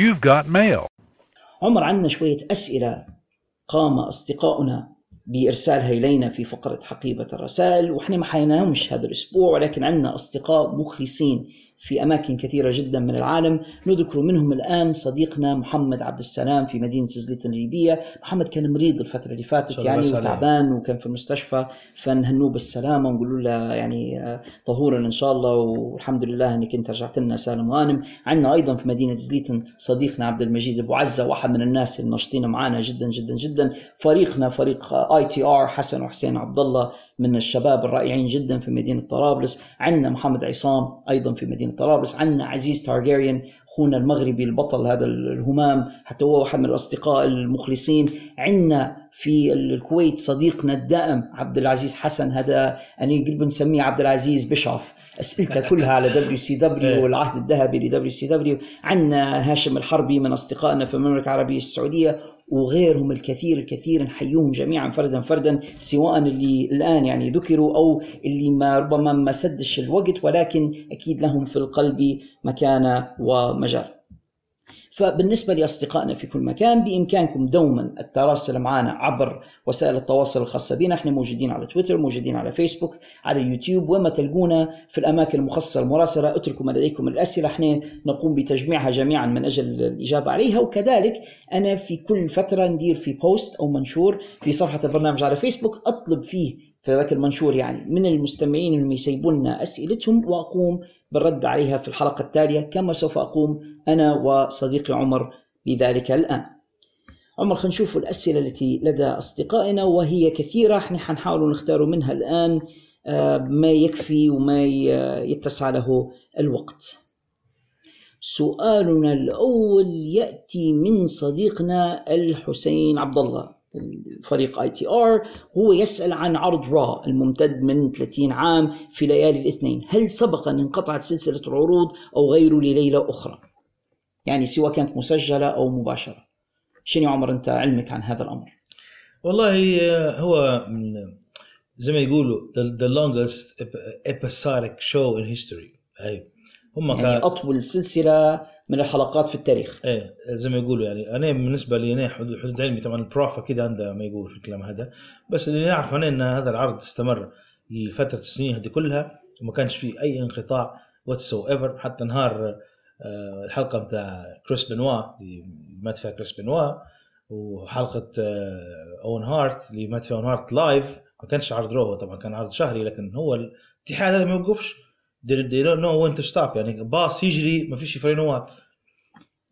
You've got mail. عمر عندنا شوية أسئلة قام أصدقاؤنا بإرسالها إلينا في فقرة حقيبة الرسائل وإحنا ما حيناهمش هذا الأسبوع ولكن عندنا أصدقاء مخلصين في أماكن كثيرة جدا من العالم. نذكر منهم الآن صديقنا محمد عبد السلام في مدينة زليتن الليبية محمد كان مريض الفترة اللي فاتت يعني. وتعبان وكان في المستشفى. فنهنوه بالسلامة ونقول له يعني آه، طهورا إن شاء الله والحمد لله أنك أنت رجعت لنا سالم غانم عندنا أيضا في مدينة زليتن صديقنا عبد المجيد أبو عزة واحد من الناس الناشطين معنا جدا جدا جدا. فريقنا فريق ITR حسن وحسين عبد الله من الشباب الرائعين جدا في مدينة طرابلس. عندنا محمد عصام أيضا في مدينة طرابلس. عندنا عزيز تارجيريان أخونا المغربي البطل هذا الهمام حتى هو واحد من الأصدقاء المخلصين. عندنا في الكويت صديقنا الدائم عبد العزيز حسن هذا أنا قلت بنسميه عبد العزيز بشوف اسئلته كلها على WCW والعهد الذهبي ل WCW عندنا هاشم الحربي من أصدقائنا في المملكة العربية السعودية وغيرهم الكثير الكثير نحييهم جميعا فردا فردا سواء اللي الآن يعني ذكروا أو اللي ما ربما ما سدش الوقت ولكن أكيد لهم في القلب مكانة ومجال. فبالنسبة لأصدقائنا في كل مكان بإمكانكم دوما التراسل معنا عبر وسائل التواصل الخاصة بنا. إحنا موجودين على تويتر موجودين على فيسبوك على يوتيوب وما تلقونا في الأماكن المخصصة المراسلة أتركوا ما لديكم الأسئلة إحنا نقوم بتجميعها جميعا من أجل الإجابة عليها. وكذلك أنا في كل فترة ندير في بوست أو منشور في صفحة البرنامج على فيسبوك. أطلب فيه في ذاك المنشور يعني من المستمعين انهم يسيبوا لنا أسئلتهم وأقوم بالرد عليها في الحلقة التالية كما سوف أقوم أنا وصديقي عمر بذلك الآن. عمر خلينا نشوف الأسئلة التي لدى أصدقائنا وهي كثيرة إحنا حنحاول نختار منها الآن آه، ما يكفي وما يتسع له الوقت. سؤالنا الأول يأتي من صديقنا الحسين عبد الله فريق ITR هو يسأل عن عرض را الممتد من 30 عام في ليالي الاثنين. هل سبق أن انقطعت سلسلة العروض أو غيره لليلة أخرى؟ يعني سواء كانت مسجلة أو مباشرة. شنو يا عمر أنت علمك عن هذا الأمر؟ والله آه، هو من زي ما يقولوا the, the longest ep- episodic show in history. أي هم يعني أطول سلسلة من الحلقات في التاريخ. إيه زي ما يقولوا يعني أنا بالنسبة لي أنا حدود, حدود علمي طبعا البروف أكيد عنده ما يقول في الكلام هذا بس اللي نعرف أنا إن هذا العرض استمر لفترة السنين هذه كلها وما كانش فيه أي انقطاع whatsoever حتى نهار آه، الحلقة بتاع كريس بنوا اللي مات فيها كريس بنوا وحلقة آه، Owen Hart اللي مات فيها Owen Hart live ما كانش عرض رو طبعا كان عرض شهري لكن هو الاتحاد هذا ما يوقفش. They, don't know when to stop. يعني باص يجري ما فيش بفرينوات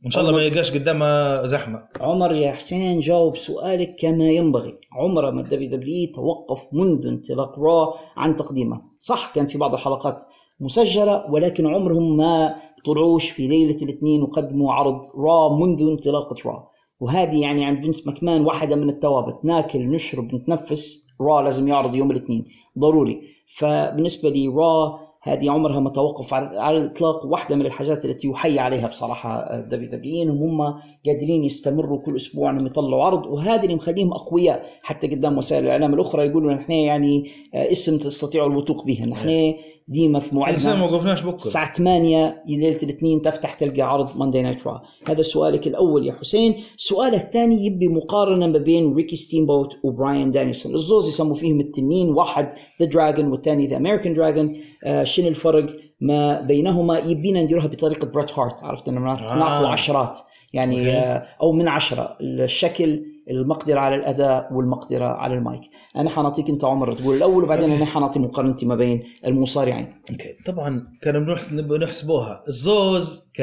ان شاء الله ما يلقاش قدامها زحمة. عمر يا حسين جاوب سؤالك كما ينبغي. عمر ما الدبليو دبليو توقف منذ انطلاق را عن تقديمه. صح كانت في بعض الحلقات مسجلة ولكن عمرهم ما طلعوش في ليلة الاثنين وقدموا عرض را منذ انطلاقة را وهذه يعني عند فينس ماكمان واحدة من الثوابت. ناكل نشرب نتنفس را لازم يعرض يوم الاثنين. ضروري. فبالنسبة لي را هذه عمرها ما توقف على الإطلاق واحدة من الحاجات التي يحيى عليها بصراحة الدبليو دبليو انهم هم قادرين يستمروا كل أسبوع إنهم يطلعوا عرض وهذا اللي مخليهم أقوياء حتى قدام وسائل الإعلام الأخرى يقولوا نحن يعني آه، اسم تستطيعوا الوثوق به نحن ديما في موعدنا ما وقفناش بكرة. الساعة 8 ليلة الاثنين تفتح تلقى عرض Monday Night Raw هذا سؤالك الأول يا حسين. سؤال الثاني يبي مقارنة ما بين ريكي ستيمبوت وبراين دانيسون. الزوز يسموا فيهم التنين واحد the Dragon والثاني the American Dragon شنو الفرق ما بينهما؟ يبينا نديروها بطريقة بريت هارت عرفت؟ انه آه. نعطوا عشرات. يعني. آه أو من عشرة. الشكل المقدرة على الأداء والمقدرة على المايك. أنا حنعطيك أنت عمر تقول الأول وبعدين أنا حنعطي مقارنتي ما بين المصارعين. okay. طبعا كانوا نحسبوها. الزوز ك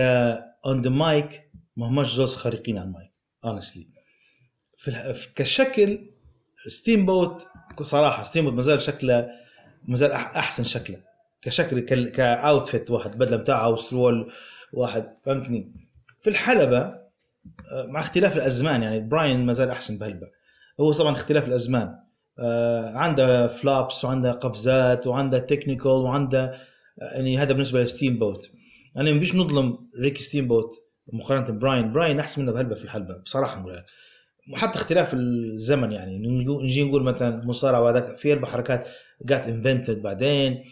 on the mic ما هماش زوز خارقين على المايك honestly في كشكل ستيم بوت صراحة ستيم بوت مازال شكله مازال أح- أحسن شكله. كشكل ك outfit واحد بدلة بتاعه وسرول واحد فهمتني؟ في الحلبة مع اختلاف الأزمان يعني براين ما زال أحسن بهلبة. هو طبعا اختلاف الأزمان. آه، عنده flips وعنده قفزات وعنده تكنيكال وعنده آه، يعني هذا بالنسبة لستيم بوت أنا ما بيش نظلم ريكي ستيم بوت مقارنة ببراين براين أحسن منه بهلبة في الحلبة بصراحة نقول وحتى اختلاف الزمن يعني نجي نقول مثلا مصارعة وهذاك في هلبة حركات جات invented بعدين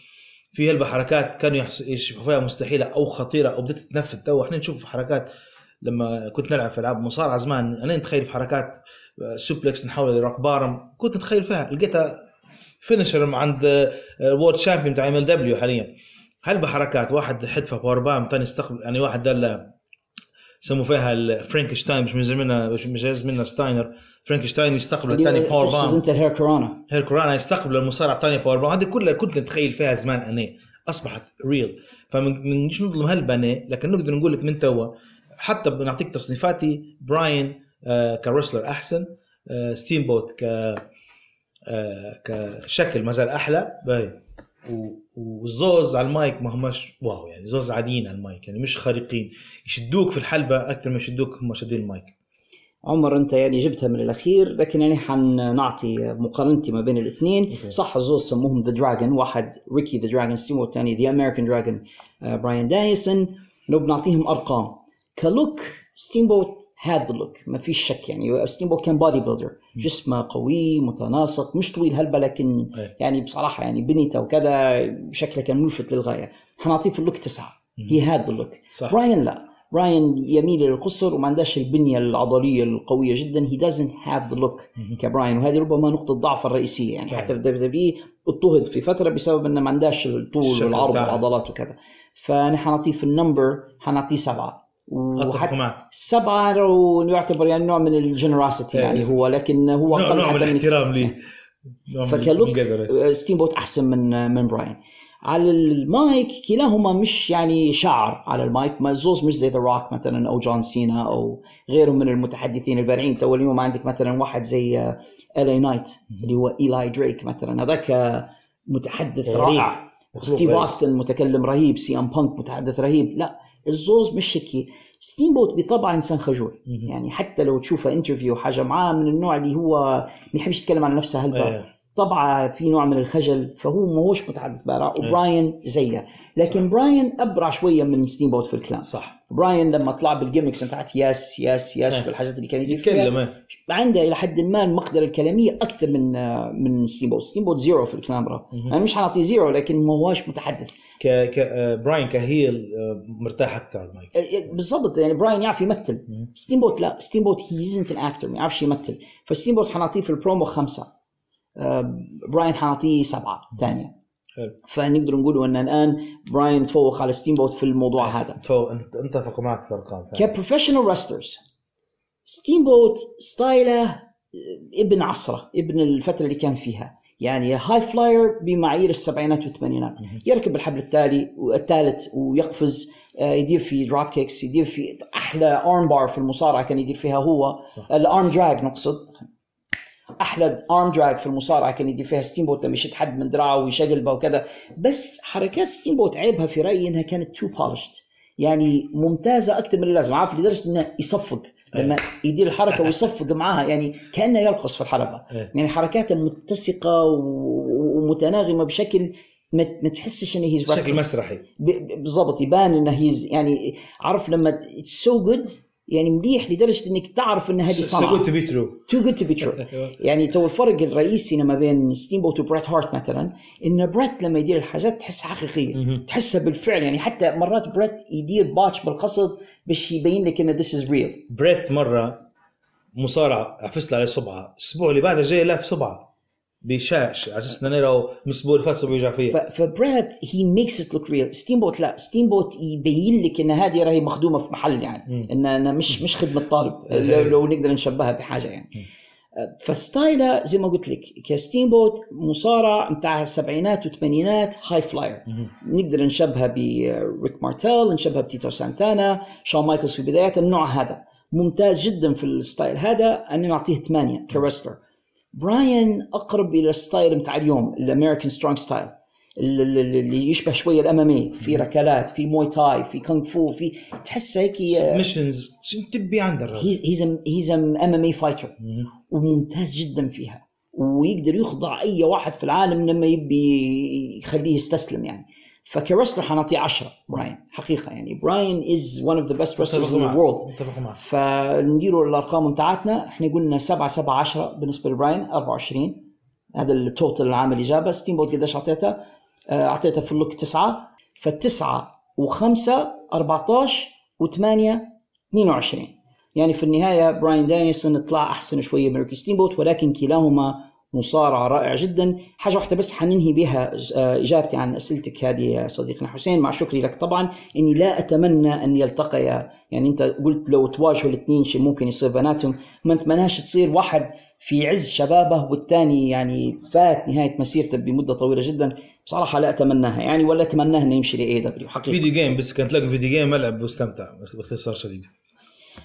في هلبة حركات كانوا يشوفوا فيها مستحيلة أو خطيرة أو بدأت تتنفذ تو. إحنا نشوف حركات لما كنت نلعب في ألعاب مصارعة زمان أنا نتخيل في حركات آه، سوبلكس نحول روك بارم كنت نتخيل فيها. لقيتها فينشر عند وورد شامبيون بتاع ام ال دبليو حاليا. هل بحركات واحد حدفه باور بام ثاني استقبل يعني واحد دل سموا فيها الفرانكشتاين مش مجاز منها مش مجاز منها ستاينر فرانكشتاين يستقبل الثاني باور بام أنت الهير كورونا. هير كورانا يستقبل المصارع الثاني باور بام هذه كلها كنت نتخيل فيها زمان أنا أصبحت real نجيش نظلم هالبني لكن نقدر نقول لك من توا حتى بنعطيك تصنيفاتي. براين آه ك wrestler أحسن آه ستيم بوت ك آه كشكل ما زال أحلى. باي و- والزوز على المايك ما هماش wow يعني زوز عاديين على المايك يعني مش خارقين. يشدوك في الحلبة أكثر ما يشدوك هم شادين المايك. عمر أنت يعني جبتها من الأخير لكن يعني حنعطي مقارنتي ما بين الاثنين. okay. صح الزوز سموهم the Dragon واحد ريكي the Dragon ستيم والثاني the American Dragon براين دانيسون. لو بنعطيهم أرقام ك look ستيم بوت had the look ما فيش شك يعني. ستيم بوت كان bodybuilder جسمه قوي متناسق مش طويل هلبة لكن أي. يعني بصراحة يعني بنيته وكذا شكله كان ملفت للغاية. حنعطيه في ال look تسعة. he had the look براين لا. براين يميل للقصر وما عندهاش البنية العضلية القوية جدا. Doesn't have the look مهم. كبراين وهذه ربما نقطة ضعف الرئيسية يعني. حتى في الدبليو دبليو اضطهد في فترة بسبب انه ما عندهاش الطول والعرض. والعضلات وكذا. فنحن حنعطيه في ال number حنعطيه سبعة. لو يعتبر يعني نوع من ال generosity إيه. يعني هو لكن هو نوع, أقل نوع من حتى من الاحترام لي. نوع فك look. ستيم بوت أحسن من من براين على المايك كلاهما مش يعني شعر. على المايك ما زوز مش زي ذا روك مثلا أو جون سينا أو غيرهم من المتحدثين البارعين. تو اليوم عندك مثلا واحد زي LA Knight اللي هو ايلاي دريك مثلا. هذاك متحدث. رائع. ستيف. أوستن متكلم رهيب. سي أم بانك متحدث رهيب. لا الزوز مش هيك ستيم بوت بطبعه إنسان خجول. يعني حتى لو تشوفه interview حاجة معاه من النوع اللي هو ما يحبش يتكلم عن نفسه هلبا. إيه. طبعا في نوع من الخجل فهو ما هوش متحدث بارع وبراين زيه لكن براين أبرع شوية من ستيم بوت في الكلام. صح. براين لما طلع بال gimmicks بتاعت yes yes yes إيه. بالحاجات اللي كان يتكلم إيه. عنده إلى حد ما المقدرة الكلامية أكثر من من ستيم بوت. ستيم بوت zero في الكلام. أنا مش حنعطيه zero لكن ما هوش متحدث. ك ك آه، براين ك heel آه، مرتاح أكثر على المايك إيه، بالضبط. يعني براين يعرف يمثل. ستيم بوت لا ستيم بوت he isn't an actor ما يعرفش يمثل. فستيم بوت حنعطيه في البرومو خمسة. براين حنعطيه سبعة ثانية. حلو. فنقدر نقول ان الآن براين تفوق على ستيم بوت في الموضوع هذا. انت اتفق معك في الأرقام. ك professional wrestlers ستيم بوت style ه آه، ابن عصره ابن الفترة اللي كان فيها. يعني high flyer بمعايير السبعينات والثمانينات. يركب الحبل التالي والثالث ويقفز آه، يدير في drop kicks يدير في أحلى arm bar في المصارعة كان يدير فيها هو. ال arm drag نقصد. أحلى arm drag في المصارعة كان يدير فيها ستيم بوت لما يشد حد من دراعه ويشقلبه وكذا. بس حركات ستيم بوت عيبها في رأيي إنها كانت too polished يعني ممتازة أكثر من اللازم عارف لدرجة إنه يصفق. لما يدير الحركة ويصفق معاها يعني كأنه يرقص في الحلبة. إيه. يعني حركاته متسقة ومتناغمة بشكل ما تحسش إنه he's بشكل مسرحي. بالضبط يبان إنه he's يعني عارف لما it's so good يعني مليح لدرجة إنك تعرف إن هذه so good صنعة. to be true. too good to be true يعني تو الفرق الرئيسي ما بين ستيم بوت وبريت هارت مثلا إن بريت لما يدير الحاجات تحس حقيقية. تحسها بالفعل. يعني حتى مرات بريت يدير botch بالقصد باش يبين لك إن this is real بريت مرة مصارعة عفست على صبعة. الأسبوع اللي بعده جاي لاف صبعة. بشاش على أساس نرى اللي فات صبعه يوجع فيه فبريت he makes it look real ستيم بوت لا ستيم بوت يبين لك إن هذه راهي مخدومة في محل يعني. ان أنا مش مش خدمة طالب. لو, لو نقدر نشبهها بحاجة يعني. ف style ه زي ما قلت لك كستيم بوت مصارع نتاع السبعينات والثمانينات high flyer نقدر نشبهها بريك مارتيل نشبهها بتيتو سانتانا شون مايكلز في بدايات النوع هذا. ممتاز جدا في ال style هذا. أنا نعطيه ثمانية ك wrestler براين أقرب إلى ال style بتاع اليوم ال American strong style اللي يشبه شوية ال MMA في ركلات في موي تاي في كونغ فو في تحس هيك شو تبي عند he's he's MMA fighter وممتاز جدا فيها. ويقدر يخضع أي واحد في العالم لما يبي يخليه يستسلم يعني. فك wrestler حنعطيه 10 براين حقيقة يعني براين is one of the best wrestlers متفق in the معك. world. متفق معك. فنديروا الأرقام بتاعتنا. إحنا قلنا 7 7 10 بالنسبة لبراين 24 هذا ال total العام اللي جابه. ستيم بوت قديش أعطيته؟ آه، أعطيته في ال look 9 فالتسعه وخمسة 14 و8 22 يعني في النهاية براين دانيسون طلع أحسن شوية من ريكي ستيم بوت ولكن كلاهما مصارع رائع جدا. حاجة واحدة بس حننهي بها آه، إجابتي عن أسئلتك هذه يا صديقنا حسين. مع شكري لك طبعا. إني لا أتمنى أن يلتقيا يعني أنت قلت لو تواجهوا الاثنين شيء ممكن يصير بيناتهم ما نتمناش تصير واحد في عز شبابه والثاني يعني فات نهاية مسيرته بمدة طويلة جدا. بصراحة لا أتمناها يعني ولا اتمناه إنه يمشي لأي دبليو حقيقة. فيديو جيم بس كان تلاقي video game العب واستمتع باختصار شديد.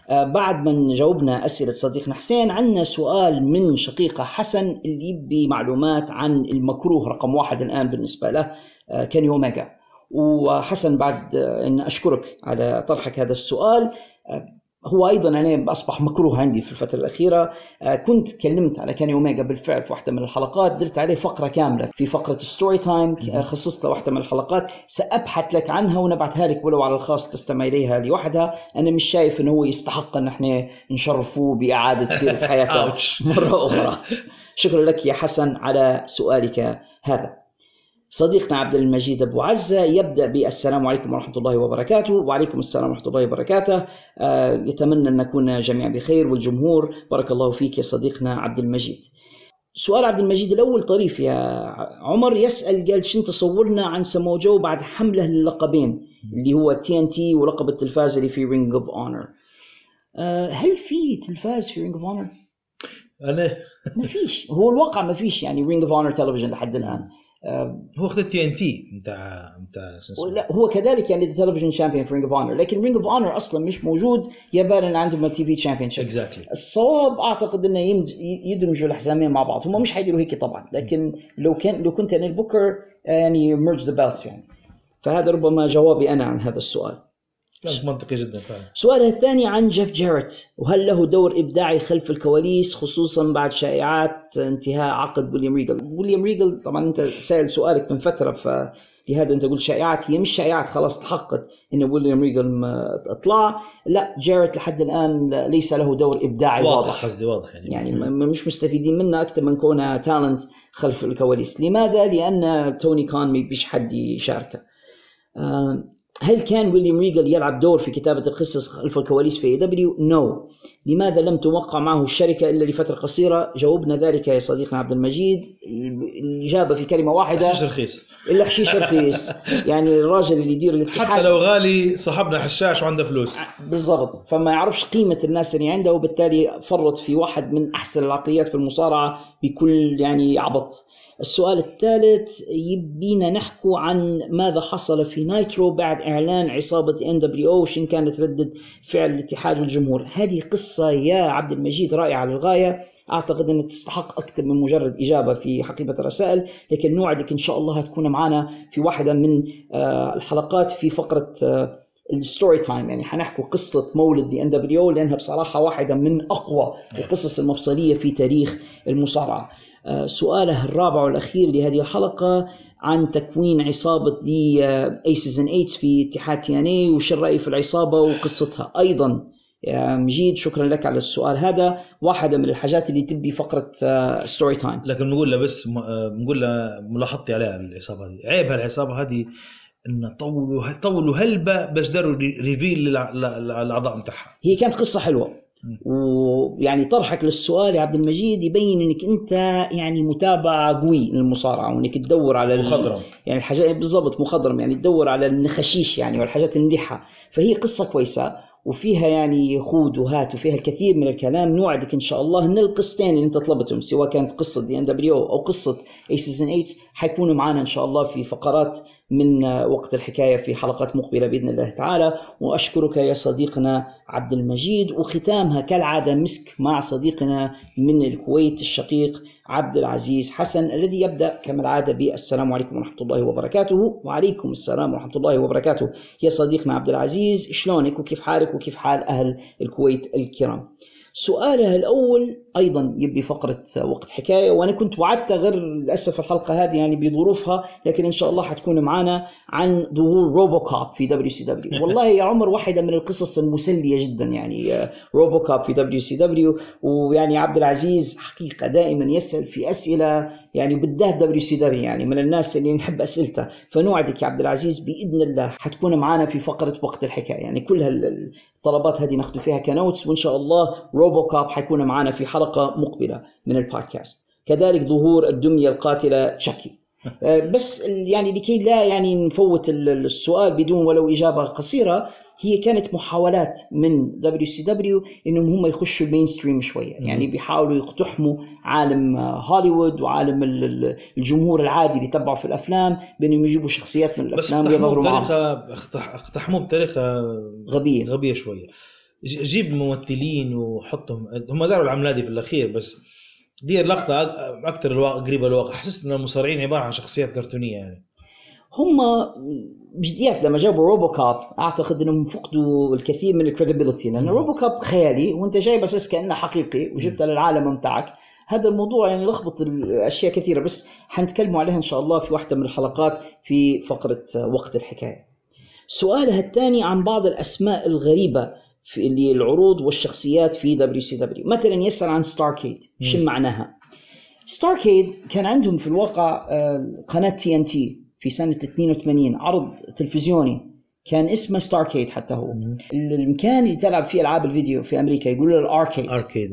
بعد ما جاوبنا أسئلة صديقنا حسين عندنا سؤال من شقيقة حسن اللي يبي معلومات عن المكروه رقم واحد الآن بالنسبة له آه، كيني أوميجا وحسن بعد آه، أن أشكرك على طرحك هذا السؤال. آه، هو أيضا أنا أصبح مكروه عندي في الفترة الأخيرة. آه، كنت تكلمت على كاني اوميجا بالفعل في واحدة من الحلقات درت عليه فقرة كاملة في فقرة story time خصصت له واحدة من الحلقات. سأبحث لك عنها ونبعثها لك ولو على الخاص تستمع إليها لوحدها. أنا مش شايف إنه هو يستحق إن إحنا نشرفوه بإعادة سيرة حياته. مرة أخرى. شكرا لك يا حسن على سؤالك هذا. صديقنا عبد المجيد أبو عزة يبدأ بالسلام عليكم ورحمة الله وبركاته. وعليكم السلام ورحمة الله وبركاته. آه، يتمنى أن نكون جميعا بخير والجمهور. بارك الله فيك يا صديقنا عبد المجيد. سؤال عبد المجيد الأول طريف يا عمر. يسأل قال شنو تصورنا عن سمو جو بعد حملة للقبين اللي هو تي إن تي ولقب التلفاز اللي في رينج اوف اونر هل في تلفاز في رينج اوف اونر؟ أنا؟ ما فيش هو الواقع ما فيش يعني رينج اوف اونر تلفزيون لحد الآن. هو أخذ التي ان تي شو اسمه؟ لا هو كذلك يعني television champion في رينج اوف اونر لكن رينج اوف اونر أصلا مش موجود يابانا عندهم TV championship exactly الصواب أعتقد إنه يدمجوا الحزامين مع بعض هم مش حيديروا هيك طبعا لكن لو كان لو كنت أنا البوكر يعني merge the belts يعني. فهذا ربما جوابي أنا عن هذا السؤال. منطقي جدا فعلا. سؤالها الثاني عن جيف جيرت. وهل له دور إبداعي خلف الكواليس خصوصا بعد شائعات انتهاء عقد ويليام ريجل ويليام ريجل طبعا أنت سائل سؤالك من فترة فلهذا أنت قلت شائعات. هي مش شائعات خلاص تحققت إن ويليام ريجل ما أطلع. لا جيرت لحد الآن ليس له دور إبداعي واضح, واضح. قصدي واضح يعني. يعني مش مستفيدين منه أكثر من كونه talent خلف الكواليس. لماذا؟ لأن توني كان ما يبيش حد يشاركه. آه، هل كان ويليام ريجل يلعب دور في كتابة القصص خلف الكواليس في اي دبليو؟ no. لماذا لم توقع معه الشركة إلا لفترة قصيرة؟ جاوبنا ذلك يا صديقنا عبد المجيد. الإجابة في كلمة واحدة. مش رخيص. إلا حشيش رخيص. يعني الراجل اللي يدير الاتحاد حتى لو غالي صاحبنا حشاش وعنده فلوس. بالضبط. فما يعرفش قيمة الناس اللي عنده وبالتالي فرط في واحد من أحسن العقليات في المصارعة بكل يعني عبط. السؤال الثالث يبينا نحكو عن ماذا حصل في نايترو بعد إعلان عصابة ان دبليو أو شن كانت ردة فعل الاتحاد والجمهور. هذه قصة يا عبد المجيد رائعة للغاية. أعتقد أنها تستحق أكثر من مجرد إجابة في حقيبة الرسائل. لكن نوعدك إن شاء الله هتكون معنا في واحدة من آه، الحلقات في فقرة آه، ال story time. يعني حنحكوا قصة مولد دي ان دبليو لأنها بصراحة واحدة من أقوى القصص المفصلية في تاريخ المصارعة. آه، سؤاله الرابع والأخير لهذه الحلقة عن تكوين عصابة Aces and Eights في اتحاد TNA وش الرأي في العصابة وقصتها. أيضا يا مجيد شكرا لك على السؤال هذا. واحدة من الحاجات اللي تبي فقرة story time لكن نقول له بس آه، نقول له ملاحظتي عليها العصابة هذه. عيبها العصابه هذه إن طولوا طولوا هلبة باش داروا re- reveal للع- لل- للأعضاء نتاعها هي كانت قصة حلوة. ويعني طرحك للسؤال يا عبد المجيد يبين إنك أنت يعني متابع قوي للمصارعة وإنك تدور على مخضرم. يعني الحاجات بالضبط مخضرم. يعني تدور على النخشيش يعني والحاجات المليحه فهي قصة كويسة وفيها يعني خود وهات وفيها الكثير من الكلام. نوعدك إن شاء الله إن القصتين اللي أنت طلبتهم سواء كانت قصة دي ان دبليو أو قصة اي season 8 حيكونوا معنا إن شاء الله في فقرات من وقت الحكاية في حلقات مقبلة بإذن الله تعالى. وأشكرك يا صديقنا عبد المجيد. وختامها كالعادة مسك مع صديقنا من الكويت الشقيق عبد العزيز حسن الذي يبدأ كما العادة بالسلام عليكم ورحمة الله وبركاته. وعليكم السلام ورحمة الله وبركاته. يا صديقنا عبد العزيز شلونك؟ وكيف حالك؟ وكيف حال أهل الكويت الكرام؟ سؤالها الأول أيضا يبي فقرة وقت حكاية وأنا كنت وعدت غير للأسف الحلقة هذه يعني بظروفها لكن إن شاء الله حتكون معنا عن ظهور روبو كاب في WCW والله يا عمر واحدة من القصص المسلية جدا يعني آه، روبو كاب في WCW ويعني عبد العزيز حقيقة دائما يسأل في أسئلة يعني بالذات سي دبليو يعني من الناس اللي نحب أسئلته. فنوعدك يا عبد العزيز بإذن الله حتكون معنا في فقرة وقت الحكاية. يعني كل الطلبات هذه ناخذ فيها ك notes وإن شاء الله روبو كاب حيكون معنا في حلقة مقبلة من البودكاست. كذلك ظهور الدمية القاتلة تشاكي آه، بس يعني لكي لا يعني نفوت ال- السؤال بدون ولو إجابة قصيرة هي كانت محاولات من WCW إنهم هم يخشوا ال mainstream شوية يعني بيحاولوا يقتحموا عالم هوليوود وعالم ال- ال- الجمهور العادي اللي يتبعوا في الأفلام بأنهم يجيبوا شخصيات من الأفلام ويظهروا معهم اقتحموه بطريقة غبية. غبية شوية. جيب ممثلين وحطهم. هم داروا العمله دي في الأخير بس دي اللقطه أكثر الواقع قريبة للواقع. حسيت إن المصارعين عبارة عن شخصيات كرتونية يعني. هم بجديات لما جابوا روبو كاب أعتقد إنهم فقدوا الكثير من ال credibility لأن روبو كاب خيالي وأنت جاي بس كأنه حقيقي وجبته للعالم بتاعك. هذا الموضوع يعني لخبط الأشياء كثيرة بس حنتكلموا عليها إن شاء الله في واحدة من الحلقات في فقرة وقت الحكاية. سؤالها الثاني عن بعض الأسماء الغريبة في اللي العروض والشخصيات في WCW مثلا يسأل عن ستاركيد شو معناها؟ ستاركيد كان عندهم في الواقع آه، قناة TNT في سنة 82 عرض تلفزيوني كان اسمه ستاركيد حتى هو. المكان اللي تلعب فيه ألعاب الفيديو في أمريكا يقولوا له ال arcade arcade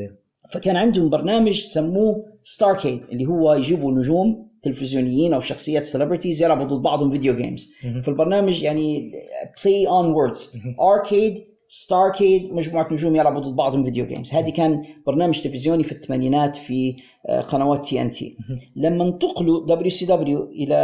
فكان عندهم برنامج سموه ستاركيد اللي هو يجيبوا نجوم تلفزيونيين أو شخصيات celebrities يلعبوا ضد بعضهم video games في البرنامج يعني play on words arcade ستاركيد مجموعة نجوم يلعبوا ضد بعضهم video games هذه كان برنامج تلفزيوني في الثمانينات في آه، قنوات TNT لما انتقلوا WCW إلى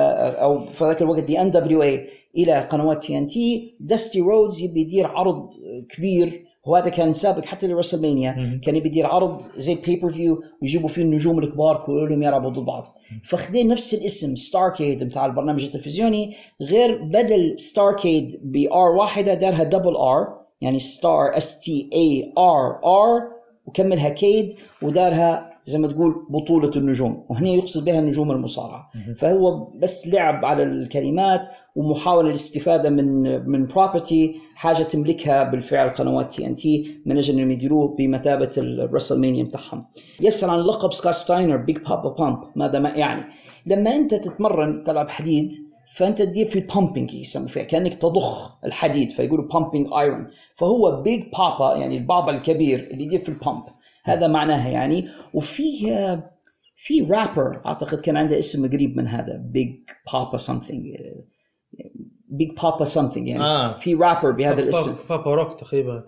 أو في ذاك الوقت the NWA إلى قنوات TNT داستي رودز يبي يدير عرض كبير. وهذا كان سابق حتى لرسلمانيا. كان يبي يدير عرض زي pay-per-view ويجيبوا فيه النجوم الكبار كلهم يلعبوا ضد بعض. فخذين نفس الاسم ستاركيد بتاع البرنامج التلفزيوني غير بدل ستاركيد ب R واحدة دارها double R يعني star S T A R R وكملها cade ودارها زي ما تقول بطولة النجوم وهنا يقصد بها النجوم المصارعة فهو بس لعب على الكلمات ومحاولة الاستفادة من من property حاجة تملكها بالفعل قنوات TNT من أجل إنهم يديروه بمثابة الرسلمانيا بتاعهم. يسأل عن لقب سكوت ستاينر بيج بابا بامب ماذا ما يعني؟ لما أنت تتمرن تلعب حديد فأنت تدير في ال pumping يسموا فيها كأنك تضخ الحديد فيقولوا pumping iron فهو big poppa يعني البابا الكبير اللي يدير في ال pump هذا معناها يعني وفي آه، في رابر أعتقد كان عنده اسم قريب من هذا big poppa آه، big poppa something يعني. آه. في رابر بهذا الاسم. poppa, روك تقريبا.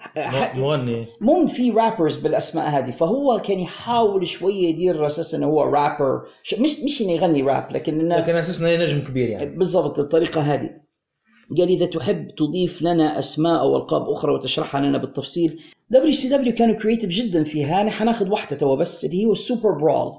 مغني. مو في rappers بالأسماء هذه فهو كان يحاول شوية يدير على أساس إنه هو رابر مش مش إنه يغني راب لكن انه لكن أساسا نجم كبير يعني. بالضبط الطريقة هذه. قال إذا تحب تضيف لنا أسماء أو ألقاب أخرى وتشرحها لنا بالتفصيل WCW كانوا creative جدا فيها. أنا حناخذ واحدة توا بس اللي هو ال SuperBrawl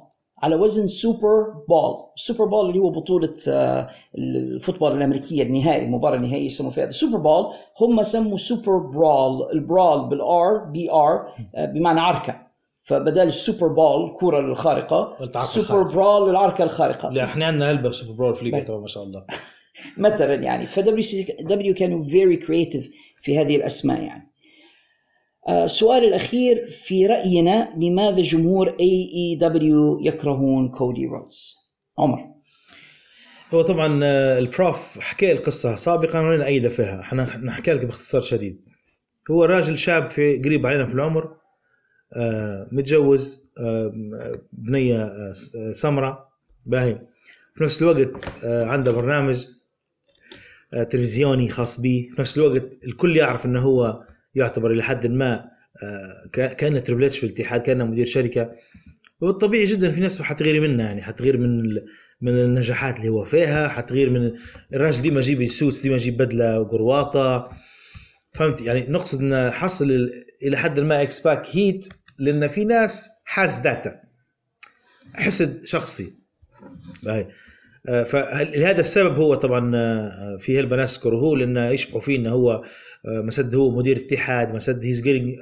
على وزن Super Bowl. ال Super Bowl اللي هو بطولة آه، ال football الأمريكية النهائي المباراة النهائية يسموا فيها ال Super Bowl هم سموا SuperBrawl ال brawl بال R B R بمعنى عركة. فبدال ال Super Bowl الكرة الخارقة العركة super. brawl العركة الخارقة. لا إحنا عندنا هلبة SuperBrawl في ليبيا ما شاء الله. مثلا يعني. ف WCW كانوا very creative في هذه الأسماء يعني. السؤال الأخير في رأينا لماذا جمهور AEW يكرهون كودي رودز عمر. هو طبعا آه، ال prof حكى القصة سابقا وأنا ايده فيها؟ إحنا نحكي لك باختصار شديد. هو راجل شاب في قريب علينا في العمر آه، متجوز آه، آه، آه، سمراء باهي. في نفس الوقت آه، عنده برنامج آه، تلفزيوني خاص به في نفس الوقت الكل يعرف إنه هو يعتبر إلى حد ما آه، ك- كانه Triple في الاتحاد كانه مدير شركة. وبالطبيعي جدا في ناس حتغير منه يعني حتغير من من النجاحات اللي هو فيها حتغير من الراجل ديما يجيب suits ديما يجيب بدلة وقرواطة. فهمت؟ يعني نقصد انه حصل ال- إلى حد ما X-Pac heat لأن في ناس حاسداته حسد شخصي. آه، فلهذا السبب هو طبعا آه، في هلبة ناس كرهوه لأنه يشبهوا فيه إنه هو آه، مسد هو مدير اتحاد مسد he's getting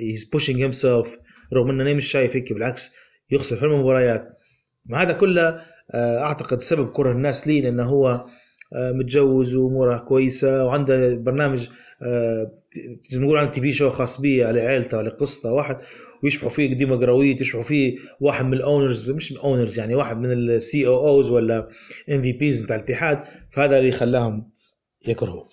he's pushing himself رغم أنا مش شايف هيك بالعكس يخسر في المباريات. ما هذا كله آه، أعتقد سبب كره الناس ليه لأنه هو آه، متجوز وأموره كويسة وعنده برنامج نقول عنده TV show خاص به على عيلته على قصته واحد ويشبحوا فيه ديما قرويت يشبحوا فيه واحد من ال owners مش ال owners يعني واحد من ال CEOs ولا EVPs بتاع الاتحاد فهذا اللي خلاهم يكرهوا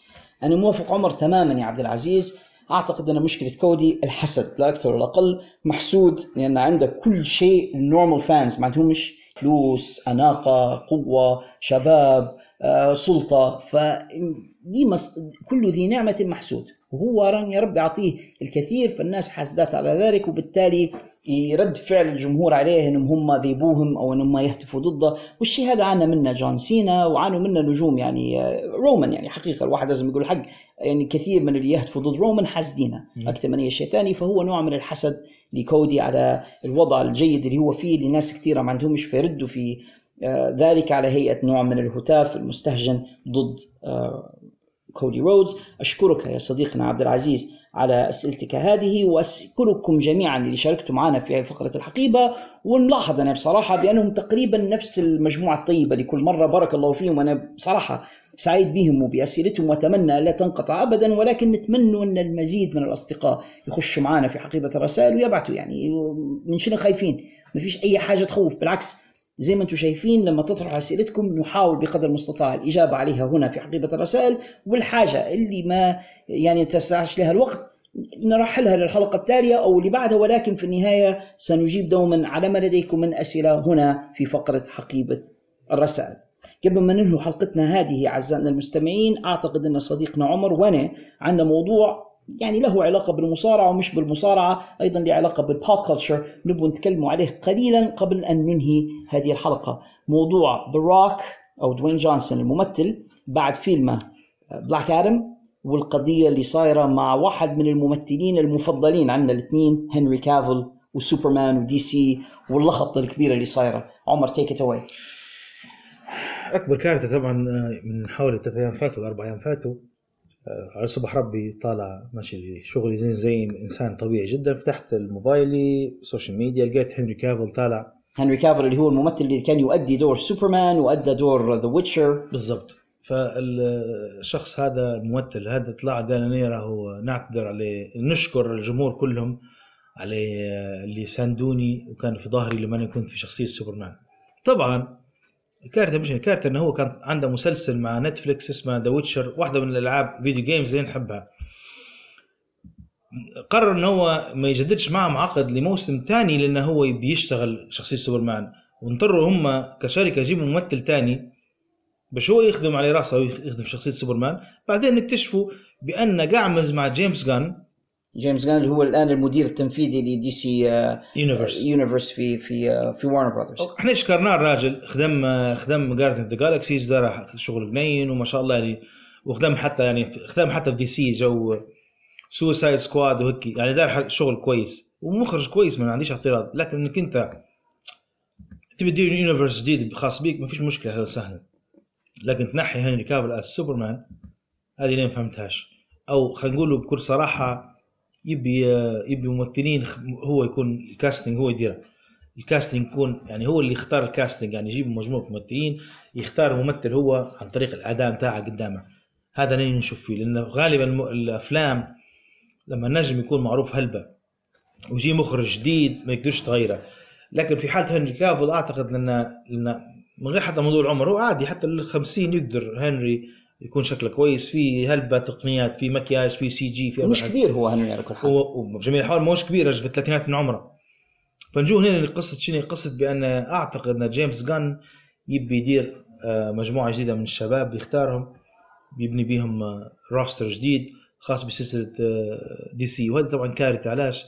أنا موافق عمر تماما يا عبد العزيز. أعتقد أن مشكلة كودي الحسد لا أكثر ولا أقل. محسود لأن عنده كل شيء ال normal fans ما عندهمش فلوس أناقة قوة شباب آه، سلطة. فدي مس... كل ذي نعمة محسود. وهو يا رب يعطيه الكثير فالناس حاسدات على ذلك وبالتالي يرد فعل الجمهور عليه إنهم هم they boo him أو إنهم يهتفوا ضده. والشيء هذا عانى منه جون سينا وعانوا منه نجوم يعني آه، رومان يعني حقيقة الواحد لازم يقول الحق يعني كثير من اللي يهتفوا ضد رومان حاسدينه أكثر من أي شيء ثاني فهو نوع من الحسد لكودي على الوضع الجيد اللي هو فيه لناس كثيرة ما عندهمش فيردوا في آه، ذلك على هيئة نوع من الهتاف المستهجن ضد آه، كودي رودز. أشكرك يا صديقنا عبد العزيز. على أسئلتك هذه وأشكركم جميعا اللي شاركتوا معنا في فقرة الحقيبة. ونلاحظ أنا بصراحة بأنهم تقريبا نفس المجموعة الطيبة لكل مرة. بارك الله فيهم. أنا بصراحة سعيد بهم وبأسئلتهم وأتمنى لا تنقطع أبدا ولكن نتمنى أن المزيد من الأصدقاء يخشوا معنا في حقيبة الرسائل ويبعثوا. يعني من شنو خايفين؟ ما فيش أي حاجة تخوف. بالعكس زي ما أنتم شايفين لما تطرحوا أسئلتكم نحاول بقدر المستطاع الإجابة عليها هنا في حقيبة الرسائل والحاجة اللي ما يعني تسعش لها الوقت نرحلها للحلقة التالية أو اللي بعدها ولكن في النهاية سنجيب دوما على ما لديكم من أسئلة هنا في فقرة حقيبة الرسائل. قبل ما ننهي حلقتنا هذه أعزائنا المستمعين أعتقد أن صديقنا عمر وانا عندنا موضوع يعني له علاقة بالمصارعة ومش بالمصارعة أيضا له علاقة بال pop culture نبغى نتكلم عليه قليلا قبل أن ننهي هذه الحلقة. موضوع The Rock أو دوين جونسون الممثل بعد فيلمه Black Adam والقضية اللي صايرة مع واحد من الممثلين المفضلين عندنا الاثنين هنري كافل وسوبرمان و DC واللخبطة الكبيرة اللي صايرة. عمر take it away أكبر كارثة طبعا من حوالي ثلاث أيام فاتوا أربع أيام فاتوا. على صبح ربي طالع ماشي شغلي زي زي إنسان طبيعي جدا. فتحت الموبايلي social media لقيت هنري كافل طالع. هنري كافل اللي هو الممثل اللي كان يؤدي دور سوبرمان وأدى دور The Witcher بالضبط. فالشخص هذا الممثل هذا طلع قال لنا راهو نعتذر عليه نشكر الجمهور كلهم على اللي ساندوني وكان في ظهري لما أنا كنت في شخصية سوبرمان. طبعا الكارثه مش الكارثه إنه هو كان عنده مسلسل مع Netflix اسمه The Witcher واحدة من الألعاب video games اللي نحبها. قرر إنه هو ما يجددش معهم عقد لموسم ثاني لأنه هو يبي يشتغل شخصية سوبرمان. واضطروا هم كشركة يجيبوا ممثل ثاني باش هو يخدم على راسه ويخدم شخصية سوبرمان. بعدين اكتشفوا بأن قعمز مع جيمس جان جيمس جان اللي هو الان المدير التنفيذي ل DC آه، universe universe في في آه، في Warner Brothers إحنا شكرناه الراجل. خدم خدم Guardians of the Galaxy دار شغل جنين وما شاء الله يعني. وخدم حتى يعني خدم حتى في DC جو Suicide Squad وهيك. يعني دار شغل كويس. ومخرج كويس ما عنديش اعتراض. لكن إنك أنت تبي تدير universe جديد خاص بيك ما فيش مشكلة هذا سهل. لكن تنحي هنري كافل سوبرمان هذه ليه ما فهمتهاش؟ أو خلينا نقول بكل صراحة يبي يبي ممثلين هو يكون ال casting هو يديره. ال casting يكون يعني هو اللي يختار ال casting يعني يجيب مجموعة ممثلين يختار ممثل هو عن طريق الأداء بتاعه قدامه. هذا اللي نشوف فيه لأنه غالبا الأفلام لما النجم يكون معروف هلبة ويجي مخرج جديد ما يقدرش تغيره لكن في حالة هنري كافل أعتقد لأن من غير حتى موضوع العمر هو عادي حتى ال 50 يقدر هنري يكون شكله كويس في هلبة تقنيات في مكياج في CGI مش كبير هو هنري على كل حال. هو بجميع الاحوال مش كبير في الثلاثينات من عمره. فنجو هنا لقصه شنو؟ قصة بأن أعتقد أن جيمس جان يبي يدير آه، مجموعة جديدة من الشباب يختارهم بيبني بيهم roster جديد خاص بسلسلة DC وهذا طبعا كارثة علاش؟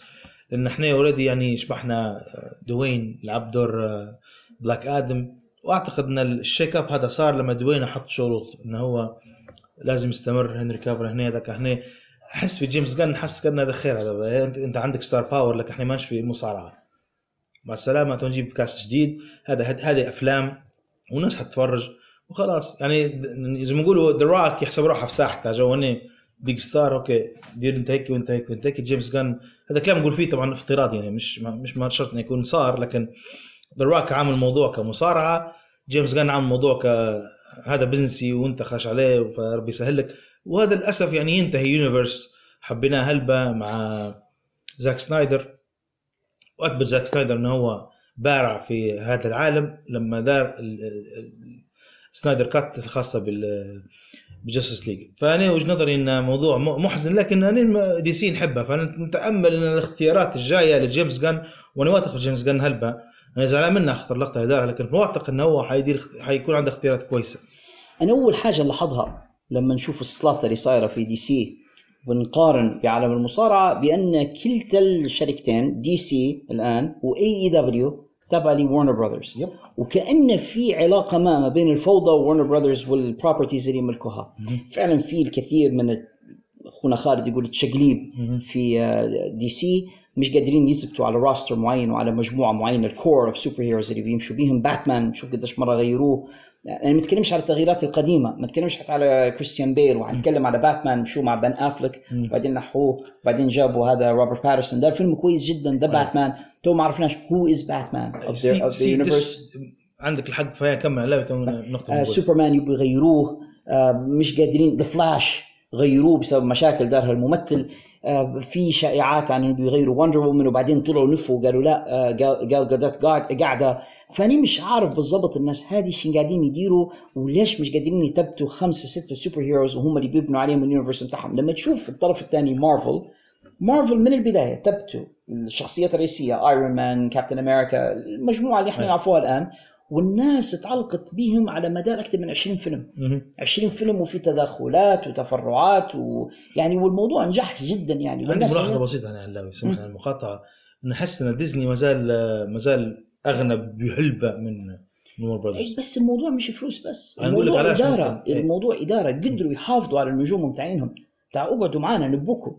لأن إحنا already يعني شبحنا دوين لعب دور Black Adam وأعتقد أن ال shake up هذا صار لما دوين حط شروط إنه هو لازم يستمر هنري كافل هنا ذاك هنا. أحس في جيمس جان حس كان هذا خير هذا. انت عندك star power لكن إحنا ماشي في المصارعه مع السلامة تنجيب cast جديد. هذا هذه أفلام والناس حتتفرج وخلاص. يعني زي ما يقولوا The Rock يحسب روحه في ساحته جو هني big star okay. دير انت هيك وانت هيك وانت هيك جيمس جان. هذا كلام نقول فيه طبعا افتراض يعني مش ما مش ما شرط إنه يكون صار لكن The Rock عامل موضوع كمصارعة. جيمس جان عامل موضوع ك هذا business ي وانت خاش عليه فربي يسهل لك وهذا للأسف يعني ينتهي universe حبيناه هلبة مع زاك سنايدر واثبت زاك سنايدر إنه هو بارع في هذا العالم. لما دار Snyder Cut الخاصة بال ب Justice League فأنا وجهة نظري إن موضوع محزن لكن أنا DC نحبها فأنا نتامل إن الاختيارات الجاية لجيمس جان وأنا واثق في جيمس جان هلبة. أنا زعلان منه اختار لقطة دارها لكن واثق إنه هو حيدير حيكون عنده اختيارات كويسة. أنا أول حاجة لاحظها لما نشوف السلاط اللي صايرة في DC ونقارن بعالم المصارعة بأن كلتا الشركتين DC الآن و AEW تابعه ل Warner Brothers. وكأن في علاقة ما ما بين الفوضى وورنر براذرز وال properties اللي يملكوها فعلا في الكثير من أخونا خالد يقول تشقليب في آه، دي سي مش قادرين يثبتوا على roster معين وعلى مجموعة معينة ال core of superheroes اللي بيمشوا بيهم باتمان شوف قديش مرة غيروه. أنا ما بتكلمش على التغييرات القديمة ما بتكلمش حتى على كريستيان بيل وحنتكلم على باتمان توا مع بن افلك وبعدين نحوه وبعدين جابوا هذا روبرت باتينسون ده فيلم كويس جدا ده باتمان توا ما عرفناش who is باتمان of the universe عندك الحق فيها كمل لا نقطة آه سوبرمان يبغوا يغيروه. آه مش قادرين. ذا فلاش غيروه بسبب مشاكل دارها الممثل في شائعات عن انه يغيروا وندر وومن وبعدين طلعوا لفوا وقالوا لا آه قال جادوت قاعدة فأني مش عارف بالضبط الناس هذه شو قاعدين يديروا وليش مش قادرين يثبتوا خمسة ستة superheroes وهم اللي بيبنوا عليهم ال universe بتاعهم. لما تشوف الطرف الثاني مارفل مارفل من البداية ثبتوا الشخصيات الرئيسية ايرون مان كابتن أمريكا المجموعة اللي إحنا نعرفوها الآن. والناس تعلقت بهم على مدار أكثر من 20 فيلم. 20 فيلم وفي تدخلات وتفرعات ويعني والموضوع نجح جدا يعني. عندي ملاحظة بسيطة أنا علاوي سامحني المقاطعة. نحس إن ديزني ما زال ما زال أغنى بهلبة من وورنر براذرز بس الموضوع مش فلوس بس. الموضوع إدارة. إيه. الموضوع إدارة. قدروا يحافظوا على النجوم بتاعينهم تعالوا اقعدوا معنا نبوكم.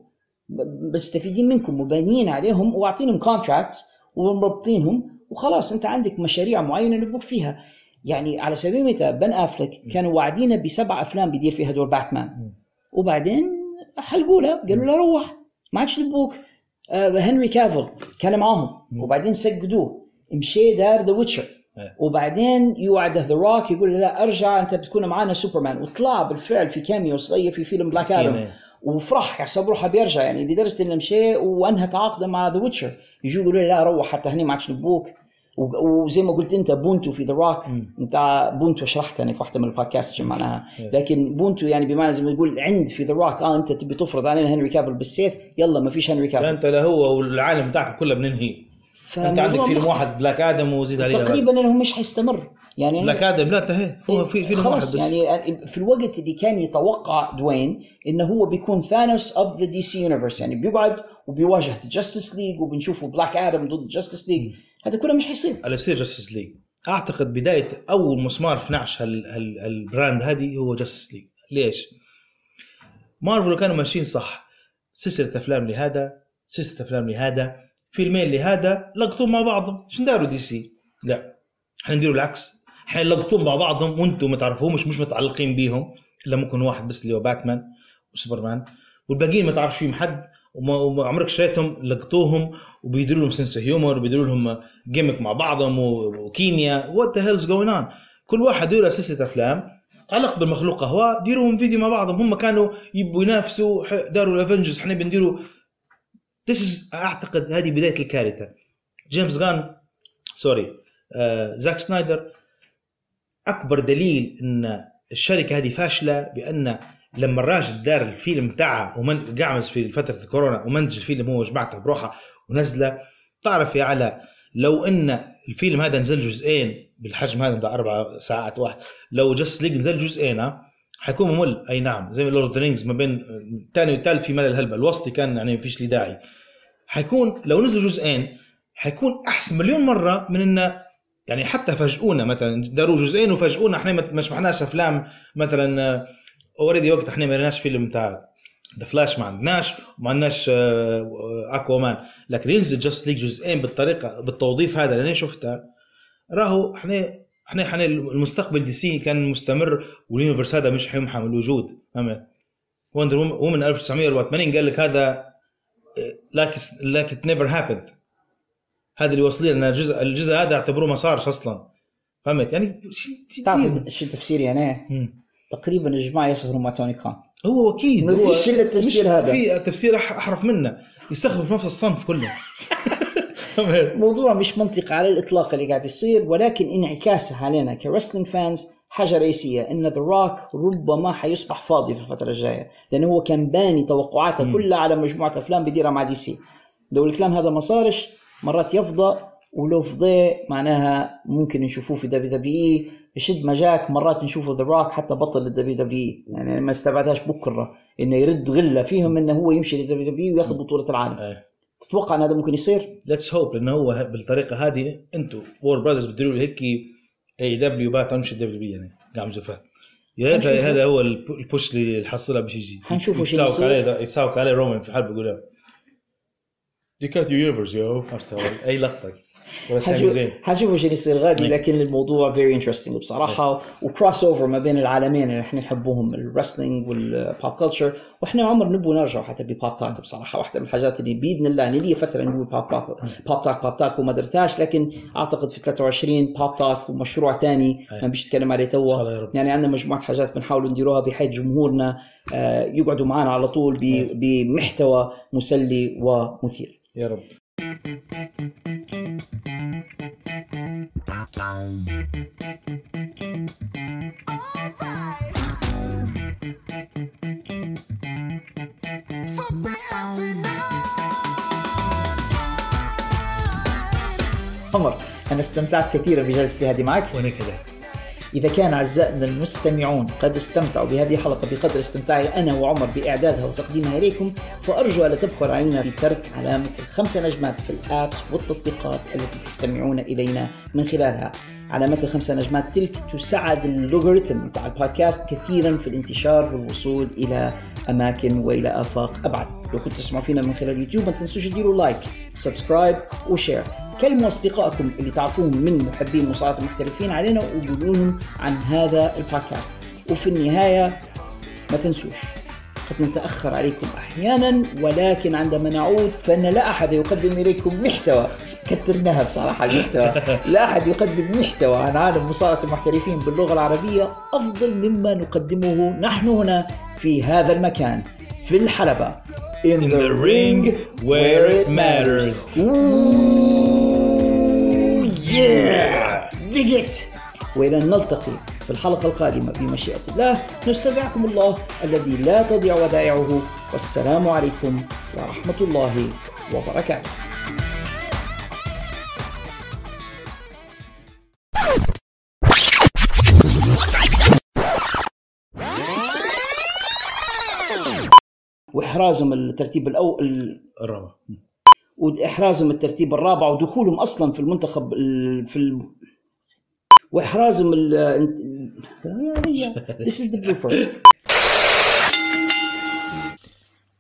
مستفيدين منكم وبانيين عليهم واعطينهم contracts ومربطينهم. وخلاص انت عندك مشاريع معينة نبوك فيها. يعني على سبيل المثال بن أفلك كانوا واعدينه بسبع أفلام بيدير فيها دور باتمان. وبعدين حلقوا له قالوا له روح ما عادش نبوك. آه هنري كافل كان معاهم. وبعدين سجدوه. مشي دار ذا ويتشر إيه. وبعدين يوعده ذا روك يقول له لا أرجع أنت بتكون معنا سوبرمان. وطلع بالفعل في cameo صغير في فيلم بلاك آدم. وفرح يحسب روحه بيرجع يعني لدرجة إنه مشي وانهى تعاقده مع ذا ويتشر يجوا يقولوا له لا روح حتى هني ما عادش نبوك. وزي ما قلت أنت بونتو في ذا روك انت بونتو شرحت يعني في واحدة من البودكاست شو معناها لكن بونتو يعني بمعنى زي ما تقول عند في ذا روك آه أنت تبي تفرض علينا هنري كافل بالسيف يلا ما فيش هنري لا كافل أنت لا هو والعالم بتاعك كله بننهي أنت عندك فيلم مخ- واحد بلاك آدم وزيد عليه تقريبا إنه مش حيستمر. يعني بلاك آدم لا انتهى هو في فيلم واحد خلاص بس. يعني في الوقت اللي كان يتوقع دوين إنه هو بيكون ثانوس of the DC universe يعني بيقعد وبيواجه جاستس ليج وبنشوفه بلاك آدم ضد جاستس ليج هذا كله مش حيصير. علاء يصير جاستس ليج أعتقد بداية أول مسمار في نعش هال هال ال brand هذه هو جاستس ليج ليش؟ مارفل كانوا ماشيين صح سلسلة أفلام لهذا سلسلة أفلام لهذا فيلمين لهذا لقطوا مع بعضهم. شو داروا دي سي؟ لا. إحنا نديروا العكس. إحنا مع بعضهم وأنتم ما تعرفوهمش مش متعلقين بيهم. إلا ممكن واحد بس اللي هو باتمان وسوبرمان. والباقيين ما تعرفش فيهم حد. وما عمرك شريتهم لقطوهم وبيديروا لهم سنس هيومر وبيديروا لهم جيمك مع بعضهم و- وكيمياء وات ذا هيلز جوين اون كل واحد يدير سلسلة أفلام تعلق بالمخلوق هو ديروهم فيديو مع بعضهم هم كانوا يبوا ينافسوا داروا الأفنجرز إحنا بنديروا. أعتقد هذه بداية الكارثة. جيمس غان sorry آه زاك سنايدر أكبر دليل إن الشركة هذه فاشلة بأن لما الراجل دار الفيلم بتاعه ومن قعمز في فترة الكورونا ومنتج الفيلم هو جمعته بروحه ونزله تعرف يا علاء لو إن الفيلم هذا نزل جزئين بالحجم هذا بتاع أربع ساعات واحد لو جاستس ليج نزل جزئين حيكون ممل. أي نعم زي لورد اوف ذا رينجز ما بين الثاني والثالث في ملل هلبة. الوسطي كان يعني ما فيش لي داعي. حيكون لو نزلوا جزئين حيكون أحسن مليون مرة من انه يعني حتى فاجئونا مثلا داروا جزئين وفاجئونا إحنا ما ما سمحناش أفلام مثلا already وقت إحنا ما ريناش فيلم بتاع ذا فلاش ما عندناش وما عندناش اكوا مان لكن ينزل جاستس ليج جزئين بالطريقة بالتوظيف هذا اللي أنا شفته راهو إحنا إحنا إحنا المستقبل دي سي كان مستمر وال universe هذا مش حيمحى من الوجود. فهمت وندر وومن 1984 قال لك هذا like like it never happened هذا اللي وصل لنا الجزء الجزء هذا أعتبروه ما صارش أصلا. فهمت يعني تعرف شو تفسيري أنا؟ مم. تقريبا الجماعة يسهروا مع توني خان هو أكيد ما هو فيش إلا التفسير هذا. في تفسير أحرف منه يستخدم في نفس الصنف كله؟ موضوع مش منطقي على الإطلاق اللي قاعد يصير ولكن انعكاسه علينا ك wrestling fans حاجة رئيسية إن ذا روك ربما حيصبح فاضي في الفترة الجاية لأنه هو كان باني توقعاته مم. كلها على مجموعة أفلام بيديرها مع دي سي لو الكلام هذا ما صارش مرات يفضى ولو فضي معناها ممكن نشوفوه في دبليو دبليو إي يشد مجاك مرات نشوفه ذا روك حتى بطل الدبليو دبليو اي يعني ما استبعدهاش بكرة. إنه يرد غلة فيهم إنه هو يمشي للدبليو دبليو وياخذ بطولة العالم. إيه. تتوقع إن هذا ممكن يصير؟ ليتس هوب لأنه هو بالطريقة هذه أنتم وور براذرز بتديروا له هيك اي دبليو بات مش دبليو بي يعني. قاعد زفاف يا ريت. هذا هو الب- البوش اللي حصلها باش يجي حنشوفه شو يساوك. عليه يساوك عليه رومان في حلب يقول دي كانت يونيفرس يو عرفت أي لقطة. حنشوف إيش اللي يصير غادي نعم. لكن الموضوع فيري انترستنج بصراحه وكروس اوفر ما بين العالمين اللي إحنا نحبوهم الرسلينج والبوب كلتشر وإحنا عمر نبغى نرجع حتى ببوب تاك بصراحة واحدة من الحاجات اللي باذن الله يعني لي فترة نقول بوب بوب بوب تاك بوب تاك وما درتهاش لكن أعتقد في 23 بوب تاك ومشروع ثاني. ما بيش نتكلم عليه توا. يعني عندنا مجموعة حاجات بنحاول نديروها بحيث جمهورنا آه، يقعدوا معنا على طول. بمحتوى مسلي ومثير يا رب عمر أنا استمتعت كثيرا بجلستي هذه معك. وأنا كذا. إذا كان أعزائنا المستمعون قد استمتعوا بهذه الحلقة بقدر استمتاعي أنا وعمر بإعدادها وتقديمها إليكم فأرجو ألا تبخل علينا بترك علامة الخمسة نجمات في ال apps والتطبيقات التي تستمعون إلينا من خلالها. علامات الخمسة نجمات تلك تساعد ال algorithm بتاع البودكاست كثيرا في الانتشار والوصول إلى أماكن وإلى آفاق أبعد. لو كنتوا تسمعوا فينا من خلال اليوتيوب ما تنسوش تديروا like subscribe و share. كلموا أصدقائكم اللي تعرفوهم من محبين المصارعة المحترفين علينا وقولوا لهم عن هذا البودكاست. وفي النهاية ما تنسوش. قد نتأخر عليكم أحيانا ولكن عندما نعود فإن لا أحد يقدم إليكم محتوى كثرناها بصراحة المحتوى لا أحد يقدم محتوى عن عالم مصارعة المحترفين باللغة العربية أفضل مما نقدمه نحن هنا في هذا المكان في الحلبة In, the ring where it matters. Ooh, yeah! Dig it! وإلى أن نلتقي في الحلقة القادمة بمشيئة الله. نستودعكم الله الذي لا تضيع ودائعه. والسلام عليكم ورحمة الله وبركاته. وإحرازهم الترتيب الأول الرابع. وإحرازهم الترتيب الرابع ودخولهم أصلا في المنتخب في واحرازهم ال... This is the blooper